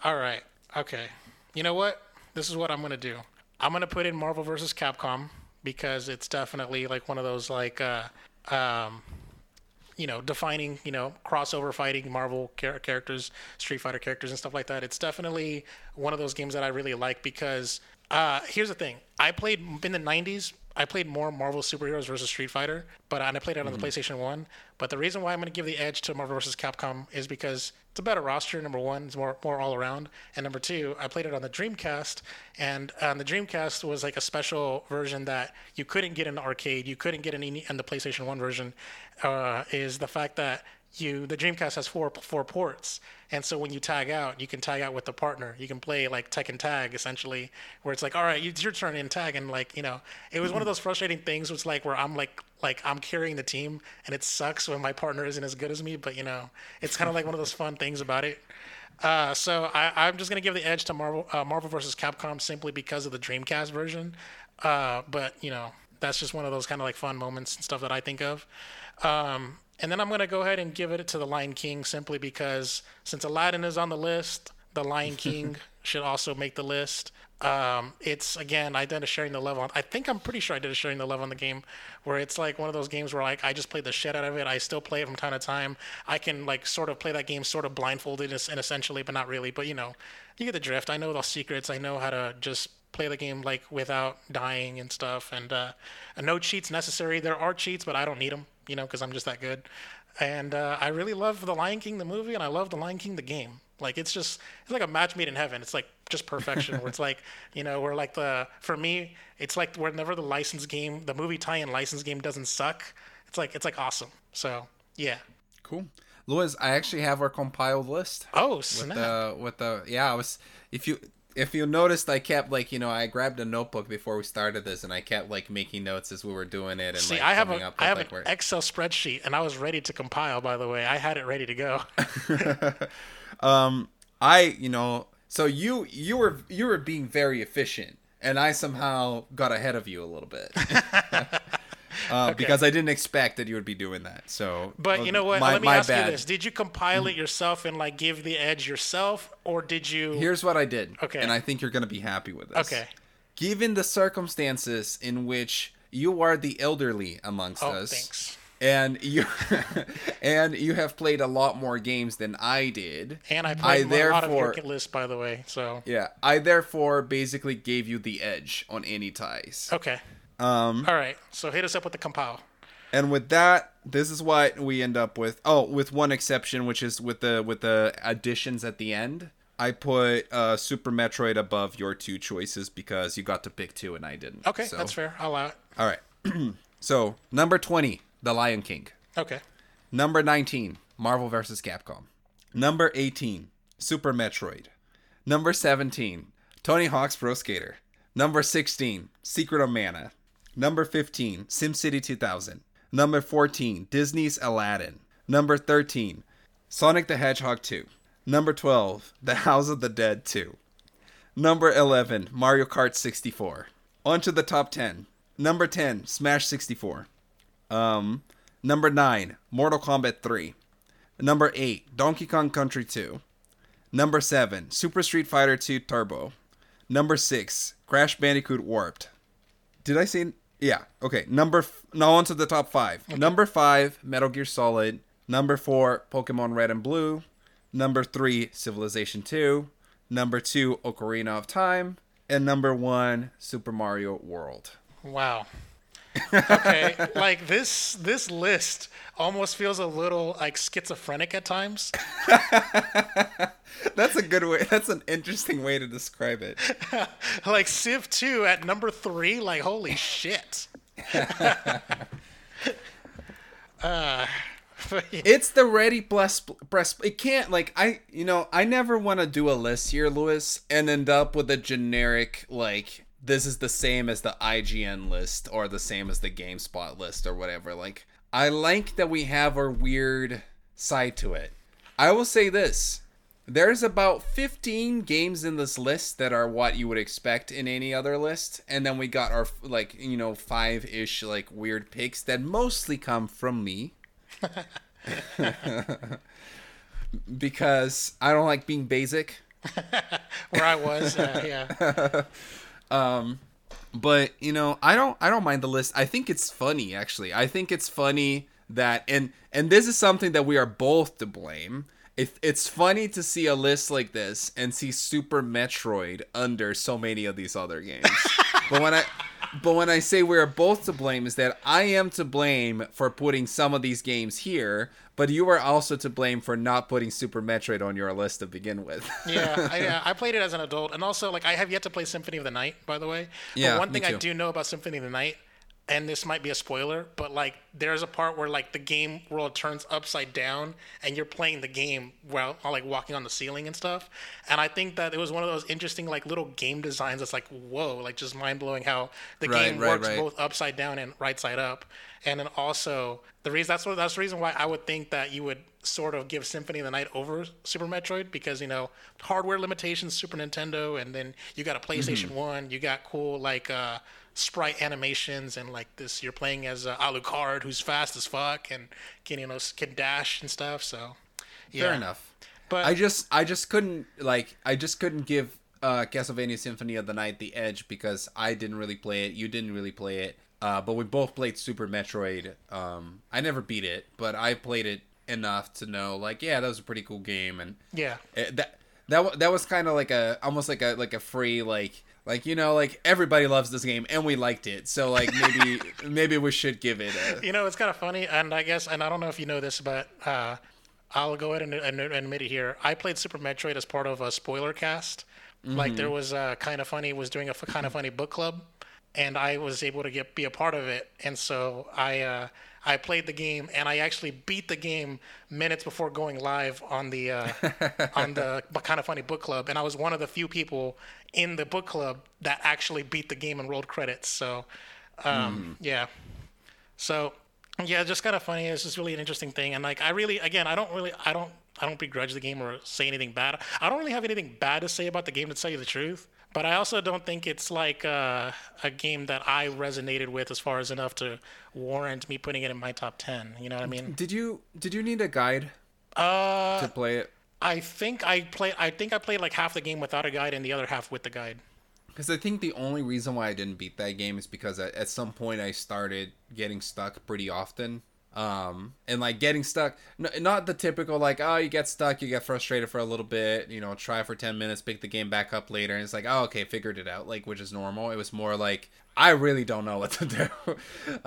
All right. Okay. You know what? This is what I'm gonna do. I'm gonna put in Marvel vs. Capcom because it's definitely like one of those like uh, um, you know, defining, you know, crossover fighting Marvel char- characters, Street Fighter characters, and stuff like that. It's definitely one of those games that I really like because uh, here's the thing: I played in the '90s. I played more Marvel superheroes versus Street Fighter, but and I played it on the PlayStation One. But the reason why I'm going to give the edge to Marvel versus Capcom is because it's a better roster. Number one, it's more more all around, and number two, I played it on the Dreamcast, and on the Dreamcast was like a special version that you couldn't get in the arcade, you couldn't get in any in the PlayStation One version. Uh, is the fact that you the Dreamcast has four four ports, and so when you tag out, you can tag out with the partner. You can play like Tekken Tag essentially, where it's like, all right, it's your turn in tag, and like you know, it was one of those frustrating things. Was like where I'm like like I'm carrying the team, and it sucks when my partner isn't as good as me. But you know, it's kind of like one of those fun things about it. Uh, so I, I'm just gonna give the edge to Marvel uh, Marvel versus Capcom simply because of the Dreamcast version. Uh, but you know, that's just one of those kind of like fun moments and stuff that I think of. Um, and then I'm going to go ahead and give it to The Lion King simply because since Aladdin is on the list, The Lion <laughs> King should also make the list. Um, it's again, I did a sharing the level. On, I think I'm pretty sure I did a sharing the level on the game, where it's like one of those games where like I just played the shit out of it. I still play it from time to time. I can like sort of play that game sort of blindfolded and essentially, but not really. But you know, you get the drift. I know the secrets. I know how to just play the game like without dying and stuff. And uh, no cheats necessary. There are cheats, but I don't need them. You know, because I'm just that good. And uh, I really love The Lion King the movie, and I love The Lion King the game. Like it's just it's like a match made in heaven. It's like just perfection. where it's like you know, where like the for me, it's like whenever the license game, the movie tie-in license game doesn't suck. It's like it's like awesome. So yeah. Cool. Louis, I actually have our compiled list. Oh with snap! the with the yeah i was if you if you noticed i kept like you know i grabbed a notebook before we started this and i kept like making notes as we were doing it and See, like I have a I have like, an where- Excel spreadsheet, and I was ready to compile. By the way, I had it ready to go. <laughs> um i you know so you you were you were being very efficient and i somehow got ahead of you a little bit <laughs> uh, because i didn't expect that you would be doing that so But you know what? my, Let me ask bad. you this: Did you compile it yourself and like give the edge yourself, or did you? here's what i did Okay. and i think you're gonna be happy with this Okay. given the circumstances in which you are the elderly amongst Oh, us thanks. And you <laughs> and you have played a lot more games than I did. And I played a lot of therefore your list, by the way. So yeah, I therefore basically gave you the edge on any ties. okay. Um, All right. So hit us up with the compile. and with that, this is what we end up with. Oh, with one exception, which is with the with the additions at the end. I put uh, Super Metroid above your two choices because you got to pick two and I didn't. Okay, So- that's fair. I'll allow it. All right. <clears throat> so number twenty, The Lion King. Okay. Number 19, Marvel vs. Capcom. Number 18, Super Metroid. Number 17, Tony Hawk's Pro Skater. Number 16, Secret of Mana. Number 15, SimCity 2000. Number 14, Disney's Aladdin. Number 13, Sonic the Hedgehog 2. Number 12, The House of the Dead 2. Number 11, Mario Kart 64. On to the top 10. Number 10, Smash 64. Um, number 9, Mortal Kombat 3. Number 8, Donkey Kong Country 2. Number 7, Super Street Fighter 2 Turbo. Number 6, Crash Bandicoot Warped. Did I say yeah, okay. Number f- now on to the top 5. Number 5, Metal Gear Solid. Number 4, Pokemon Red and Blue. Number 3, Civilization 2. Number 2, Ocarina of Time. And number 1, Super Mario World. Wow. Okay, like this this list almost feels a little like schizophrenic at times. <laughs> That's a good way. That's an interesting way to describe it. <laughs> like Civ 2 at number 3, like holy shit. <laughs> uh It's the ready plus press. It can't like I you know I never want to do a list here, Lewis, and end up with a generic like this is the same as the IGN list or the same as the GameSpot list or whatever. Like I like that we have our weird side to it. I will say this. There's about 15 games in this list that are what you would expect in any other list, and then we got our like you know five ish like weird picks that mostly come from me <laughs> <laughs> because I don't like being basic. <laughs> Where I was, uh, yeah. Um, but you know, I don't I don't mind the list. I think it's funny actually. I think it's funny that and and this is something that we are both to blame. It, it's funny to see a list like this and see Super Metroid under so many of these other games. <laughs> but when I but when I say we're both to blame, is that I am to blame for putting some of these games here, but you are also to blame for not putting Super Metroid on your list to begin with. <laughs> yeah, I, <laughs> uh, I played it as an adult, and also like I have yet to play Symphony of the Night, by the way. Yeah, But one thing I do know about Symphony of the Night, and this might be a spoiler, but like there's a part where like the game world turns upside down, and you're playing the game while while, like walking on the ceiling and stuff. And I think that it was one of those interesting like little game designs that's like whoa, like just mind blowing how the Right, game right, works right. both upside down and right side up. And then also the reason that's what that's the reason why I would think that you would sort of give Symphony of the Night over Super Metroid because you know hardware limitations, Super Nintendo, and then you got a PlayStation Mm-hmm. One, you got cool like uh, sprite animations and like this. You're playing as uh, Alucard, who's fast as fuck and can you know can dash and stuff. So yeah. Fair enough. But I just I just couldn't like I just couldn't give uh Castlevania Symphony of the Night the edge because I didn't really play it, you didn't really play it. Uh but we both played Super Metroid. Um I never beat it, but I played it enough to know like yeah, that was a pretty cool game and yeah, it, that that that was kind of like a almost like a like a free like like you know like everybody loves this game and we liked it. So like maybe <laughs> maybe we should give it a You know, it's kind of funny, and I guess, and I don't know if you know this, but uh, I'll go ahead and, and, and admit it here. I played Super Metroid as part of a spoiler cast. Like there was a kind of funny was doing a kind of <laughs> funny book club, and I was able to get be a part of it. And so I uh, I played the game, and I actually beat the game minutes before going live on the uh, <laughs> on the kind of funny book club. And I was one of the few people in the book club that actually beat the game and rolled credits. So um, yeah. So yeah, just kind of funny. It's just really an interesting thing, and like I really, again, I don't really, I don't, I don't begrudge the game or say anything bad. I don't really have anything bad to say about the game to tell you the truth. But I also don't think it's like uh, a game that I resonated with as far as enough to warrant me putting it in my top ten. You know what I mean? Did you did you need a guide Uh, to play it? I think I play. I think I played like half the game without a guide and the other half with the guide. Because I think the only reason why I didn't beat that game is because at, at some point I started getting stuck pretty often. Um, and like getting stuck, not the typical like, oh, you get stuck, you get frustrated for a little bit, you know, try for 10 minutes, pick the game back up later. And it's like, oh, okay, figured it out, like, which is normal. It was more like, I really don't know what to <laughs> do.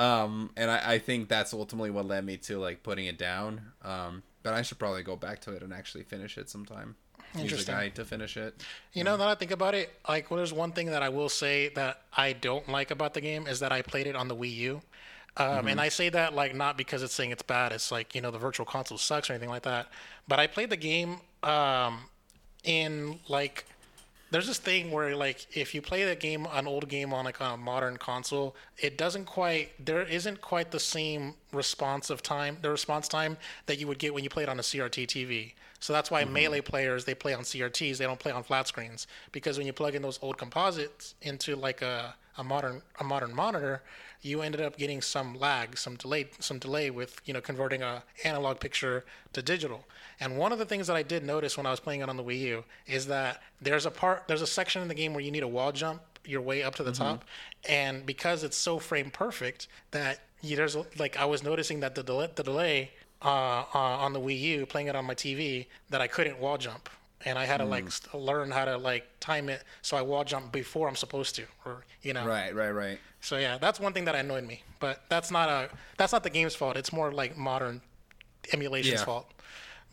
um, and I, I think that's ultimately what led me to like putting it down. Um, but I should probably go back to it and actually finish it sometime. Interesting. guide to finish it. You know, now that I think about it, like, well, there's one thing that I will say that I don't like about the game is that I played it on the Wii U. Um, And I say that like not because it's saying it's bad. It's like you know the virtual console sucks or anything like that. But I played the game um, in like there's this thing where like if you play that game an old game on like a modern console it doesn't quite there isn't quite the same response of time the response time that you would get when you play it on a crt tv so that's why melee players they play on crts they don't play on flat screens because when you plug in those old composites into like a, a modern a modern monitor you ended up getting some lag some delay some delay with you know converting a analog picture to digital. And one of the things that I did notice when I was playing it on the Wii U is that there's a part, there's a section in the game where you need a wall jump your way up to the top, and because it's so frame perfect that you, there's a- like I was noticing that the delay, the delay uh, uh, on the Wii U, playing it on my TV, that I couldn't wall jump, and I had to like st- learn how to like time it so I wall jump before I'm supposed to, or you know. Right, right, right. So yeah, that's one thing that annoyed me, but that's not a that's not the game's fault. It's more like modern emulation's Yeah. fault.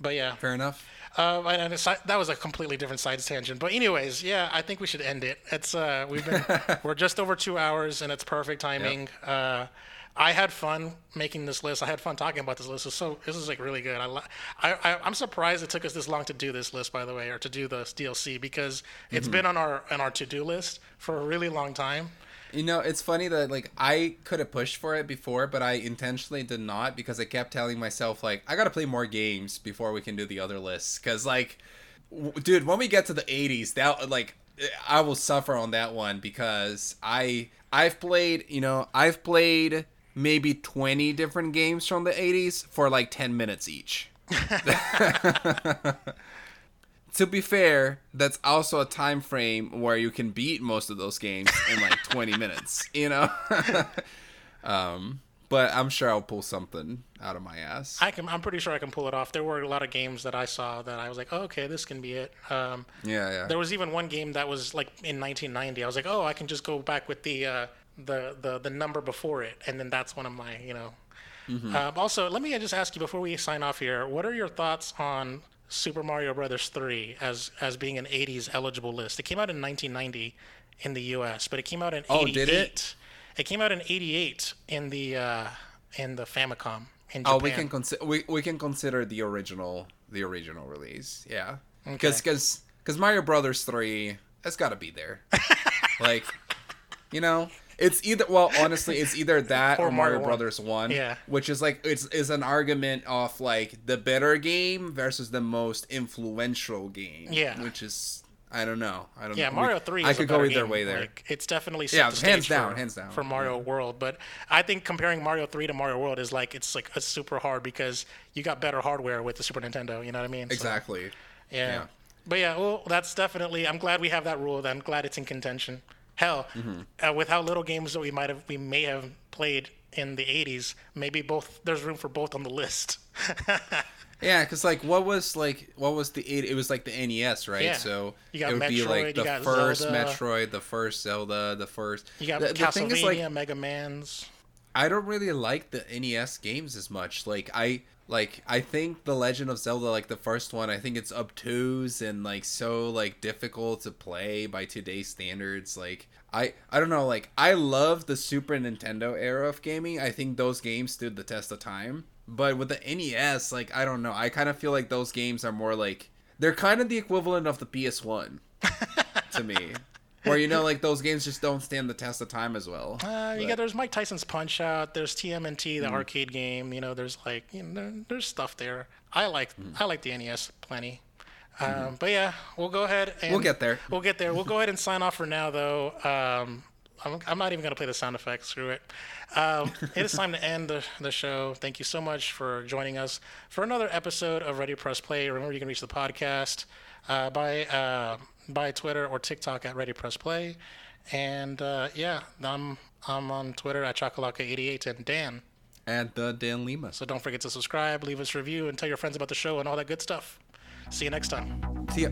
But yeah, Fair enough. uh, and that was a completely different side tangent. But anyways, yeah, I think we should end it. It's uh, we've been <laughs> we're just over two hours, and it's perfect timing. Uh, I had fun making this list. I had fun talking about this list. It's so this is like really good. I, I, I'm surprised it took us this long to do this list, by the way, or to do the DLC because it's mm-hmm. been on our on our to do list for a really long time. You know, it's funny that like I could have pushed for it before, but I intentionally did not because I kept telling myself like I got to play more games before we can do the other lists cuz like w- dude, when we get to the 80s, that like I will suffer on that one because I I've played, you know, I've played maybe 20 different games from the 80s for like 10 minutes each. <laughs> <laughs> to be fair, that's also a time frame where you can beat most of those games in like <laughs> 20 minutes, you know? um, but I'm sure I'll pull something out of my ass. I can. I'm pretty sure I can pull it off. There were a lot of games that I saw that I was like, oh, okay, this can be it. Um, yeah, yeah. There was even one game that was like in 1990. I was like, oh, I can just go back with the uh, the the the number before it, and then that's one of my you know. Um, also, let me just ask you before we sign off here. What are your thoughts on Super Mario Brothers 3 as as being an 80s eligible list? It came out in 1990 in the U.S., but it came out in Oh, 88. did it? It came out in 88 in the uh, in the Famicom in Japan. Oh, we can consider we, we can consider the original the original release. Yeah. Cuz cuz cuz Mario Brothers 3 has got to be there. <laughs> like you know, it's either well, honestly, it's either <laughs> that Or or, Mario, Mario. Brothers 1, Yeah. which is like it's is an argument of like the better game versus the most influential game, Yeah. which is I don't know. I don't Yeah, know. Mario Three. I is could a go either game. way there. Like, it's definitely Yeah, hands down, for, hands down, for Mario World. But I think comparing Mario Three to Mario World is like it's like it's super hard because you got better hardware with the Super Nintendo. You know what I mean? So, exactly. yeah. yeah. But yeah, well, that's definitely. I'm glad we have that rule. I'm glad it's in contention. Hell, uh, with how little games that we might have, we may have played in the '80s, maybe both. There's room for both on the list. <laughs> Yeah, because like what was like what was the eight? It was like the NES, right? Yeah. So You got it would be like the first Zelda. Metroid, the first Zelda, the first. you got the, the thing Castlevania, is like Mega Man's. I don't really like the NES games as much. Like I like I think the Legend of Zelda, like the first one, I think it's obtuse and like so like difficult to play by today's standards. Like I I don't know. Like I love the Super Nintendo era of gaming. I think those games stood the test of time. But with the NES, like I don't know. I kind of feel like those games are more like they're kind of the equivalent of the PS1 <laughs> to me. Where you know, like those games just don't stand the test of time as well. Uh, you got there's Mike Tyson's Punch Out. There's TMNT, the arcade game. You know, there's like you know, there- there's stuff there. I like I like the NES plenty. Um, but yeah, we'll go ahead and We'll get there. We'll get there. We'll go ahead and sign off for now, though. Um, I'm, I'm not even gonna play the sound effects. Screw it. Um, <laughs> it is time to end the, the show. Thank you so much for joining us for another episode of Ready to Press Play. Remember, you can reach the podcast uh, by uh, by Twitter or TikTok at Ready Press Play. And uh, yeah, I'm I'm on Twitter at Chocolaka88 and Dan. And the Dan Lima. So don't forget to subscribe, leave us a review, and tell your friends about the show and all that good stuff. See you next time. See ya.